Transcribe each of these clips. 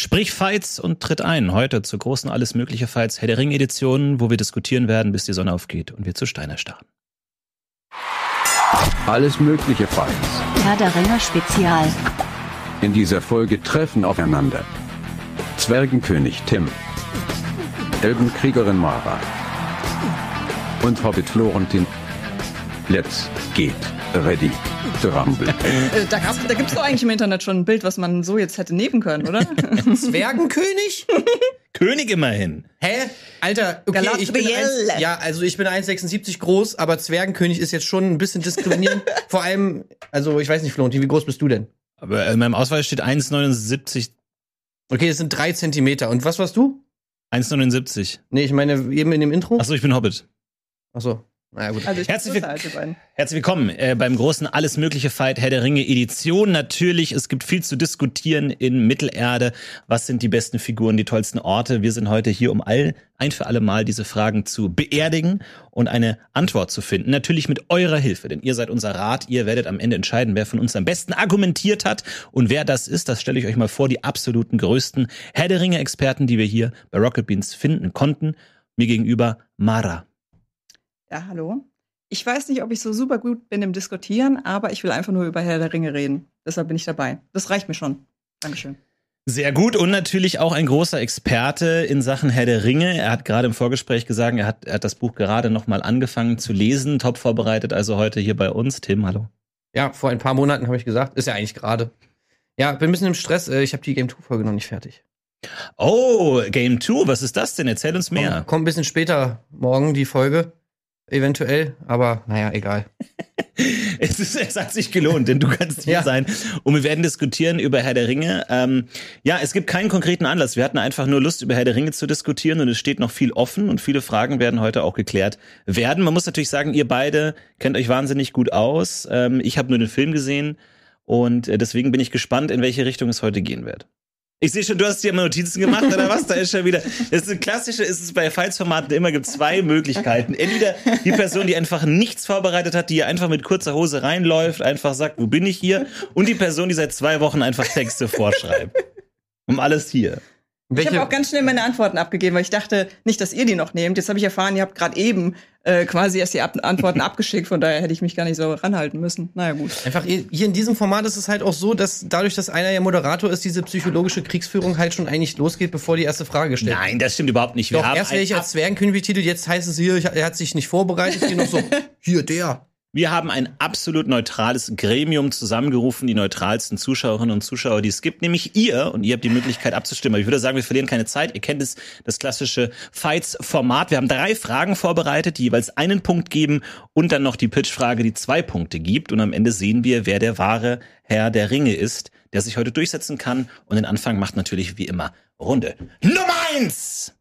Sprich Fights und tritt ein. Heute zur großen Alles Mögliche Fights Herr der Ring Edition, wo wir diskutieren werden, bis die Sonne aufgeht und wir zu Steiner starren. Alles Mögliche Fights. Herr der Ringe Spezial. In dieser Folge treffen aufeinander Zwergenkönig Tim, Elbenkriegerin Mara und Hobbit Florentin. Let's get ready to rumble. Äh, da, da gibt es doch eigentlich im Internet schon ein Bild, was man so jetzt hätte nehmen können, oder? Zwergenkönig? König immerhin. Hä? Alter, okay, ich bin. 1, ja, also ich bin 1,76 groß, aber Zwergenkönig ist jetzt schon ein bisschen diskriminierend. Vor allem, also ich weiß nicht, Florentin, wie groß bist du denn? Aber in meinem Ausweis steht 1,79. Okay, das sind drei Zentimeter. Und was warst du? 1,79. Nee, ich meine eben in dem Intro. Achso, ich bin Hobbit. Achso. Na gut. Also ich Herzlich beiden. Herzlich willkommen äh, beim großen Alles Mögliche Fight Herr der Ringe Edition. Natürlich, es gibt viel zu diskutieren in Mittelerde. Was sind die besten Figuren, die tollsten Orte? Wir sind heute hier, um all, ein für alle Mal diese Fragen zu beerdigen und eine Antwort zu finden. Natürlich mit eurer Hilfe, denn ihr seid unser Rat. Ihr werdet am Ende entscheiden, wer von uns am besten argumentiert hat und wer das ist. Das stelle ich euch mal vor, die absoluten größten Herr der Ringe Experten, die wir hier bei Rocket Beans finden konnten. Mir gegenüber Mara. Ja, hallo. Ich weiß nicht, ob ich so super gut bin im Diskutieren, aber ich will einfach nur über Herr der Ringe reden. Deshalb bin ich dabei. Das reicht mir schon. Dankeschön. Sehr gut und natürlich auch ein großer Experte in Sachen Herr der Ringe. Er hat gerade im Vorgespräch gesagt, er hat, er hat das Buch gerade noch mal angefangen zu lesen, top vorbereitet, also heute hier bei uns. Tim, hallo. Ja, vor ein paar Monaten habe ich gesagt, ist ja eigentlich gerade. Ja, bin ein bisschen im Stress. äh, Ich habe die Game 2 Folge noch nicht fertig. Oh, Game 2, was ist das denn? Erzähl uns mehr. Kommt, kommt ein bisschen später morgen die Folge. Eventuell, aber naja, egal. Es, ist, es hat sich gelohnt, denn du kannst hier Ja. sein und wir werden diskutieren über Herr der Ringe. Ähm, ja, es gibt keinen konkreten Anlass. Wir hatten einfach nur Lust, über Herr der Ringe zu diskutieren und es steht noch viel offen und viele Fragen werden heute auch geklärt werden. Man muss natürlich sagen, ihr beide kennt euch wahnsinnig gut aus. Ähm, ich habe nur den Film gesehen und äh, deswegen bin ich gespannt, in welche Richtung es heute gehen wird. Ich sehe schon, du hast dir immer Notizen gemacht, oder was? Da ist schon wieder. Das ist ein klassische, ist es bei Fights-Formaten immer gibt zwei Möglichkeiten. Entweder die Person, die einfach nichts vorbereitet hat, die hier einfach mit kurzer Hose reinläuft, einfach sagt, wo bin ich hier? Und die Person, die seit zwei Wochen einfach Texte vorschreibt. Um alles hier. Ich habe auch ganz schnell meine Antworten abgegeben, weil ich dachte nicht, dass ihr die noch nehmt. Jetzt habe ich erfahren, ihr habt gerade eben äh, quasi erst die Ab Antworten abgeschickt, von daher hätte ich mich gar nicht so ranhalten müssen. Naja, gut. Einfach hier in diesem Format ist es halt auch so, dass dadurch, dass einer ja Moderator ist, diese psychologische Kriegsführung halt schon eigentlich losgeht, bevor die erste Frage gestellt wird. Nein, das stimmt überhaupt nicht. Wir Doch, haben erst werde ein ich als Zwergenkönig betitelt, jetzt heißt es hier, ich- er hat sich nicht vorbereitet, hier noch so, hier der. Wir haben ein absolut neutrales Gremium zusammengerufen, die neutralsten Zuschauerinnen und Zuschauer, die es gibt, nämlich ihr. Und ihr habt die Möglichkeit abzustimmen. Aber ich würde sagen, wir verlieren keine Zeit. Ihr kennt es, das klassische Fights-Format. Wir haben drei Fragen vorbereitet, die jeweils einen Punkt geben und dann noch die Pitch-Frage, die zwei Punkte gibt. Und am Ende sehen wir, wer der wahre Herr der Ringe ist, der sich heute durchsetzen kann. Und den Anfang macht natürlich wie immer Runde Nummer eins.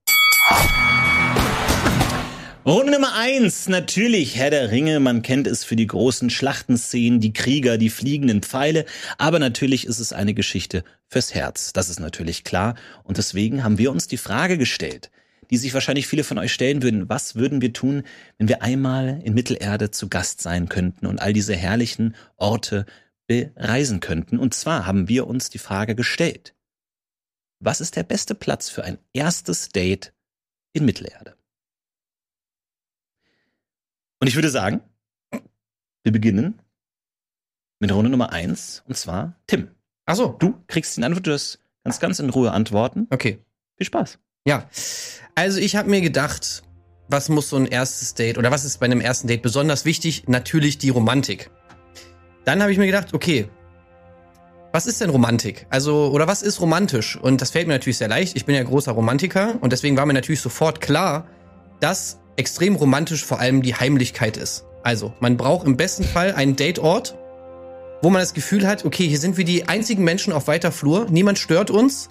Runde Nummer eins, natürlich Herr der Ringe. Man kennt es für die großen Schlachtenszenen, die Krieger, die fliegenden Pfeile. Aber natürlich ist es eine Geschichte fürs Herz. Das ist natürlich klar. Und deswegen haben wir uns die Frage gestellt, die sich wahrscheinlich viele von euch stellen würden. Was würden wir tun, wenn wir einmal in Mittelerde zu Gast sein könnten und all diese herrlichen Orte bereisen könnten? Und zwar haben wir uns die Frage gestellt. Was ist der beste Platz für ein erstes Date in Mittelerde? Und ich würde sagen, wir beginnen mit Runde Nummer eins und zwar Tim. Ach so, Du kriegst die Antwort, du hast ganz, ganz in Ruhe antworten. okay. Viel Spaß. Ja, also ich habe mir gedacht, was muss so ein erstes Date oder was ist bei einem ersten Date besonders wichtig? Natürlich die Romantik. Dann habe ich mir gedacht, okay, was ist denn Romantik? Also, oder was ist romantisch? Und das fällt mir natürlich sehr leicht. Ich bin ja großer Romantiker und deswegen war mir natürlich sofort klar, dass extrem romantisch vor allem die Heimlichkeit ist. Also, man braucht im besten Fall einen Dateort, wo man das Gefühl hat, okay, hier sind wir die einzigen Menschen auf weiter Flur, niemand stört uns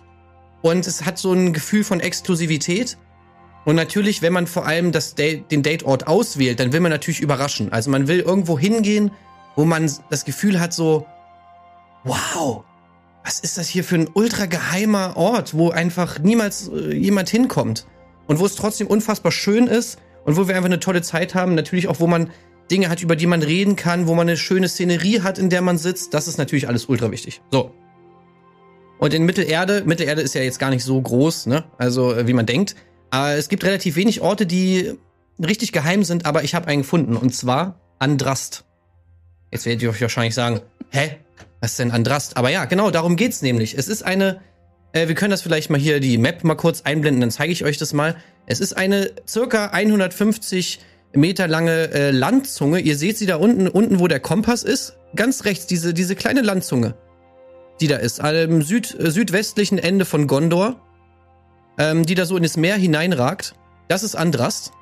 und es hat so ein Gefühl von Exklusivität. Und natürlich, wenn man vor allem das Date, den Dateort auswählt, dann will man natürlich überraschen. Also man will irgendwo hingehen, wo man das Gefühl hat, so, wow, was ist das hier für ein ultra geheimer Ort, wo einfach niemals äh, jemand hinkommt. Und wo es trotzdem unfassbar schön ist und wo wir einfach eine tolle Zeit haben. Natürlich auch, wo man Dinge hat, über die man reden kann, wo man eine schöne Szenerie hat, in der man sitzt. Das ist natürlich alles ultra wichtig. So. Und in Mittelerde, Mittelerde ist ja jetzt gar nicht so groß, ne? Also äh, wie man denkt. Aber es gibt relativ wenig Orte, die richtig geheim sind, aber ich habe einen gefunden. Und zwar Andrast. Jetzt werdet ihr euch wahrscheinlich sagen, hä? Was ist denn Andrast? Aber ja, genau, darum geht's nämlich. Es ist eine, äh, wir können das vielleicht mal hier die Map mal kurz einblenden, dann zeige ich euch das mal. Es ist eine circa 150 Meter lange äh, Landzunge. Ihr seht sie da unten, unten, wo der Kompass ist. Ganz rechts, diese, diese kleine Landzunge, die da ist, am Süd, äh, südwestlichen Ende von Gondor, ähm, die da so in das Meer hineinragt. Das ist Andrast.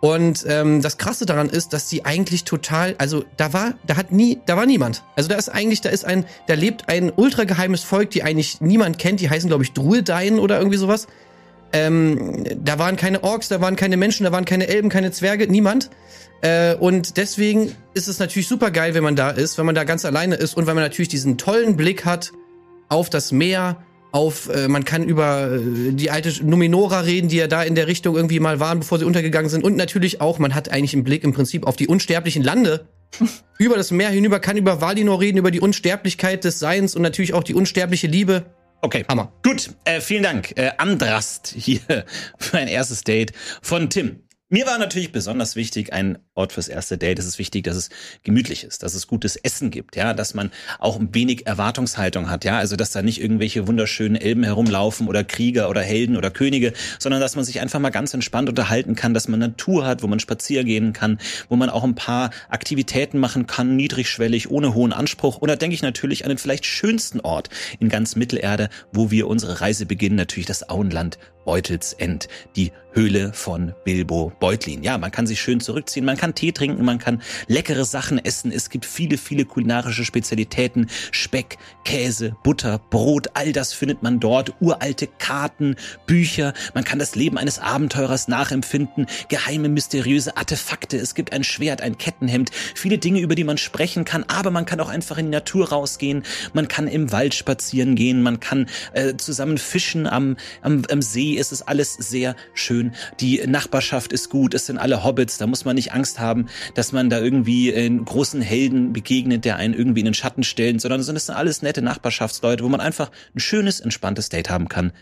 Und ähm, das Krasse daran ist, dass die eigentlich total, also da war, da hat nie, da war niemand. Also da ist eigentlich, da ist ein, da lebt ein ultra geheimes Volk, die eigentlich niemand kennt. Die heißen, glaube ich, Druedain oder irgendwie sowas. Ähm, da waren keine Orks, da waren keine Menschen, da waren keine Elben, keine Zwerge, niemand. Äh, und deswegen ist es natürlich super geil, wenn man da ist, wenn man da ganz alleine ist und wenn man natürlich diesen tollen Blick hat auf das Meer, auf, äh, man kann über äh, die alte Numenora reden, die ja da in der Richtung irgendwie mal waren, bevor sie untergegangen sind. Und natürlich auch, man hat eigentlich einen Blick im Prinzip auf die unsterblichen Lande. über das Meer hinüber, kann über Valinor reden, über die Unsterblichkeit des Seins und natürlich auch die unsterbliche Liebe. Okay. Hammer. Gut, äh, vielen Dank. Äh, Andrast hier für ein erstes Date von Tim. Mir war natürlich besonders wichtig, ein Ort fürs erste Date. Es ist wichtig, dass es gemütlich ist, dass es gutes Essen gibt, ja, dass man auch ein wenig Erwartungshaltung hat, ja, also dass da nicht irgendwelche wunderschönen Elben herumlaufen oder Krieger oder Helden oder Könige, sondern dass man sich einfach mal ganz entspannt unterhalten kann, dass man Natur hat, wo man spazieren gehen kann, wo man auch ein paar Aktivitäten machen kann, niedrigschwellig, ohne hohen Anspruch. Und da denke ich natürlich an den vielleicht schönsten Ort in ganz Mittelerde, wo wir unsere Reise beginnen, natürlich das Auenland Beutelsend, die Höhle von Bilbo Beutlin. Ja, man kann sich schön zurückziehen, man kann Tee trinken, man kann leckere Sachen essen. Es gibt viele, viele kulinarische Spezialitäten. Speck, Käse, Butter, Brot, all das findet man dort. Uralte Karten, Bücher. Man kann das Leben eines Abenteurers nachempfinden. Geheime, mysteriöse Artefakte. Es gibt ein Schwert, ein Kettenhemd. Viele Dinge, über die man sprechen kann. Aber man kann auch einfach in die Natur rausgehen. Man kann im Wald spazieren gehen. Man kann äh, zusammen fischen am, am, am See. Es ist alles sehr schön. Die Nachbarschaft ist gut. Es sind alle Hobbits. Da muss man nicht Angst haben, dass man da irgendwie einen großen Helden begegnet, der einen irgendwie in den Schatten stellt, sondern es sind alles nette Nachbarschaftsleute, wo man einfach ein schönes, entspanntes Date haben kann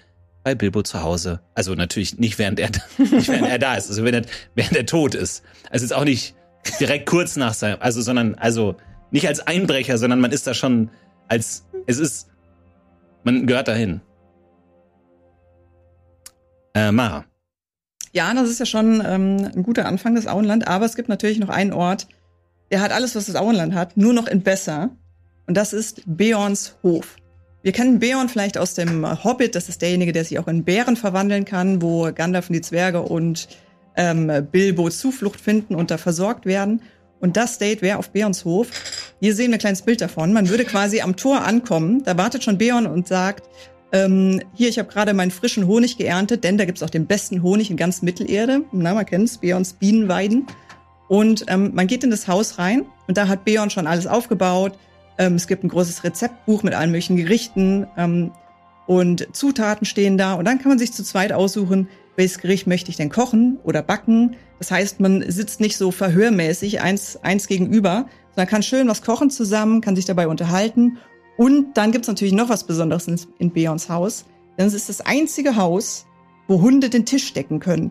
bei Bilbo zu Hause. Also natürlich nicht während er, nicht während er da ist, also wenn er, während er tot ist. Also jetzt auch nicht direkt kurz nach seinem, also, sondern, also nicht als Einbrecher, sondern man ist da schon als, es ist, man gehört dahin. Äh, Mara. Ja, das ist ja schon ähm, ein guter Anfang, das Auenland. Aber es gibt natürlich noch einen Ort, der hat alles, was das Auenland hat, nur noch in besser. Und das ist Beorns Hof. Wir kennen Beorn vielleicht aus dem Hobbit. Das ist derjenige, der sich auch in Bären verwandeln kann, wo Gandalf und die Zwerge und ähm, Bilbo Zuflucht finden und da versorgt werden. Und das Date wäre auf Beorns Hof. Hier sehen wir ein kleines Bild davon. Man würde quasi am Tor ankommen. Da wartet schon Beorn und sagt, ähm, hier, ich habe gerade meinen frischen Honig geerntet, denn da gibt's auch den besten Honig in ganz Mittelerde. Na, man kennt's, Beorns Bienenweiden. Und ähm, man geht in das Haus rein und da hat Beorn schon alles aufgebaut. Ähm, es gibt ein großes Rezeptbuch mit allen möglichen Gerichten ähm, und Zutaten stehen da. Und dann kann man sich zu zweit aussuchen, welches Gericht möchte ich denn kochen oder backen. Das heißt, man sitzt nicht so verhörmäßig eins, eins gegenüber, sondern kann schön was kochen zusammen, kann sich dabei unterhalten und dann gibt's natürlich noch was Besonderes in, in Beons Haus. Denn es ist das einzige Haus, wo Hunde den Tisch decken können.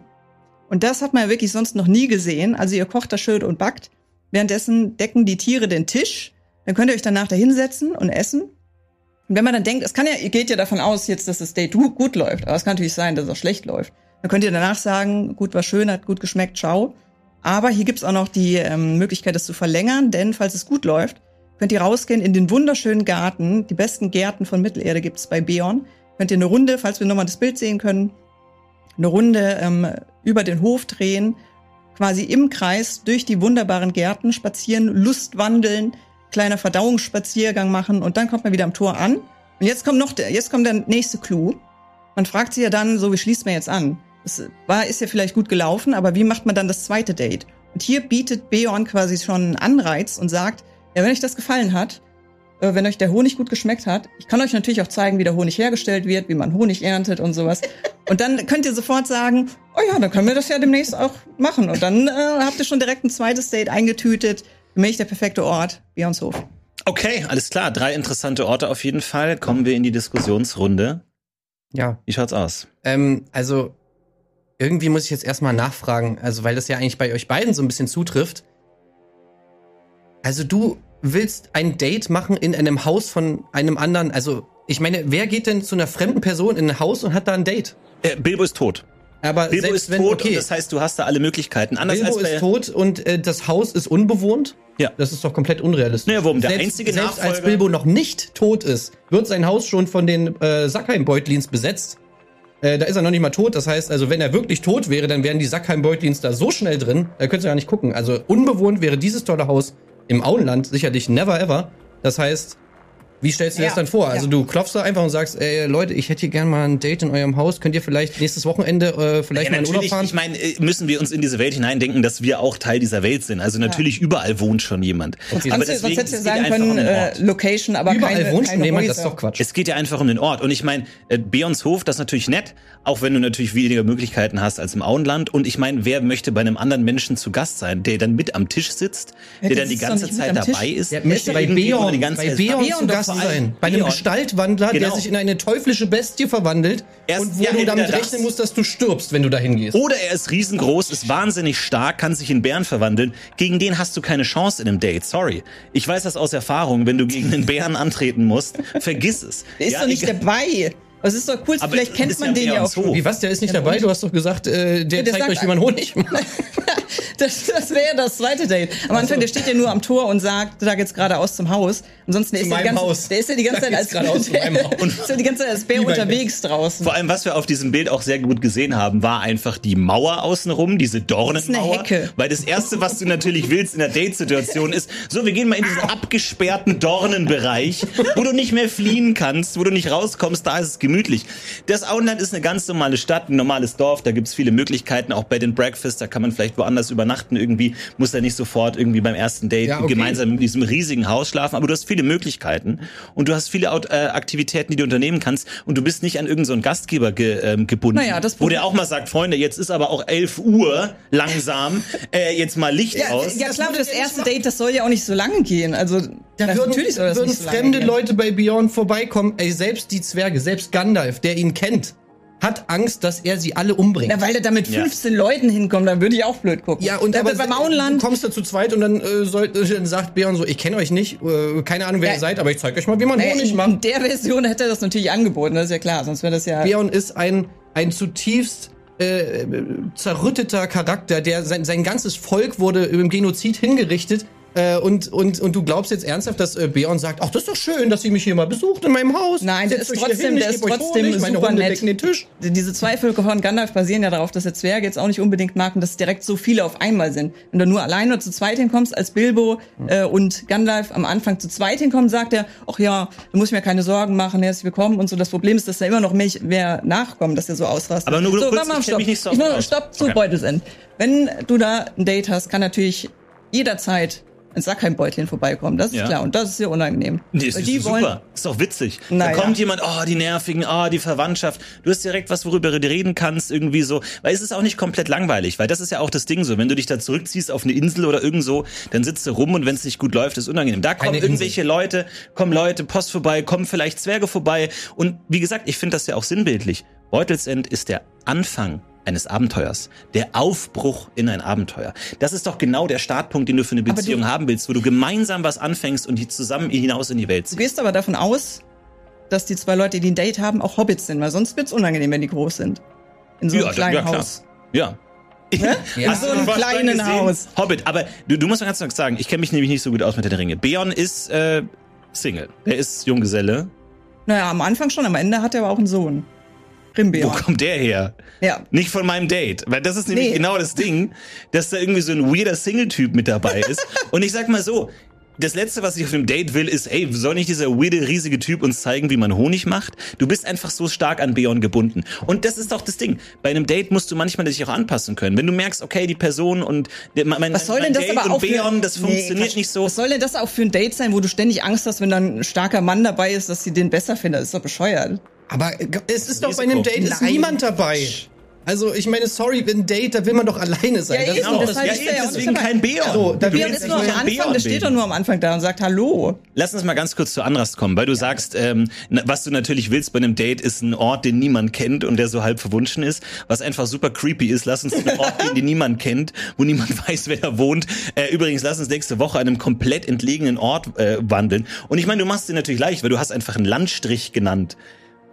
Und das hat man ja wirklich sonst noch nie gesehen. Also ihr kocht da schön und backt. Währenddessen decken die Tiere den Tisch. Dann könnt ihr euch danach da hinsetzen und essen. Und wenn man dann denkt, es kann ja, ihr geht ja davon aus jetzt, dass das Date gut läuft. Aber es kann natürlich sein, dass es auch schlecht läuft. Dann könnt ihr danach sagen, gut war schön, hat gut geschmeckt, ciao. Aber hier gibt's auch noch die ähm, Möglichkeit, das zu verlängern, denn falls es gut läuft, könnt ihr rausgehen in den wunderschönen Garten. Die besten Gärten von Mittelerde gibt's bei Beon. Könnt ihr eine Runde, falls wir nochmal das Bild sehen können, eine Runde ähm, über den Hof drehen, quasi im Kreis durch die wunderbaren Gärten spazieren, Lust wandeln, kleiner Verdauungsspaziergang machen und dann kommt man wieder am Tor an. Und jetzt kommt noch der, jetzt kommt der nächste Clou. Man fragt sich ja dann, so wie schließt man jetzt an? Das war, ist ja vielleicht gut gelaufen, aber wie macht man dann das zweite Date? Und hier bietet Beorn quasi schon einen Anreiz und sagt, ja, wenn euch das gefallen hat, äh, wenn euch der Honig gut geschmeckt hat, ich kann euch natürlich auch zeigen, wie der Honig hergestellt wird, wie man Honig erntet und sowas. Und dann könnt ihr sofort sagen, oh ja, dann können wir das ja demnächst auch machen. Und dann äh, habt ihr schon direkt ein zweites Date eingetütet. Für mich der perfekte Ort, Björnshof. Okay, alles klar. Drei interessante Orte auf jeden Fall. Kommen wir in die Diskussionsrunde. Ja. Wie schaut's aus? Ähm, also, irgendwie muss ich jetzt erstmal nachfragen, also weil das ja eigentlich bei euch beiden so ein bisschen zutrifft. Also du willst ein Date machen in einem Haus von einem anderen, also ich meine, wer geht denn zu einer fremden Person in ein Haus und hat da ein Date? Äh, Bilbo ist tot. Aber Bilbo selbst ist wenn, tot okay, und das heißt, du hast da alle Möglichkeiten. Anders Bilbo als bei ist tot und äh, das Haus ist unbewohnt? Ja. Das ist doch komplett unrealistisch. Naja, warum? Der selbst, einzige selbst als Bilbo noch nicht tot ist, wird sein Haus schon von den äh, Sackheim-Beutlins besetzt. Äh, da ist er noch nicht mal tot. Das heißt, also wenn er wirklich tot wäre, dann wären die Sackheim-Beutlins da so schnell drin, da könnt ihr gar nicht gucken. Also unbewohnt wäre dieses tolle Haus im Auenland sicherlich never ever. Das heißt, wie stellst du dir Ja, das dann vor? Also ja. du klopfst da einfach und sagst, ey Leute, ich hätte hier gern mal ein Date in eurem Haus. Könnt ihr vielleicht nächstes Wochenende äh, vielleicht Ja, mal in Urlaub fahren? ich meine, äh, müssen wir uns in diese Welt hineindenken, dass wir auch Teil dieser Welt sind. Also natürlich überall wohnt schon jemand. Okay, Aber Sonst, hättest du es ja geht sagen einfach können, um äh. Location, aber Überall keine, wohnt schon jemand, das ist doch Quatsch. Es geht ja einfach um den Ort. Und ich meine, äh, Beons Hof, das ist natürlich nett, auch wenn du natürlich weniger Möglichkeiten hast als im Auenland. Und ich meine, wer möchte bei einem anderen Menschen zu Gast sein, der dann mit am Tisch sitzt, Ja, der der dann die ganze Zeit dabei ist? Der möchte bei Beon, die ganze bei Beon zu Gast allem. sein. Bei einem Beon. Gestaltwandler, der Genau. sich in eine teuflische Bestie verwandelt Erst- und wo ja, du damit rechnen musst, dass du stirbst, wenn du da hingehst. Oder er ist riesengroß, ist wahnsinnig stark, kann sich in Bären verwandeln. Gegen den hast du keine Chance in einem Date. Sorry. Ich weiß das aus Erfahrung. Wenn du gegen einen Bären antreten musst, vergiss es. Der ist Ja, doch nicht egal. dabei. Das ist doch cool. Aber Vielleicht kennt man ja den ja auch schon. Wie was, der ist nicht dabei? Du hast doch gesagt, äh, der, der zeigt sagt- euch, wie man Honig macht. Das, das wäre das zweite Date. Am Anfang, der steht ja nur am Tor und sagt, da geht's geradeaus zum Haus. Ansonsten der Zu ist, ja ganze, Haus. der ist ja die ganze Zeit als der ist ja die ganze Zeit als Bär unterwegs draußen. Vor allem, was wir auf diesem Bild auch sehr gut gesehen haben, war einfach die Mauer außenrum, diese Dornenmauer. Das ist eine Hecke. Weil das Erste, was du natürlich willst in der Date-Situation ist, so, wir gehen mal in diesen abgesperrten Dornenbereich, wo du nicht mehr fliehen kannst, wo du nicht rauskommst, da ist es gemütlich. Das Auenland ist eine ganz normale Stadt, ein normales Dorf, da gibt's viele Möglichkeiten, auch Bed and Breakfast, da kann man vielleicht woanders übernachten irgendwie, muss da nicht sofort irgendwie beim ersten Date Ja, okay. gemeinsam in diesem riesigen Haus schlafen, aber du hast viele Möglichkeiten und du hast viele äh, Aktivitäten, die du unternehmen kannst und du bist nicht an irgendeinen so einen Gastgeber ge, ähm, gebunden, Naja, das wo der auch mal sagt, Freunde, jetzt ist aber auch 11 Uhr langsam, äh, jetzt mal Licht Ja, aus. ja klar, das erste Date, das soll ja auch nicht so lange gehen. Also Da würden, natürlich soll das würden nicht so lange fremde gehen. Leute bei Beyond vorbeikommen. Ey, selbst die Zwerge, selbst Gandalf, der ihn kennt, hat Angst, dass er sie alle umbringt. Na, weil er da mit Ja. 15 Leuten hinkommt, dann würde ich auch blöd gucken. Ja, und aber beim du Auenland, kommst da zu zweit und dann, äh, soll, äh, dann sagt Beon so, ich kenne euch nicht, äh, keine Ahnung, wer Ja. ihr seid, aber ich zeig euch mal, wie man Honig in macht. der Version hätte er das natürlich angeboten, das ist ja klar, sonst wäre das ja... Beon ist ein, ein zutiefst äh, zerrütteter Charakter, der sein, sein ganzes Volk wurde im Genozid hingerichtet. Äh, und, und, und du glaubst jetzt ernsthaft, dass äh, Beon sagt, ach, das ist doch schön, dass sie mich hier mal besucht in meinem Haus. Nein, der ist trotzdem, hin, ich der ist trotzdem Honig, meine super Hunde nett. den Tisch. Diese Zweifel von Gandalf basieren ja darauf, dass der Zwerge jetzt auch nicht unbedingt mag und dass direkt so viele auf einmal sind. Wenn du nur allein oder zu zweit hinkommst, als Bilbo äh, und Gandalf am Anfang zu zweit hinkommen, sagt er, ach ja, du musst mir keine Sorgen machen, herzlich willkommen und so. Das Problem ist, dass da immer noch mehr, mehr nachkommen, dass er so ausrastet. Aber nur so, kurz, mal, ich stopp. mich nicht so ich muss, stopp zu Okay. Beutelsend. Wenn du da ein Date hast, kann natürlich jederzeit ein Sackheimbeutelchen vorbeikommen. Das ist Ja. klar und das ist sehr unangenehm. Nee, ist, ist super. Ist doch witzig. Naja. Da kommt jemand, oh, die Nervigen, oh, die Verwandtschaft. Du hast direkt was, worüber du reden kannst, irgendwie so. Weil es ist auch nicht komplett langweilig, weil das ist ja auch das Ding so. Wenn du dich da zurückziehst auf eine Insel oder irgend so, dann sitzt du rum und wenn es nicht gut läuft, ist unangenehm. Da kommen Eine irgendwelche Leute, kommen Leute, Post vorbei, kommen vielleicht Zwerge vorbei. Und wie gesagt, ich finde das ja auch sinnbildlich. Beutelsend ist der Anfang eines Abenteuers. Der Aufbruch in ein Abenteuer. Das ist doch genau der Startpunkt, den du für eine du- Beziehung haben willst, wo du gemeinsam was anfängst und die zusammen hinaus in die Welt Du ziehst. gehst aber davon aus, dass die zwei Leute, die ein Date haben, auch Hobbits sind, weil sonst wird's unangenehm, wenn die groß sind. In so einem Ja, kleinen ja, klar. Haus. Ja. Ja. In so einem kleinen? Haus. Hobbit, aber du, du musst mir ganz kurz sagen, ich kenne mich nämlich nicht so gut aus mit den Ringe. Beon ist äh, Single. Er ist Junggeselle. Naja, am Anfang schon, am Ende hat er aber auch einen Sohn. Wo Grimbeon. kommt der her? Ja. Nicht von meinem Date. Weil das ist nämlich Nee. genau das Ding, dass da irgendwie so ein weirder Single-Typ mit dabei ist. Und ich sag mal so, das letzte, was ich auf dem Date will, ist, ey, soll nicht dieser weirde, riesige Typ uns zeigen, wie man Honig macht? Du bist einfach so stark an Beon gebunden. Und das ist doch das Ding. Bei einem Date musst du manchmal dich auch anpassen können. Wenn du merkst, okay, die Person und der, mein, Was soll mein denn das Date aber und auch für, Beon, das Nee, funktioniert Quatsch. nicht so. Was soll denn das auch für ein Date sein, wo du ständig Angst hast, wenn da ein starker Mann dabei ist, dass sie den besser findet? Das ist doch bescheuert. Aber äh, es ist doch bei einem Date ist Nein. niemand dabei. Also, ich meine, sorry, ein Date, da will man doch alleine sein. Ja, das eben, ist doch deshalb das ist ja, ja deswegen nicht kein Beon. So, da willst ist nur am Anfang, Beon der steht doch nur am Anfang da und sagt Hallo. Lass uns mal ganz kurz zu Anrast kommen, weil du sagst, ähm, was du natürlich willst bei einem Date ist ein Ort, den niemand kennt und der so halb verwunschen ist, was einfach super creepy ist. Lass uns zu einem Ort gehen, den niemand kennt, wo niemand weiß, wer da wohnt. Äh, übrigens, lass uns nächste Woche an einem komplett entlegenen Ort äh, wandeln. Und ich meine, du machst dir natürlich leicht, weil du hast einfach einen Landstrich genannt.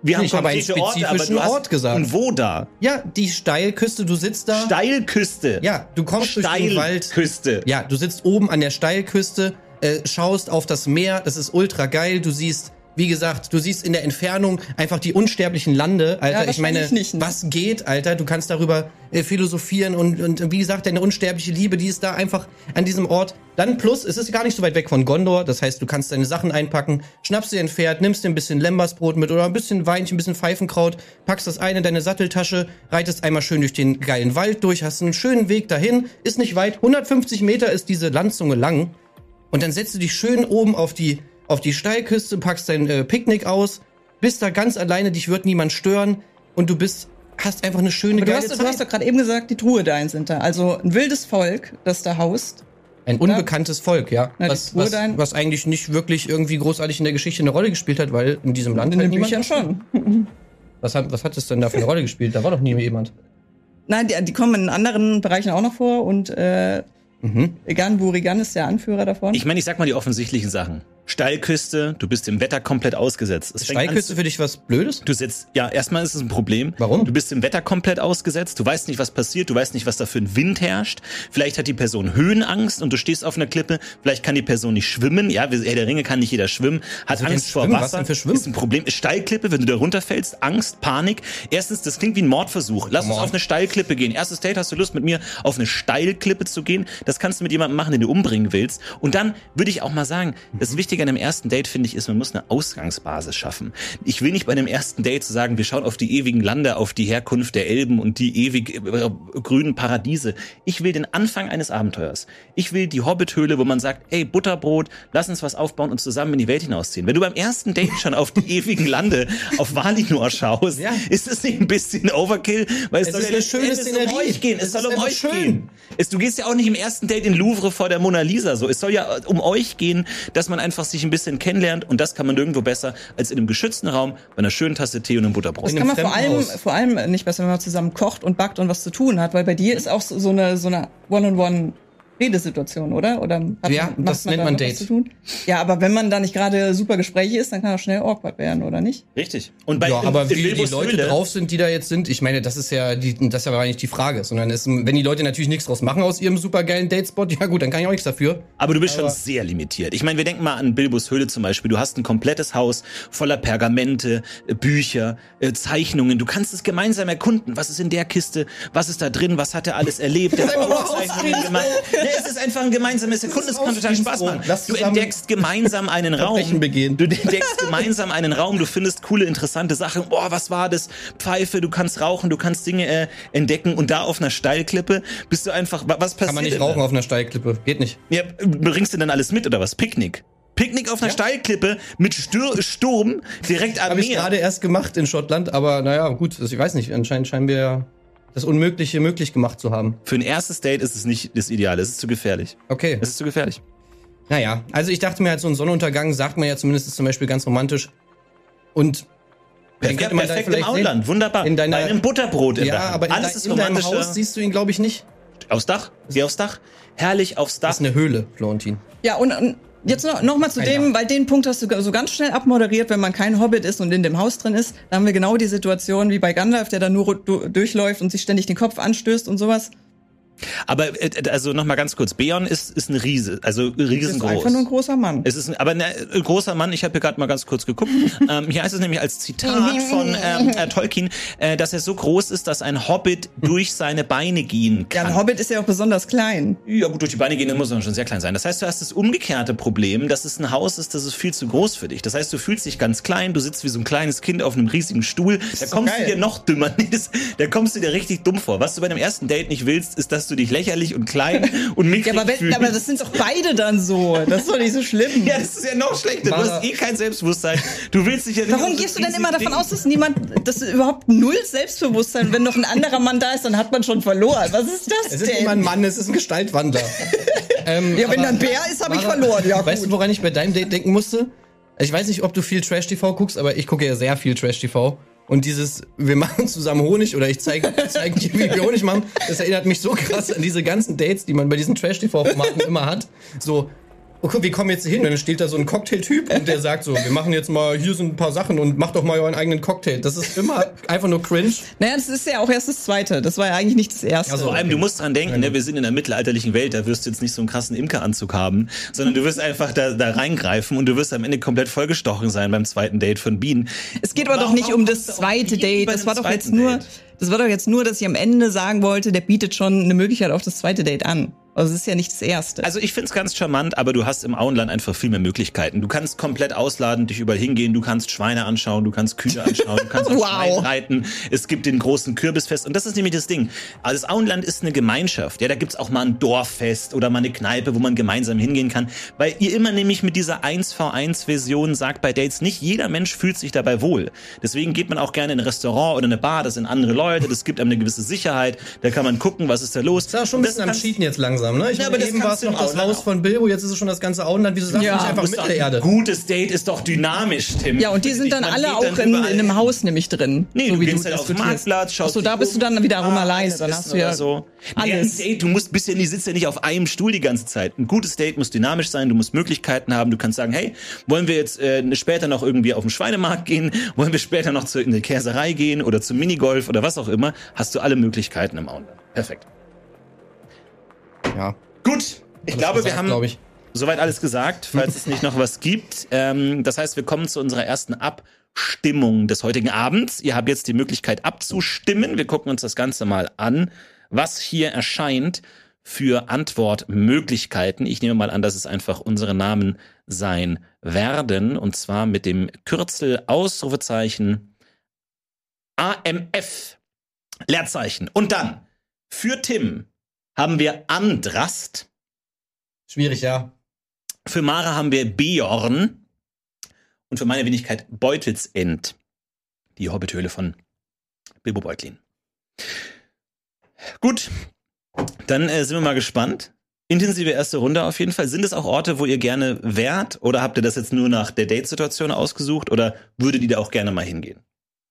Wir haben Ich habe einen konkrete Orte, aber spezifischen du hast, Ort gesagt. Und wo da? Ja, die Steilküste, du sitzt da. Steilküste. ja, du kommst durch den Wald. Steilküste. Ja, du sitzt oben an der Steilküste, äh, schaust auf das Meer, das ist ultra geil. Du siehst, wie gesagt, du siehst in der Entfernung einfach die unsterblichen Lande, Alter. Ja, ich meine, wahrscheinlich nicht, ne? was geht, Alter? Du kannst darüber äh, philosophieren und, und wie gesagt, deine unsterbliche Liebe, die ist da einfach an diesem Ort. Dann plus, es ist gar nicht so weit weg von Gondor, das heißt, du kannst deine Sachen einpacken, schnappst dir ein Pferd, nimmst dir ein bisschen Lembersbrot mit oder ein bisschen Weinchen, ein bisschen Pfeifenkraut, packst das eine in deine Satteltasche, reitest einmal schön durch den geilen Wald durch, hast einen schönen Weg dahin, ist nicht weit, 150 Meter ist diese Landzunge lang und dann setzt du dich schön oben auf die, auf die Steilküste, packst dein äh, Picknick aus, bist da ganz alleine, dich wird niemand stören und du bist, hast einfach eine schöne, Aber du geile hast, Zeit. du hast doch gerade eben gesagt, die Truhe Dain sind da. Also ein wildes Volk, das da haust. Ein unbekanntes Volk, ja. Na, was, was, was eigentlich nicht wirklich irgendwie großartig in der Geschichte eine Rolle gespielt hat, weil in diesem Land In den halt niemand. Büchern schon. Was hat, was hat es denn da für eine Rolle gespielt? Da war doch nie jemand. Nein, die, die kommen in anderen Bereichen auch noch vor und äh, Mhm. Egan Burigan ist der Anführer davon. Ich meine, ich sag mal die offensichtlichen Sachen. Steilküste, du bist dem Wetter komplett ausgesetzt. Es fängt an Steilküste für dich was Blödes? Du sitzt, ja, erstmal ist es ein Problem. Warum? Du bist dem Wetter komplett ausgesetzt. Du weißt nicht, was passiert. Du weißt nicht, was da für ein Wind herrscht. Vielleicht hat die Person Höhenangst und du stehst auf einer Klippe. Vielleicht kann die Person nicht schwimmen. Ja, Herr der Ringe kann nicht jeder schwimmen. Hat Also Angst vor schwimmen? Was Wasser. denn für Schwimmen? Ist ein Problem. Ist Steilklippe, wenn du da runterfällst. Angst, Panik. Erstens, das klingt wie ein Mordversuch. Lass uns Mord. auf eine Steilklippe gehen. Erstes Date, hast du Lust mit mir auf eine Steilklippe zu gehen? Das kannst du mit jemandem machen, den du umbringen willst. Und dann würde ich auch mal sagen, das Wichtige an einem ersten Date, finde ich, ist, man muss eine Ausgangsbasis schaffen. Ich will nicht bei einem ersten Date zu sagen, wir schauen auf die ewigen Lande, auf die Herkunft der Elben und die ewig äh, grünen Paradiese. Ich will den Anfang eines Abenteuers. Ich will die Hobbithöhle, wo man sagt, ey, Butterbrot, lass uns was aufbauen und zusammen in die Welt hinausziehen. Wenn du beim ersten Date schon auf die ewigen Lande, auf Valinor schaust, Ja. ist das nicht ein bisschen Overkill? Weil es, Es soll ist ja eine schöne Szenerie. um euch gehen. Es, Es soll um euch schön. gehen. Es, du gehst ja auch nicht im ersten Date in Louvre vor der Mona Lisa so. Es soll ja äh, um euch gehen, dass man einfach sich ein bisschen kennenlernt und das kann man nirgendwo besser als in einem geschützten Raum bei einer schönen Tasse Tee und einem Butterbrot. Das kann einem man vor allem, vor allem nicht besser, wenn man zusammen kocht und backt und was zu tun hat, weil bei dir ist auch so, so eine, so eine One-on-One Redesituation, oder? Oder hat Ja, man, das macht nennt da man Date. Zu tun? Ja, aber wenn man da nicht gerade super Gespräche ist, dann kann das schnell awkward werden, oder nicht? Richtig. Und bei ja, aber in wie die Leute drauf sind, die da jetzt sind, ich meine, das ist ja die, das ist ja aber nicht die Frage, sondern es, wenn die Leute natürlich nichts draus machen aus ihrem supergeilen Datespot, ja gut, dann kann ich auch nichts dafür. Aber du bist schon sehr limitiert. Ich meine, wir denken mal an Bilbos Höhle zum Beispiel. Du hast ein komplettes Haus voller Pergamente, äh, Bücher, äh, Zeichnungen. Du kannst es gemeinsam erkunden. Was ist in der Kiste? Was ist da drin? Was hat er alles erlebt? Der hat Hausfrieden. gemacht. Ja, es ist einfach ein gemeinsames Erkunden. Es kann total Spaß machen. Du entdeckst gemeinsam einen Raum. Begehen. Du entdeckst gemeinsam einen Raum. Du findest coole, interessante Sachen. Boah, was war das? Pfeife. Du kannst rauchen. Du kannst Dinge äh, entdecken. Und da auf einer Steilklippe bist du einfach. wa- Was passiert? Kann man nicht rauchen auf einer Steilklippe. Geht nicht. Ja, bringst du denn alles mit oder was? Picknick? Picknick auf einer Steilklippe mit Stür Sturm direkt am Habe ich Meer. gerade erst gemacht in Schottland, aber naja, gut, ich weiß nicht, anscheinend scheinen wir ja das Unmögliche möglich gemacht zu haben. Für ein erstes Date ist es nicht das Ideale. Es ist zu gefährlich. Okay. Es ist zu gefährlich. Naja, also ich dachte mir halt, so ein Sonnenuntergang sagt man ja zumindest ist zum Beispiel ganz romantisch. Und Perfekt, könnte man da perfekt im vielleicht sehen. Ausland. Wunderbar. In deiner- Bei einem Butterbrot im Ja, Dach. aber in, Alles de ist in deinem. Haus siehst du ihn, glaube ich, nicht. Aufs Dach. Geh aufs Dach. Herrlich aufs Dach. Das ist eine Höhle, Florentin. Ja, und, und jetzt noch, noch mal zu dem, weil den Punkt hast du so ganz schnell abmoderiert, wenn man kein Hobbit ist und in dem Haus drin ist, da haben wir genau die Situation wie bei Gandalf, der da nur du- durchläuft und sich ständig den Kopf anstößt und sowas. Aber äh, also noch mal ganz kurz. Beon ist ist ein Riese, also Das ist riesengroß. einfach nur ein großer Mann. Es ist ein, aber ein äh, großer Mann, ich habe hier gerade mal ganz kurz geguckt. ähm, hier heißt es nämlich als Zitat von ähm, äh, Tolkien, äh, dass er so groß ist, dass ein Hobbit durch seine Beine gehen Ja, kann. ein Hobbit ist ja auch besonders klein. Ja gut, durch die Beine gehen, dann muss man schon sehr klein sein. Das heißt, du hast das umgekehrte Problem, dass es ein Haus ist, das ist viel zu groß für dich. Das heißt, du fühlst dich ganz klein, du sitzt wie so ein kleines Kind auf einem riesigen Stuhl. Da kommst geil. du dir noch dümmer, da kommst du dir richtig dumm vor. Was du bei dem ersten Date nicht willst, ist, dass machst du dich lächerlich und klein und mickrig Ja, aber, wenn, aber das sind doch beide dann so. Das ist doch nicht so schlimm. ja, das ist ja noch schlechter. Du hast eh kein Selbstbewusstsein. Du willst dich ja nicht Warum gehst du denn immer davon Ding- aus, dass niemand, dass überhaupt null Selbstbewusstsein, wenn noch ein anderer Mann da ist, dann hat man schon verloren. Was ist das Es ist denn? immer ein Mann, es ist ein Gestaltwandler. ähm, ja, wenn da ein Bär ist, habe ich verloren. Ja, weißt gut. du, woran ich bei deinem Date denken musste? Ich weiß nicht, ob du viel Trash-TV guckst, aber ich gucke ja sehr viel Trash-TV. Und dieses, wir machen zusammen Honig oder ich zeige zeig dir, wie wir Honig machen, das erinnert mich so krass an diese ganzen Dates, die man bei diesen Trash-TV-Formaten immer hat. So, okay, wir kommen jetzt hin und dann steht da so ein Cocktailtyp und der sagt so, wir machen jetzt mal, hier sind ein paar Sachen und macht doch mal euren eigenen Cocktail. Das ist immer einfach nur cringe. Naja, das ist ja auch erst das Zweite. Das war ja eigentlich nicht das Erste. Also, Vor allem, du musst dran denken, ne, wir sind in der mittelalterlichen Welt, da wirst du jetzt nicht so einen krassen Imkeranzug haben, sondern du wirst einfach da, da reingreifen und du wirst am Ende komplett vollgestochen sein beim zweiten Date von Bienen. Es geht aber doch nicht um das zweite Date. Das war doch jetzt nur, Date? das war doch jetzt nur, dass ich am Ende sagen wollte, der bietet schon eine Möglichkeit auf das zweite Date an. Also es ist ja nicht das erste. Also ich find's ganz charmant, aber du hast im Auenland einfach viel mehr Möglichkeiten. Du kannst komplett ausladen, dich überall hingehen, du kannst Schweine anschauen, du kannst Kühe anschauen, du kannst auf Wow. Schwein reiten. Es gibt den großen Kürbisfest und das ist nämlich das Ding. Also das Auenland ist eine Gemeinschaft. Ja, da gibt's auch mal ein Dorffest oder mal eine Kneipe, wo man gemeinsam hingehen kann, weil ihr immer nämlich mit dieser 1v1-Version sagt bei Dates, nicht jeder Mensch fühlt sich dabei wohl. Deswegen geht man auch gerne in ein Restaurant oder eine Bar, das sind andere Leute, das gibt einem eine gewisse Sicherheit, da kann man gucken, was ist da los. Ist ja schon ein das bisschen am Cheaten jetzt langsam, ne? Ich Ja, meine, aber das eben war es noch das Haus von Bilbo, jetzt ist es schon das ganze Auenland. Wieso sagst Ja, du nicht einfach Mittelerde? Ein gutes Date ist doch dynamisch, Tim. ja, und die sind dann Man alle auch dann in, in einem. Haus nämlich drin. Nee, so du wie gehst du halt auf den. Marktplatz, schaust Achso, da bist du dann wiederum ah, alleine. Eis Dann hast du ja so. Nee, ein alles. Date, du musst ja, nicht- sitzt ja nicht auf einem Stuhl die ganze Zeit. Ein gutes Date muss dynamisch sein, du musst Möglichkeiten haben. Du kannst sagen, hey, wollen wir jetzt äh, später noch irgendwie auf den Schweinemarkt gehen? Wollen wir später noch zu irgendeiner Käserei gehen oder zum Minigolf oder was auch immer? Hast du alle Möglichkeiten im Auenland. Perfekt. Ja. Gut, ich glaube, wir gesagt, haben glaub ich. soweit alles gesagt, falls es nicht noch was gibt. Ähm, das heißt, wir kommen zu unserer ersten Abstimmung des heutigen Abends. Ihr habt jetzt die Möglichkeit abzustimmen. Wir gucken uns das Ganze mal an, was hier erscheint für Antwortmöglichkeiten. Ich nehme mal an, dass es einfach unsere Namen sein werden. Und zwar mit dem Kürzel Ausrufezeichen AMF. Leerzeichen. Und dann für Tim haben wir Andrast. Schwierig, ja. Für Mara haben wir Bjorn. Und für meine Wenigkeit Beutelsend. Die Hobbithöhle von Bilbo Beutlin. Gut, dann äh, sind wir mal gespannt. Intensive erste Runde auf jeden Fall. Sind es auch Orte, wo ihr gerne wärt? Oder habt ihr das jetzt nur nach der Date-Situation ausgesucht? Oder würdet ihr da auch gerne mal hingehen?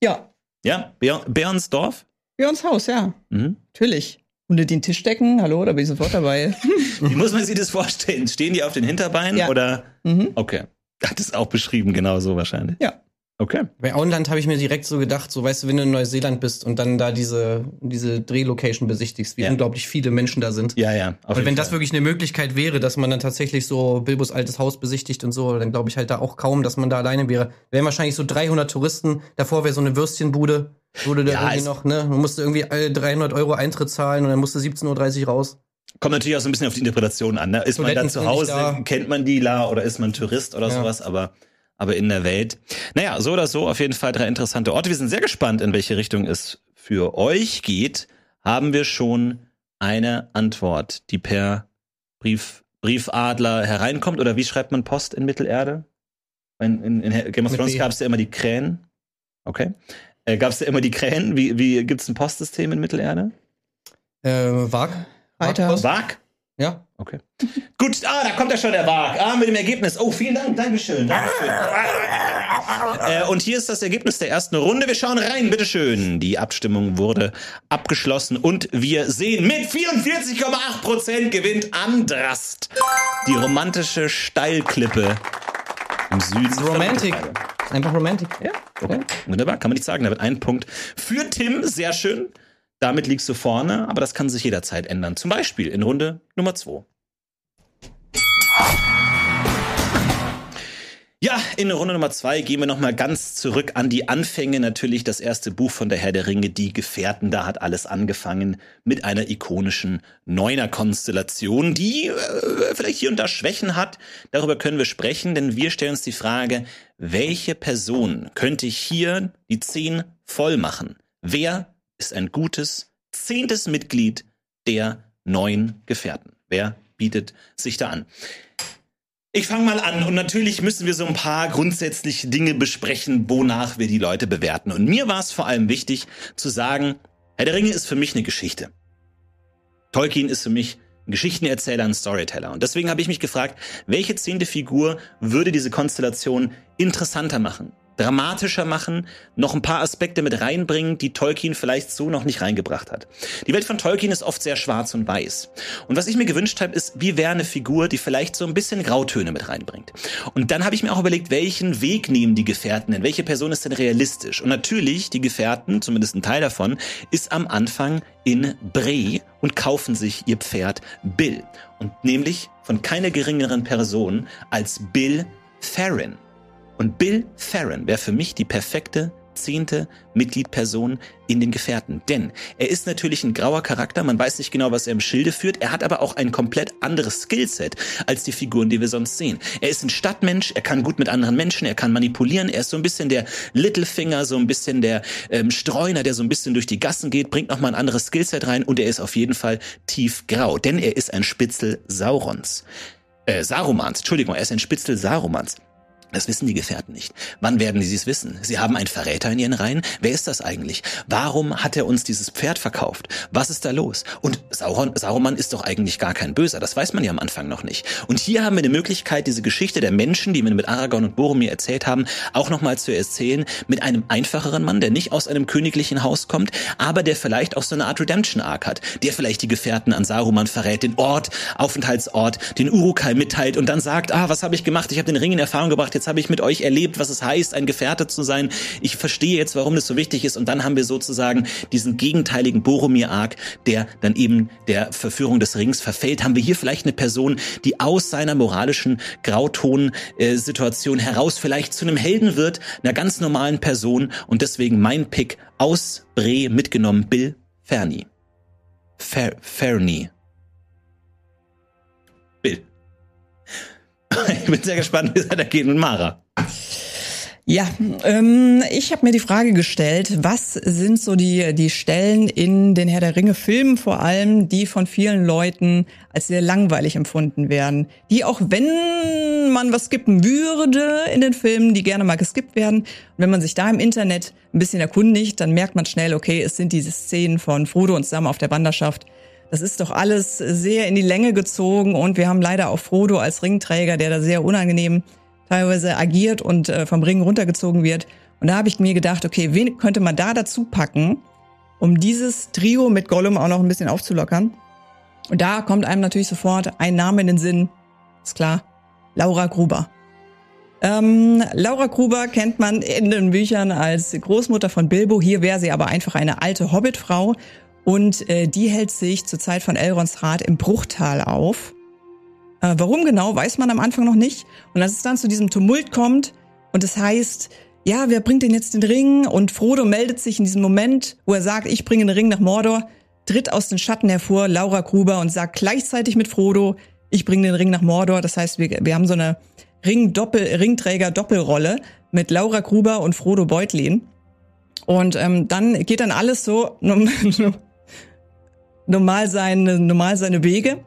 Ja, Ja? Björn, Björnsdorf? Björns Haus, ja. Mhm. Natürlich. Unter den Tisch decken, hallo, da bin ich sofort dabei. Wie muss man sich das vorstellen? Stehen die auf den Hinterbeinen? Ja. Oder? mhm. Okay. Hat es auch beschrieben, genau so wahrscheinlich. Ja. Okay. Bei Auenland habe ich mir direkt so gedacht, so weißt du, wenn du in Neuseeland bist und dann da diese, diese Drehlocation besichtigst, wie Ja. unglaublich viele Menschen da sind. Ja, ja. Und wenn jeden das Fall. wirklich eine Möglichkeit wäre, dass man dann tatsächlich so Bilbos altes Haus besichtigt und so, dann glaube ich halt da auch kaum, dass man da alleine wäre. Wären wahrscheinlich so 300 Touristen. Davor wäre so eine Würstchenbude. Wurde da Ja, irgendwie noch, ne? Man musste irgendwie alle 300 Euro Eintritt zahlen und dann musste 17.30 Uhr raus. Kommt natürlich auch so ein bisschen auf die Interpretation an. Ne? Ist man da Toiletten zu Hause, da. kennt man die la oder ist man Tourist oder Ja. sowas, aber, aber in der Welt. Naja, so oder so auf jeden Fall drei interessante Orte. Wir sind sehr gespannt, in welche Richtung es für euch geht. Haben wir schon eine Antwort, die per Brief, Briefadler hereinkommt? Oder wie schreibt man Post in Mittelerde? In, in, in Game of Thrones gab es ja immer die Krähen. Okay. Äh, gab es ja immer die Krähen? Wie, wie gibt es ein Postsystem in Mittelerde? Äh, Wag? Weiter. Wag? Ja. Okay. Gut, ah, da kommt ja schon der Wag. Ah, mit dem Ergebnis. Oh, vielen Dank, Dankeschön. Dankeschön. äh, und hier ist das Ergebnis der ersten Runde. Wir schauen rein, bitteschön. Die Abstimmung wurde abgeschlossen und wir sehen, mit 44,8 Prozent gewinnt Andrast. Die romantische Steilklippe im Süden. Romantic. Einfach Romantic. Ja, okay. Wunderbar, kann man nicht sagen. Da wird ein Punkt für Tim, sehr schön. Damit liegst du vorne, aber das kann sich jederzeit ändern. Zum Beispiel in Runde Nummer 2. Ja, in Runde Nummer zwei gehen wir nochmal ganz zurück an die Anfänge. Natürlich das erste Buch von der Herr der Ringe, Die Gefährten. Da hat alles angefangen mit einer ikonischen Neuner-Konstellation, die äh, vielleicht hier und da Schwächen hat. Darüber können wir sprechen, denn wir stellen uns die Frage, welche Person könnte hier die zehn voll machen? Wer ist ein gutes zehntes Mitglied der neuen Gefährten. Wer bietet sich da an? Ich fange mal an und natürlich müssen wir so ein paar grundsätzliche Dinge besprechen, wonach wir die Leute bewerten. Und mir war es vor allem wichtig zu sagen, Herr der Ringe ist für mich eine Geschichte. Tolkien ist für mich ein Geschichtenerzähler, ein Storyteller. Und deswegen habe ich mich gefragt, welche zehnte Figur würde diese Konstellation interessanter machen? Dramatischer machen, noch ein paar Aspekte mit reinbringen, die Tolkien vielleicht so noch nicht reingebracht hat. Die Welt von Tolkien ist oft sehr schwarz und weiß. Und was ich mir gewünscht habe, ist, wie wäre eine Figur, die vielleicht so ein bisschen Grautöne mit reinbringt. Und dann habe ich mir auch überlegt, welchen Weg nehmen die Gefährten denn? Welche Person ist denn realistisch? Und natürlich, die Gefährten, zumindest ein Teil davon, ist am Anfang in Bree und kaufen sich ihr Pferd Bill. Und nämlich von keiner geringeren Person als Bill Theron. Und Bill Farron wäre für mich die perfekte zehnte Mitgliedperson in den Gefährten. Denn er ist natürlich ein grauer Charakter, man weiß nicht genau, was er im Schilde führt, er hat aber auch ein komplett anderes Skillset als die Figuren, die wir sonst sehen. Er ist ein Stadtmensch, er kann gut mit anderen Menschen, er kann manipulieren, er ist so ein bisschen der Littlefinger, so ein bisschen der ähm, Streuner, der so ein bisschen durch die Gassen geht, bringt nochmal ein anderes Skillset rein und er ist auf jeden Fall tiefgrau, denn er ist ein Spitzel Saurons. Äh, Sarumans, Entschuldigung, er ist ein Spitzel Sarumans. Das wissen die Gefährten nicht. Wann werden sie es wissen? Sie haben einen Verräter in ihren Reihen. Wer ist das eigentlich? Warum hat er uns dieses Pferd verkauft? Was ist da los? Und Sauron, Sauron ist doch eigentlich gar kein Böser. Das weiß man ja am Anfang noch nicht. Und hier haben wir die Möglichkeit, diese Geschichte der Menschen, die wir mit Aragorn und Boromir erzählt haben, auch nochmal zu erzählen mit einem einfacheren Mann, der nicht aus einem königlichen Haus kommt, aber der vielleicht auch so eine Art Redemption-Arc hat, der vielleicht die Gefährten an Saruman verrät, den Ort, Aufenthaltsort, den Urukai mitteilt und dann sagt, ah, was habe ich gemacht? Ich habe den Ring in Erfahrung gebracht, jetzt habe ich mit euch erlebt, was es heißt, ein Gefährte zu sein. Ich verstehe jetzt, warum das so wichtig ist. Und dann haben wir sozusagen diesen gegenteiligen Boromir-Arc, der dann eben der Verführung des Rings verfällt. Haben wir hier vielleicht eine Person, die aus seiner moralischen Grauton-Situation heraus vielleicht zu einem Helden wird, einer ganz normalen Person. Und deswegen mein Pick aus Bre mitgenommen, Bill Fernie. Fer Fernie. Ich bin sehr gespannt, wie es weitergeht mit Mara. Ja, ähm, ich habe mir die Frage gestellt, was sind so die, die Stellen in den Herr der Ringe Filmen vor allem, die von vielen Leuten als sehr langweilig empfunden werden, die auch wenn man was skippen würde in den Filmen, die gerne mal geskippt werden. Und wenn man sich da im Internet ein bisschen erkundigt, dann merkt man schnell, okay, es sind diese Szenen von Frodo und Sam auf der Wanderschaft, das ist doch alles sehr in die Länge gezogen und wir haben leider auch Frodo als Ringträger, der da sehr unangenehm teilweise agiert und äh, vom Ring runtergezogen wird. Und da habe ich mir gedacht, okay, wen könnte man da dazu packen, um dieses Trio mit Gollum auch noch ein bisschen aufzulockern? Und da kommt einem natürlich sofort ein Name in den Sinn. Ist klar, Laura Gruber. Ähm, Laura Gruber kennt man in den Büchern als Großmutter von Bilbo. Hier wäre sie aber einfach eine alte Hobbitfrau und äh, die hält sich zur Zeit von Elrons Rat im Bruchtal auf. Äh, warum genau, weiß man am Anfang noch nicht. Und als es dann zu diesem Tumult kommt und es heißt, ja, wer bringt denn jetzt den Ring? Und Frodo meldet sich in diesem Moment, wo er sagt, ich bringe den Ring nach Mordor, tritt aus den Schatten hervor Laura Gruber und sagt gleichzeitig mit Frodo, ich bringe den Ring nach Mordor. Das heißt, wir, wir haben so eine Ring-Doppel, Ringträger-Doppelrolle mit Laura Gruber und Frodo Beutlin. Und ähm, dann geht dann alles so normal seine, normal seine Wege.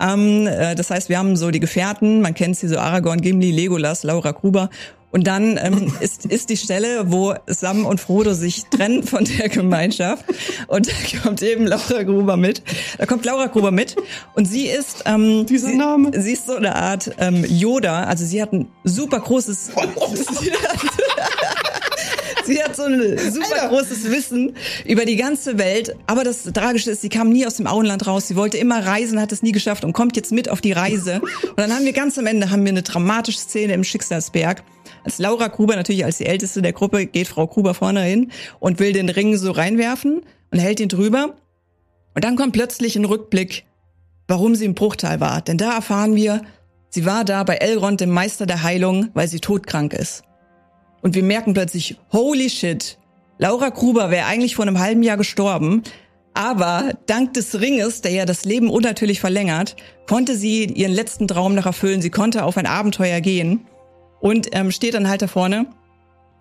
Ähm, äh, das heißt, wir haben so die Gefährten, man kennt sie so Aragorn, Gimli, Legolas, Laura Gruber. Und dann ähm, ist, ist die Stelle, wo Sam und Frodo sich trennen von der Gemeinschaft. Und da kommt eben Laura Gruber mit. Da kommt Laura Gruber mit. Und sie ist, ähm, Dieser sie, Name. sie ist so eine Art ähm, Yoda. Also sie hat ein super großes. Sie hat so ein super großes Wissen über die ganze Welt. Aber das Tragische ist, sie kam nie aus dem Auenland raus. Sie wollte immer reisen, hat es nie geschafft und kommt jetzt mit auf die Reise. Und dann haben wir ganz am Ende haben wir eine dramatische Szene im Schicksalsberg. Als Laura Gruber natürlich als die älteste der Gruppe geht Frau Gruber vorne hin und will den Ring so reinwerfen und hält ihn drüber. Und dann kommt plötzlich ein Rückblick, warum sie im Bruchtal war. Denn da erfahren wir, sie war da bei Elrond, dem Meister der Heilung, weil sie todkrank ist. Und wir merken plötzlich, holy shit, Laura Gruber wäre eigentlich vor einem halben Jahr gestorben, aber dank des Ringes, der ja das Leben unnatürlich verlängert, konnte sie ihren letzten Traum noch erfüllen. Sie konnte auf ein Abenteuer gehen und ähm, steht dann halt da vorne.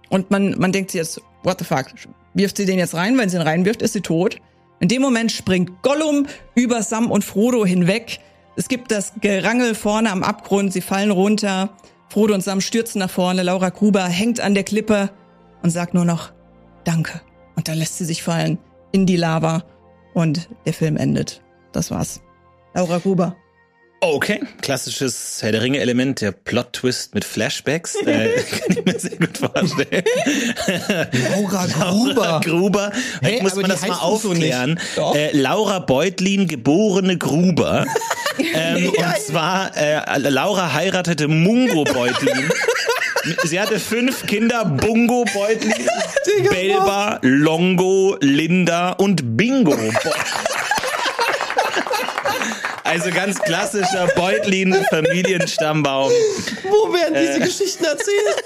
Und man, man denkt sich jetzt, what the fuck, wirft sie den jetzt rein? Wenn sie ihn reinwirft, ist sie tot. In dem Moment springt Gollum über Sam und Frodo hinweg. Es gibt das Gerangel vorne am Abgrund, sie fallen runter. Frodo und Sam stürzen nach vorne. Laura Gruber hängt an der Klippe und sagt nur noch Danke. Und dann lässt sie sich fallen in die Lava und der Film endet. Das war's. Laura Gruber. Okay, klassisches Herr der Ringe-Element, der Plot-Twist mit Flashbacks. äh, kann ich mir sehr gut vorstellen. Laura Laura Gruber. Hey, muss man das mal so aufklären. Äh, Laura Beutlin, geborene Gruber. ähm, und zwar, äh, Laura heiratete Mungo Beutlin. Sie hatte fünf Kinder, Bungo Beutlin, Belba, Longo, Linda und Bingo. Beutlin. Also ganz klassischer Beutlin-Familienstammbaum. Wo werden Äh. diese Geschichten erzählt?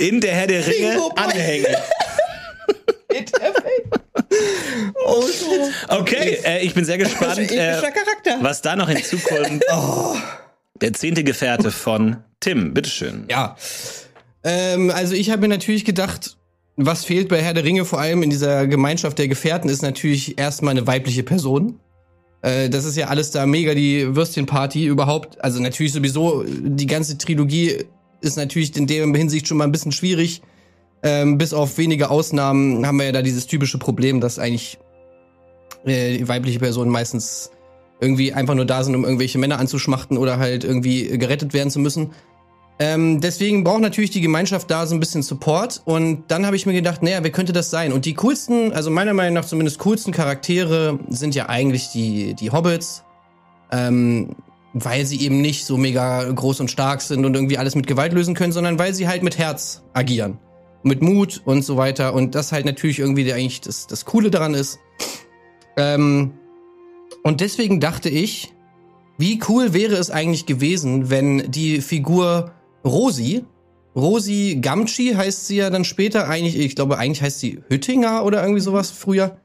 In der Herr der Ringe Beutlin. Anhänge. Oh, so. Okay, äh, ich bin sehr gespannt, äh, was da noch hinzukommt. Der zehnte Gefährte von Tim, bitteschön. Ja. Ähm, also ich habe mir natürlich gedacht, was fehlt bei Herr der Ringe, vor allem in dieser Gemeinschaft der Gefährten, ist natürlich erstmal eine weibliche Person. Äh, das ist ja alles da mega die Würstchenparty überhaupt. Also natürlich sowieso, die ganze Trilogie ist natürlich in der Hinsicht schon mal ein bisschen schwierig. Ähm, bis auf wenige Ausnahmen haben wir ja da dieses typische Problem, dass eigentlich äh, weibliche Personen meistens irgendwie einfach nur da sind, um irgendwelche Männer anzuschmachten oder halt irgendwie gerettet werden zu müssen. Ähm, deswegen braucht natürlich die Gemeinschaft da so ein bisschen Support. Und dann habe ich mir gedacht, naja, wer könnte das sein? Und die coolsten, also meiner Meinung nach zumindest coolsten Charaktere sind ja eigentlich die, die Hobbits. Ähm, weil sie eben nicht so mega groß und stark sind und irgendwie alles mit Gewalt lösen können, sondern weil sie halt mit Herz agieren. Mit Mut und so weiter. Und das halt natürlich irgendwie eigentlich das, das Coole daran ist. Ähm, und deswegen dachte ich, wie cool wäre es eigentlich gewesen, wenn die Figur Rosi, Rosi Gamci heißt sie ja dann später, eigentlich, ich glaube, eigentlich heißt sie Hüttinger oder irgendwie sowas früher.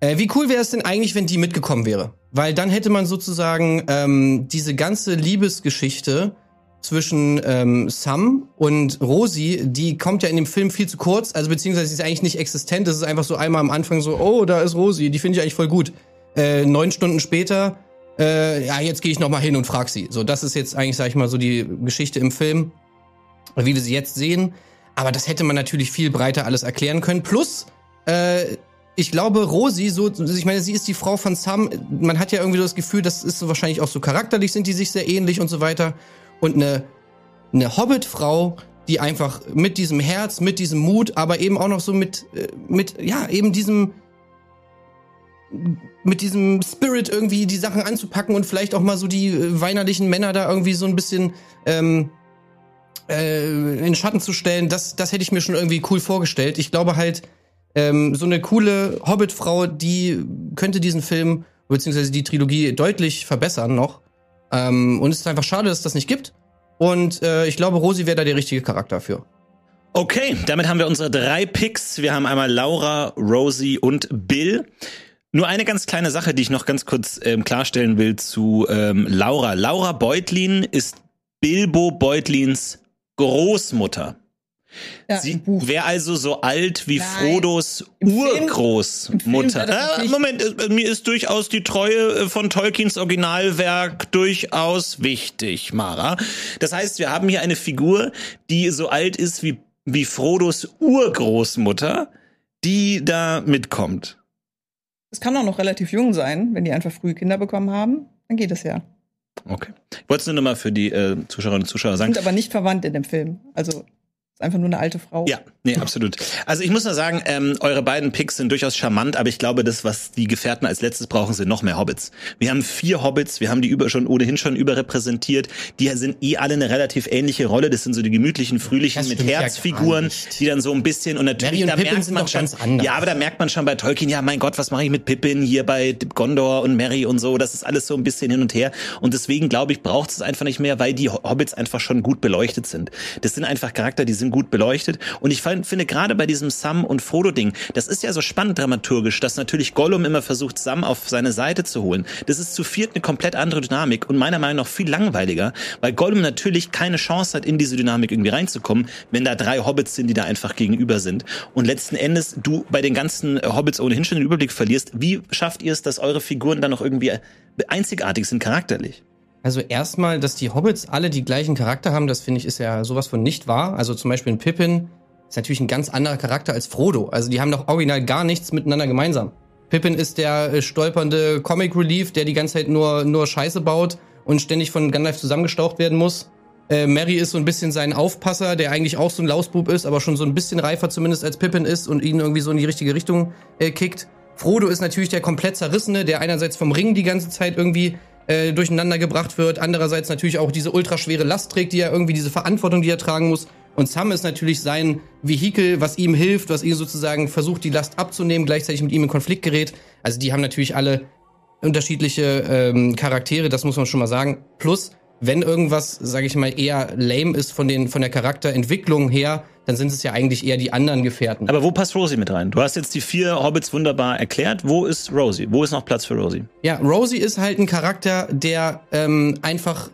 Äh, wie cool wäre es denn eigentlich, wenn die mitgekommen wäre? Weil dann hätte man sozusagen ähm, diese ganze Liebesgeschichte zwischen ähm, Sam und Rosi, die kommt ja in dem Film viel zu kurz, also beziehungsweise sie ist eigentlich nicht existent, das ist einfach so einmal am Anfang so, oh, da ist Rosi, die finde ich eigentlich voll gut. Äh, neun Stunden später, äh, ja, jetzt gehe ich noch mal hin und frag sie. So, das ist jetzt eigentlich, sag ich mal, so die Geschichte im Film, wie wir sie jetzt sehen. Aber das hätte man natürlich viel breiter alles erklären können. Plus, äh, ich glaube, Rosi, so, ich meine, sie ist die Frau von Sam. Man hat ja irgendwie so das Gefühl, das ist so wahrscheinlich auch so charakterlich, sind die sich sehr ähnlich und so weiter. Und eine, eine Hobbit-Frau, die einfach mit diesem Herz, mit diesem Mut, aber eben auch noch so mit, äh, mit, ja, eben diesem, mit diesem Spirit irgendwie die Sachen anzupacken und vielleicht auch mal so die äh, weinerlichen Männer da irgendwie so ein bisschen ähm, äh, in Schatten zu stellen, das, das hätte ich mir schon irgendwie cool vorgestellt. Ich glaube halt, ähm, so eine coole Hobbit-Frau, die könnte diesen Film beziehungsweise die Trilogie deutlich verbessern noch. Ähm, und es ist einfach schade, dass es das nicht gibt. Und äh, ich glaube, Rosi wäre da der richtige Charakter für. Okay, damit haben wir unsere drei Picks. Wir haben einmal Laura, Rosie und Bill. Nur eine ganz kleine Sache, die ich noch ganz kurz ähm, klarstellen will zu ähm, Laura. Laura Beutlin ist Bilbo Beutlins Großmutter. Ja, Sie wäre also so alt wie Nein. Frodos Urgroßmutter. Natürlich- Moment, äh, mir ist durchaus die Treue äh, von Tolkiens Originalwerk durchaus wichtig, Mara. Das heißt, wir haben hier eine Figur, die so alt ist wie, wie Frodos Urgroßmutter, die da mitkommt. Es kann auch noch relativ jung sein, wenn die einfach früh Kinder bekommen haben. Dann geht es ja. Okay. Ich wollte es nur noch mal für die äh, Zuschauerinnen und Zuschauer sagen. Sind aber nicht verwandt in dem Film. Also ist einfach nur eine alte Frau. Ja, nee, absolut. Also ich muss nur sagen, ähm, eure beiden Picks sind durchaus charmant, aber ich glaube, das, was die Gefährten als letztes brauchen, sind noch mehr Hobbits. Wir haben vier Hobbits, wir haben die über schon ohnehin schon überrepräsentiert. Die sind eh alle eine relativ ähnliche Rolle. Das sind so die gemütlichen, fröhlichen Das mit ja Herzfiguren, nicht. die dann so ein bisschen und natürlich und da Pippin merkt sind man schon. ganz anders. Ja, aber da merkt man schon bei Tolkien, ja, mein Gott, was mache ich mit Pippin hier bei Gondor und Mary und so. Das ist alles so ein bisschen hin und her. Und deswegen glaube ich, braucht es einfach nicht mehr, weil die Hobbits einfach schon gut beleuchtet sind. Das sind einfach Charakter, die sind sind gut beleuchtet. Und ich find, finde gerade bei diesem Sam und Frodo-Ding, das ist ja so spannend dramaturgisch, dass natürlich Gollum immer versucht, Sam auf seine Seite zu holen. Das ist zu viert eine komplett andere Dynamik und meiner Meinung nach viel langweiliger, weil Gollum natürlich keine Chance hat, in diese Dynamik irgendwie reinzukommen, wenn da drei Hobbits sind, die da einfach gegenüber sind. Und letzten Endes du bei den ganzen Hobbits ohnehin schon den Überblick verlierst. Wie schafft ihr es, dass eure Figuren dann noch irgendwie einzigartig sind charakterlich? Also erstmal, dass die Hobbits alle die gleichen Charakter haben, das finde ich ist ja sowas von nicht wahr. Also zum Beispiel ein Pippin ist natürlich ein ganz anderer Charakter als Frodo. Also die haben doch original gar nichts miteinander gemeinsam. Pippin ist der äh, stolpernde Comic Relief, der die ganze Zeit nur, nur Scheiße baut und ständig von Gandalf zusammengestaucht werden muss. Äh, Mary ist so ein bisschen sein Aufpasser, der eigentlich auch so ein Lausbub ist, aber schon so ein bisschen reifer zumindest als Pippin ist und ihn irgendwie so in die richtige Richtung äh, kickt. Frodo ist natürlich der komplett zerrissene, der einerseits vom Ring die ganze Zeit irgendwie äh, durcheinander gebracht wird, andererseits natürlich auch diese ultraschwere Last trägt, die er irgendwie diese Verantwortung, die er tragen muss. Und Sam ist natürlich sein Vehikel, was ihm hilft, was ihm sozusagen versucht, die Last abzunehmen, gleichzeitig mit ihm in Konflikt gerät. Also die haben natürlich alle unterschiedliche ähm, Charaktere, das muss man schon mal sagen. Plus, wenn irgendwas, sage ich mal, eher lame ist von den von der Charakterentwicklung her, dann sind es ja eigentlich eher die anderen Gefährten. Aber wo passt Rosie mit rein? Du hast jetzt die vier Hobbits wunderbar erklärt. Wo ist Rosie? Wo ist noch Platz für Rosie? Ja, Rosie ist halt ein Charakter, der ähm, einfach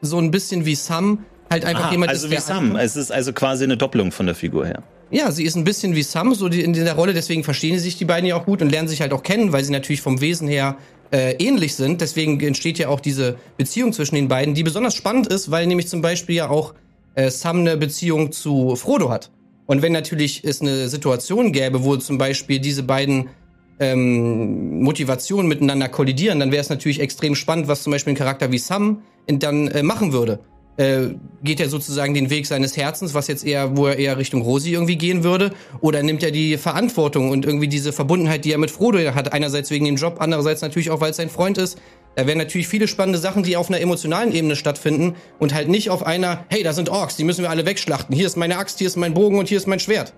so ein bisschen wie Sam halt einfach Aha, jemand also ist, wie der Sam. Es ist also quasi eine Doppelung von der Figur her. Ja, sie ist ein bisschen wie Sam, so die, in der Rolle, deswegen verstehen sie sich die beiden ja auch gut und lernen sich halt auch kennen, weil sie natürlich vom Wesen her äh, ähnlich sind. Deswegen entsteht ja auch diese Beziehung zwischen den beiden, die besonders spannend ist, weil nämlich zum Beispiel ja auch äh, Sam eine Beziehung zu Frodo hat. Und wenn natürlich es eine Situation gäbe, wo zum Beispiel diese beiden ähm, Motivationen miteinander kollidieren, dann wäre es natürlich extrem spannend, was zum Beispiel ein Charakter wie Sam in- dann äh, machen würde. Äh, geht er sozusagen den Weg seines Herzens, was jetzt eher, wo er eher Richtung Rosi irgendwie gehen würde, oder nimmt er die Verantwortung und irgendwie diese Verbundenheit, die er mit Frodo hat, einerseits wegen dem Job, andererseits natürlich auch, weil es sein Freund ist. Da wären natürlich viele spannende Sachen, die auf einer emotionalen Ebene stattfinden und halt nicht auf einer, hey, da sind Orks, die müssen wir alle wegschlachten. Hier ist meine Axt, hier ist mein Bogen und hier ist mein Schwert.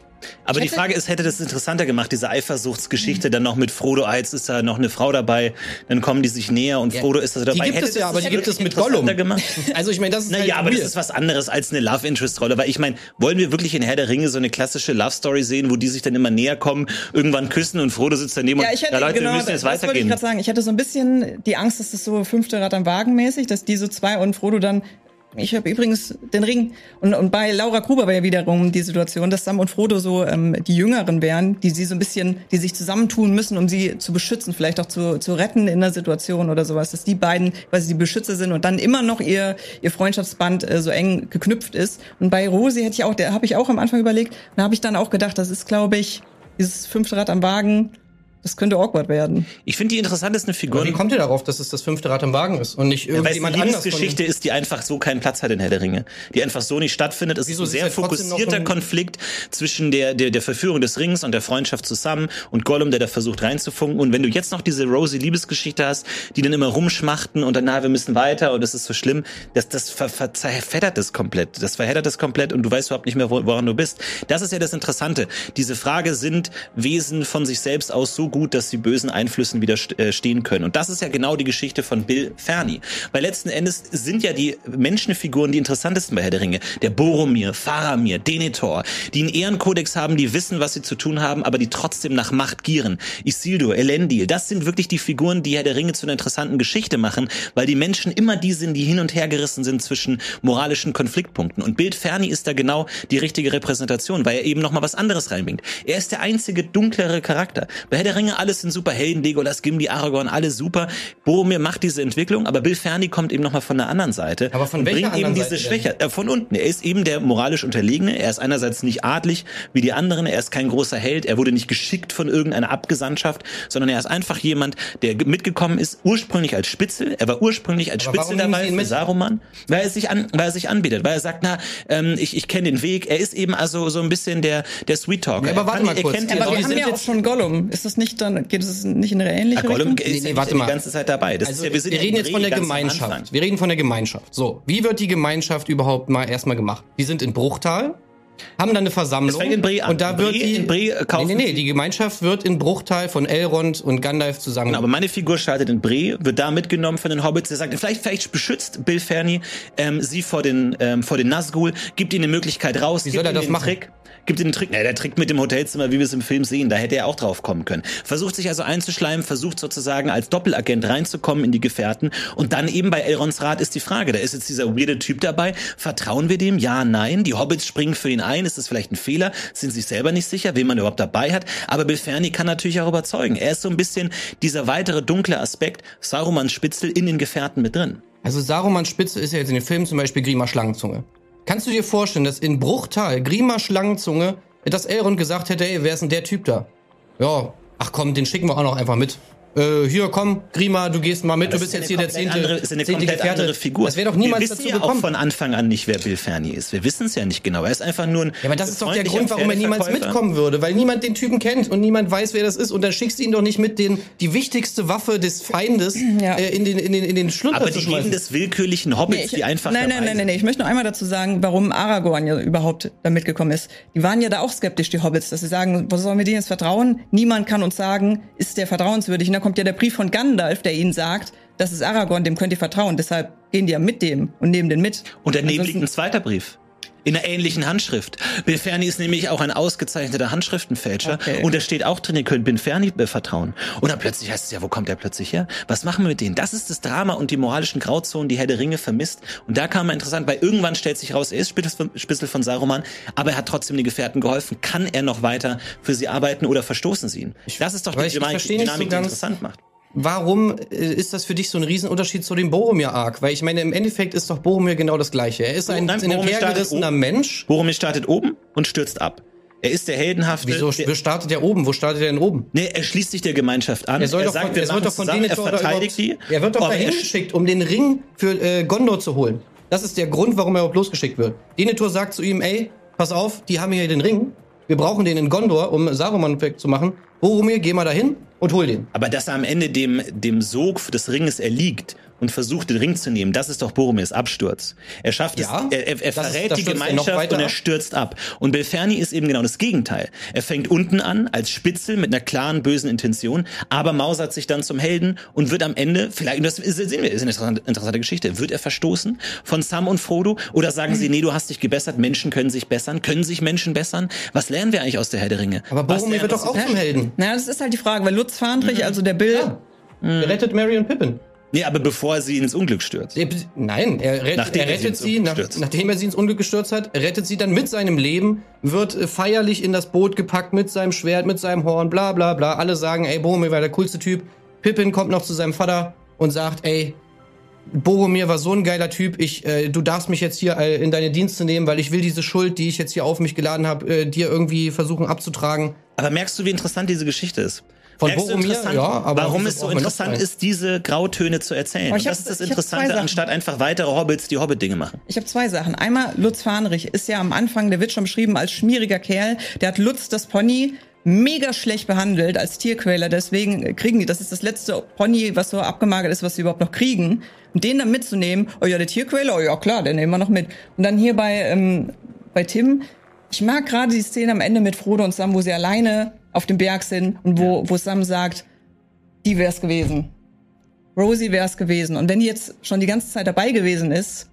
Aber die Frage ist, hätte das interessanter gemacht, diese Eifersuchtsgeschichte, dann noch mit Frodo, ah, jetzt ist da noch eine Frau dabei, dann kommen die sich näher und Ja, Frodo ist da dabei. die gibt Hätte es ja, das aber die gibt das es mit Gollum. Gemacht? Also ich meine, das ist halt Naja, aber das weird. ist was anderes als eine Love Interest Rolle, weil ich meine, wollen wir wirklich in Herr der Ringe so eine klassische Love Story sehen, wo die sich dann immer näher kommen, irgendwann küssen und Frodo sitzt daneben Ja, und ich hätte ja Leute, genau, wir müssen jetzt das wollte ich weitergehen. gerade sagen. Ich hatte so ein bisschen die Angst, dass das so fünfte Rad am Wagen mäßig, dass die so zwei und Frodo dann. Ich habe übrigens den Ring und, und bei Laura Gruber war ja wiederum die Situation, dass Sam und Frodo so ähm, die Jüngeren wären, die sie so ein bisschen, die sich zusammentun müssen, um sie zu beschützen, vielleicht auch zu, zu retten in der Situation oder sowas, dass die beiden quasi die Beschützer sind und dann immer noch ihr ihr Freundschaftsband äh, so eng geknüpft ist. Und bei Rosi hätte ich auch, der habe ich auch am Anfang überlegt, da habe ich dann auch gedacht, das ist, glaube ich, dieses fünfte Rad am Wagen. Das könnte awkward werden. Ich finde die interessantesten Aber Figuren. wie kommt ihr darauf, dass es das fünfte Rad am Wagen ist und nicht Ja, weil es irgendjemand eine anders? von- Liebesgeschichte ist, die einfach so keinen Platz hat in Herr der Ringe. Die einfach so nicht stattfindet. Es Wieso? ist ein sehr ja fokussierter Konflikt zwischen der, der, der Verführung des Rings und der Freundschaft zusammen und Gollum, der da versucht reinzufunken. Und wenn du jetzt noch diese Rosie-Liebesgeschichte hast, die dann immer rumschmachten und dann, na, wir müssen weiter und es ist so schlimm, das, das ver, ver, zerfettert das komplett. Das verheddert das komplett und du weißt überhaupt nicht mehr, wo, woran du bist. Das ist ja das Interessante. Diese Frage, sind Wesen von sich selbst aus so gut, dass sie bösen Einflüssen widerstehen können? Und das ist ja genau die Geschichte von Bill Ferny. Weil letzten Endes sind ja die Menschenfiguren die interessantesten bei Herr der Ringe. Der Boromir, Faramir, Denethor, die einen Ehrenkodex haben, die wissen, was sie zu tun haben, aber die trotzdem nach Macht gieren. Isildur, Elendil, das sind wirklich die Figuren, die Herr der Ringe zu einer interessanten Geschichte machen, weil die Menschen immer die sind, die hin und her gerissen sind zwischen moralischen Konfliktpunkten. Und Bild Ferny ist da genau die richtige Repräsentation, weil er eben nochmal was anderes reinbringt. Er ist der einzige dunklere Charakter. Bei Herr der Ringe alles sind Superhelden, Legolas, Gimli, Aragorn, alle super. Boromir macht diese Entwicklung, aber Bill Ferny kommt eben nochmal von der anderen Seite. Aber von und bringt eben diese Seite Schwäche äh, von unten. Er ist eben der moralisch Unterlegene. Er ist einerseits nicht adlig wie die anderen. Er ist kein großer Held. Er wurde nicht geschickt von irgendeiner Abgesandtschaft, sondern er ist einfach jemand, der ge- mitgekommen ist, ursprünglich als Spitzel. Er war ursprünglich als Aber Spitzel dabei für? Saruman, weil er sich an, weil er sich anbietet, weil er sagt, na, ähm, ich, ich kenne den Weg. Er ist eben also so ein bisschen der, der Sweet Talker. Ja, aber Er warte mal kurz. Aber wir haben ja auch schon Gollum. Ist das nicht dann, geht es nicht in eine ähnliche Gollum Richtung? ist nee, ja warte die mal. ganze Zeit dabei. Das Also, ist ja, wir sind wir reden jetzt von der. Gemeinschaft. Wir reden von der Gemeinschaft. So, wie wird die Gemeinschaft überhaupt mal erstmal gemacht? Die sind in Bruchtal. Haben dann eine Versammlung. Und da wird Bree- die, äh, kaufen nee, nee, nee, die Gemeinschaft wird in Bruchteil von Elrond und Gandalf zusammen. Genau, aber meine Figur startet in Bree, wird da mitgenommen von den Hobbits. Er sagt, vielleicht, vielleicht beschützt Bill Ferny ähm, sie vor den, ähm, vor den Nazgul, gibt ihnen eine Möglichkeit raus. Wie soll er das machen? Trick, gibt ihnen den Trick. Na, der Trick mit dem Hotelzimmer, wie wir es im Film sehen, da hätte er auch drauf kommen können. Versucht sich also einzuschleimen, versucht sozusagen als Doppelagent reinzukommen in die Gefährten. Und dann eben bei Elrons Rat ist die Frage, da ist jetzt dieser weirde Typ dabei. Vertrauen wir dem? Ja, nein. Die Hobbits springen für ihn ein. Ist das vielleicht ein Fehler? Sind sich selber nicht sicher, wen man überhaupt dabei hat? Aber Bill Ferny kann natürlich auch überzeugen. Er ist so ein bisschen dieser weitere dunkle Aspekt Sarumans Spitzel in den Gefährten mit drin. Also Sarumans Spitze ist ja jetzt in den Filmen zum Beispiel Grima Schlangenzunge. Kannst du dir vorstellen, dass in Bruchtal Grima Schlangenzunge, dass Elrond gesagt hätte, ey, wer ist denn der Typ da? Ja, ach komm, den schicken wir auch noch einfach mit. Äh, hier, komm, Grima, du gehst mal mit, du bist ist jetzt hier der zehnte, andere, ist eine zehnte komplett andere Figur. Das wäre doch niemals Wir wissen dazu ja auch gekommen. von Anfang an nicht, wer Bill Ferny ist. Wir wissen es ja nicht genau. Er ist einfach nur ein Ja, aber das ist doch der Grund, warum er niemals mitkommen würde, weil niemand den Typen kennt und niemand weiß, wer das ist. Und dann schickst du ihn doch nicht mit, den, die wichtigste Waffe des Feindes Ja. äh, in den, in den, in den Schlunter Aber zu die geben des willkürlichen Hobbits, Nee, ich, die einfach nein, nein, nein, nein, nein. Ich möchte nur einmal dazu sagen, warum Aragorn ja überhaupt da mitgekommen ist. Die waren ja da auch skeptisch, die Hobbits, dass sie sagen, wo sollen wir denen jetzt vertrauen? Niemand kann uns sagen, ist der vertrauenswürdig? Und kommt ja der Brief von Gandalf, der ihnen sagt, das ist Aragorn, dem könnt ihr vertrauen. Deshalb gehen die ja mit dem und nehmen den mit. Und daneben Ansonsten- liegt ein zweiter Brief. In einer ähnlichen Handschrift. Bill Ferny ist nämlich auch ein ausgezeichneter Handschriftenfälscher. Okay. Und da steht auch drin, ihr könnt Bill Ferny äh, vertrauen. Und dann plötzlich heißt es ja, wo kommt der plötzlich her? Was machen wir mit denen? Das ist das Drama und die moralischen Grauzonen, die Herr der Ringe vermisst. Und da kam man interessant, weil irgendwann stellt sich raus, er ist Spitzel von, Saruman, aber er hat trotzdem den Gefährten geholfen. Kann er noch weiter für sie arbeiten oder verstoßen sie ihn? Das ist doch die ich Dynamik, verstehe nicht so Dynamik die interessant macht. Warum äh, ist das für dich so ein Riesenunterschied zu dem Boromir-Arc? Weil ich meine, im Endeffekt ist doch Boromir genau das Gleiche. Er ist ein Nein, hin und Boromir her startet gerissener oben. Mensch. Boromir startet oben und stürzt ab. Er ist der heldenhafte. Wieso der, startet er oben? Wo startet er denn oben? Nee, er schließt sich der Gemeinschaft an. Er soll er doch sagt, von, er soll doch von zusammen, er verteidigt die. Er wird doch dahin geschickt, um den Ring für äh, Gondor zu holen. Das ist der Grund, warum er überhaupt losgeschickt wird. Denethor sagt zu ihm, ey, pass auf, die haben hier den Ring. Wir brauchen den in Gondor, um Saruman wegzumachen. Boromir, geh mal dahin und hol den. Aber dass er am Ende dem, dem Sog des Ringes erliegt und versucht, den Ring zu nehmen, das ist doch Boromirs Absturz. Er schafft Ja, es, er, er, er ist- verrät da die er Gemeinschaft weiter und er stürzt ab. Und Belferni ist eben genau das Gegenteil. Er fängt unten an, als Spitzel mit einer klaren, bösen Intention, aber mausert sich dann zum Helden und wird am Ende, vielleicht, und das ist- sehen wir, ist eine interessante, interessante Geschichte, wird er verstoßen von Sam und Frodo oder sagen sie, nee, du hast dich gebessert, Menschen können sich bessern, können sich Menschen bessern? Was lernen wir eigentlich aus der Herr der Ringe? Aber Boromir wird doch auch zum Helden. Na, das ist halt die Frage, weil Lutz Fahndrich, also der Bill, Ja. Er rettet Mary und Pippin. Nee, aber bevor er sie ins Unglück stürzt. Er- Nein, er, rett, Nachdem er er sie rettet ins sie, Unglück nach, nachdem er sie ins Unglück gestürzt hat, rettet sie dann mit seinem Leben, wird äh, feierlich in das Boot gepackt mit seinem Schwert, mit seinem Horn, bla bla bla. Alle sagen, ey, Boromir war der coolste Typ. Pippin kommt noch zu seinem Vater und sagt, ey, Boromir war so ein geiler Typ, ich, äh, du darfst mich jetzt hier äh, in deine Dienste nehmen, weil ich will diese Schuld, die ich jetzt hier auf mich geladen habe, äh, dir irgendwie versuchen abzutragen. Aber merkst du, wie interessant diese Geschichte ist? Von merkst Boromir, ja, aber warum es so interessant ist, diese Grautöne zu erzählen? Ich das hab- ist das hab Interessante, anstatt einfach weitere Hobbits, die Hobbit-Dinge machen. Ich habe zwei Sachen. Einmal Lutz Fahnrich ist ja am Anfang, der wird schon beschrieben als schmieriger Kerl. Der hat Lutz das Pony mega schlecht behandelt als Tierquäler. Deswegen kriegen die, das ist das letzte Pony, was so abgemagert ist, was sie überhaupt noch kriegen. Und den dann mitzunehmen, oh ja, der Tierquäler, oh ja klar, den nehmen wir noch mit. Und dann hier bei, ähm, bei Tim, ich mag gerade die Szene am Ende mit Frodo und Sam, wo sie alleine auf dem Berg sind und wo, wo Sam sagt, die wär's gewesen. Rosie wär's gewesen. Und wenn die jetzt schon die ganze Zeit dabei gewesen ist,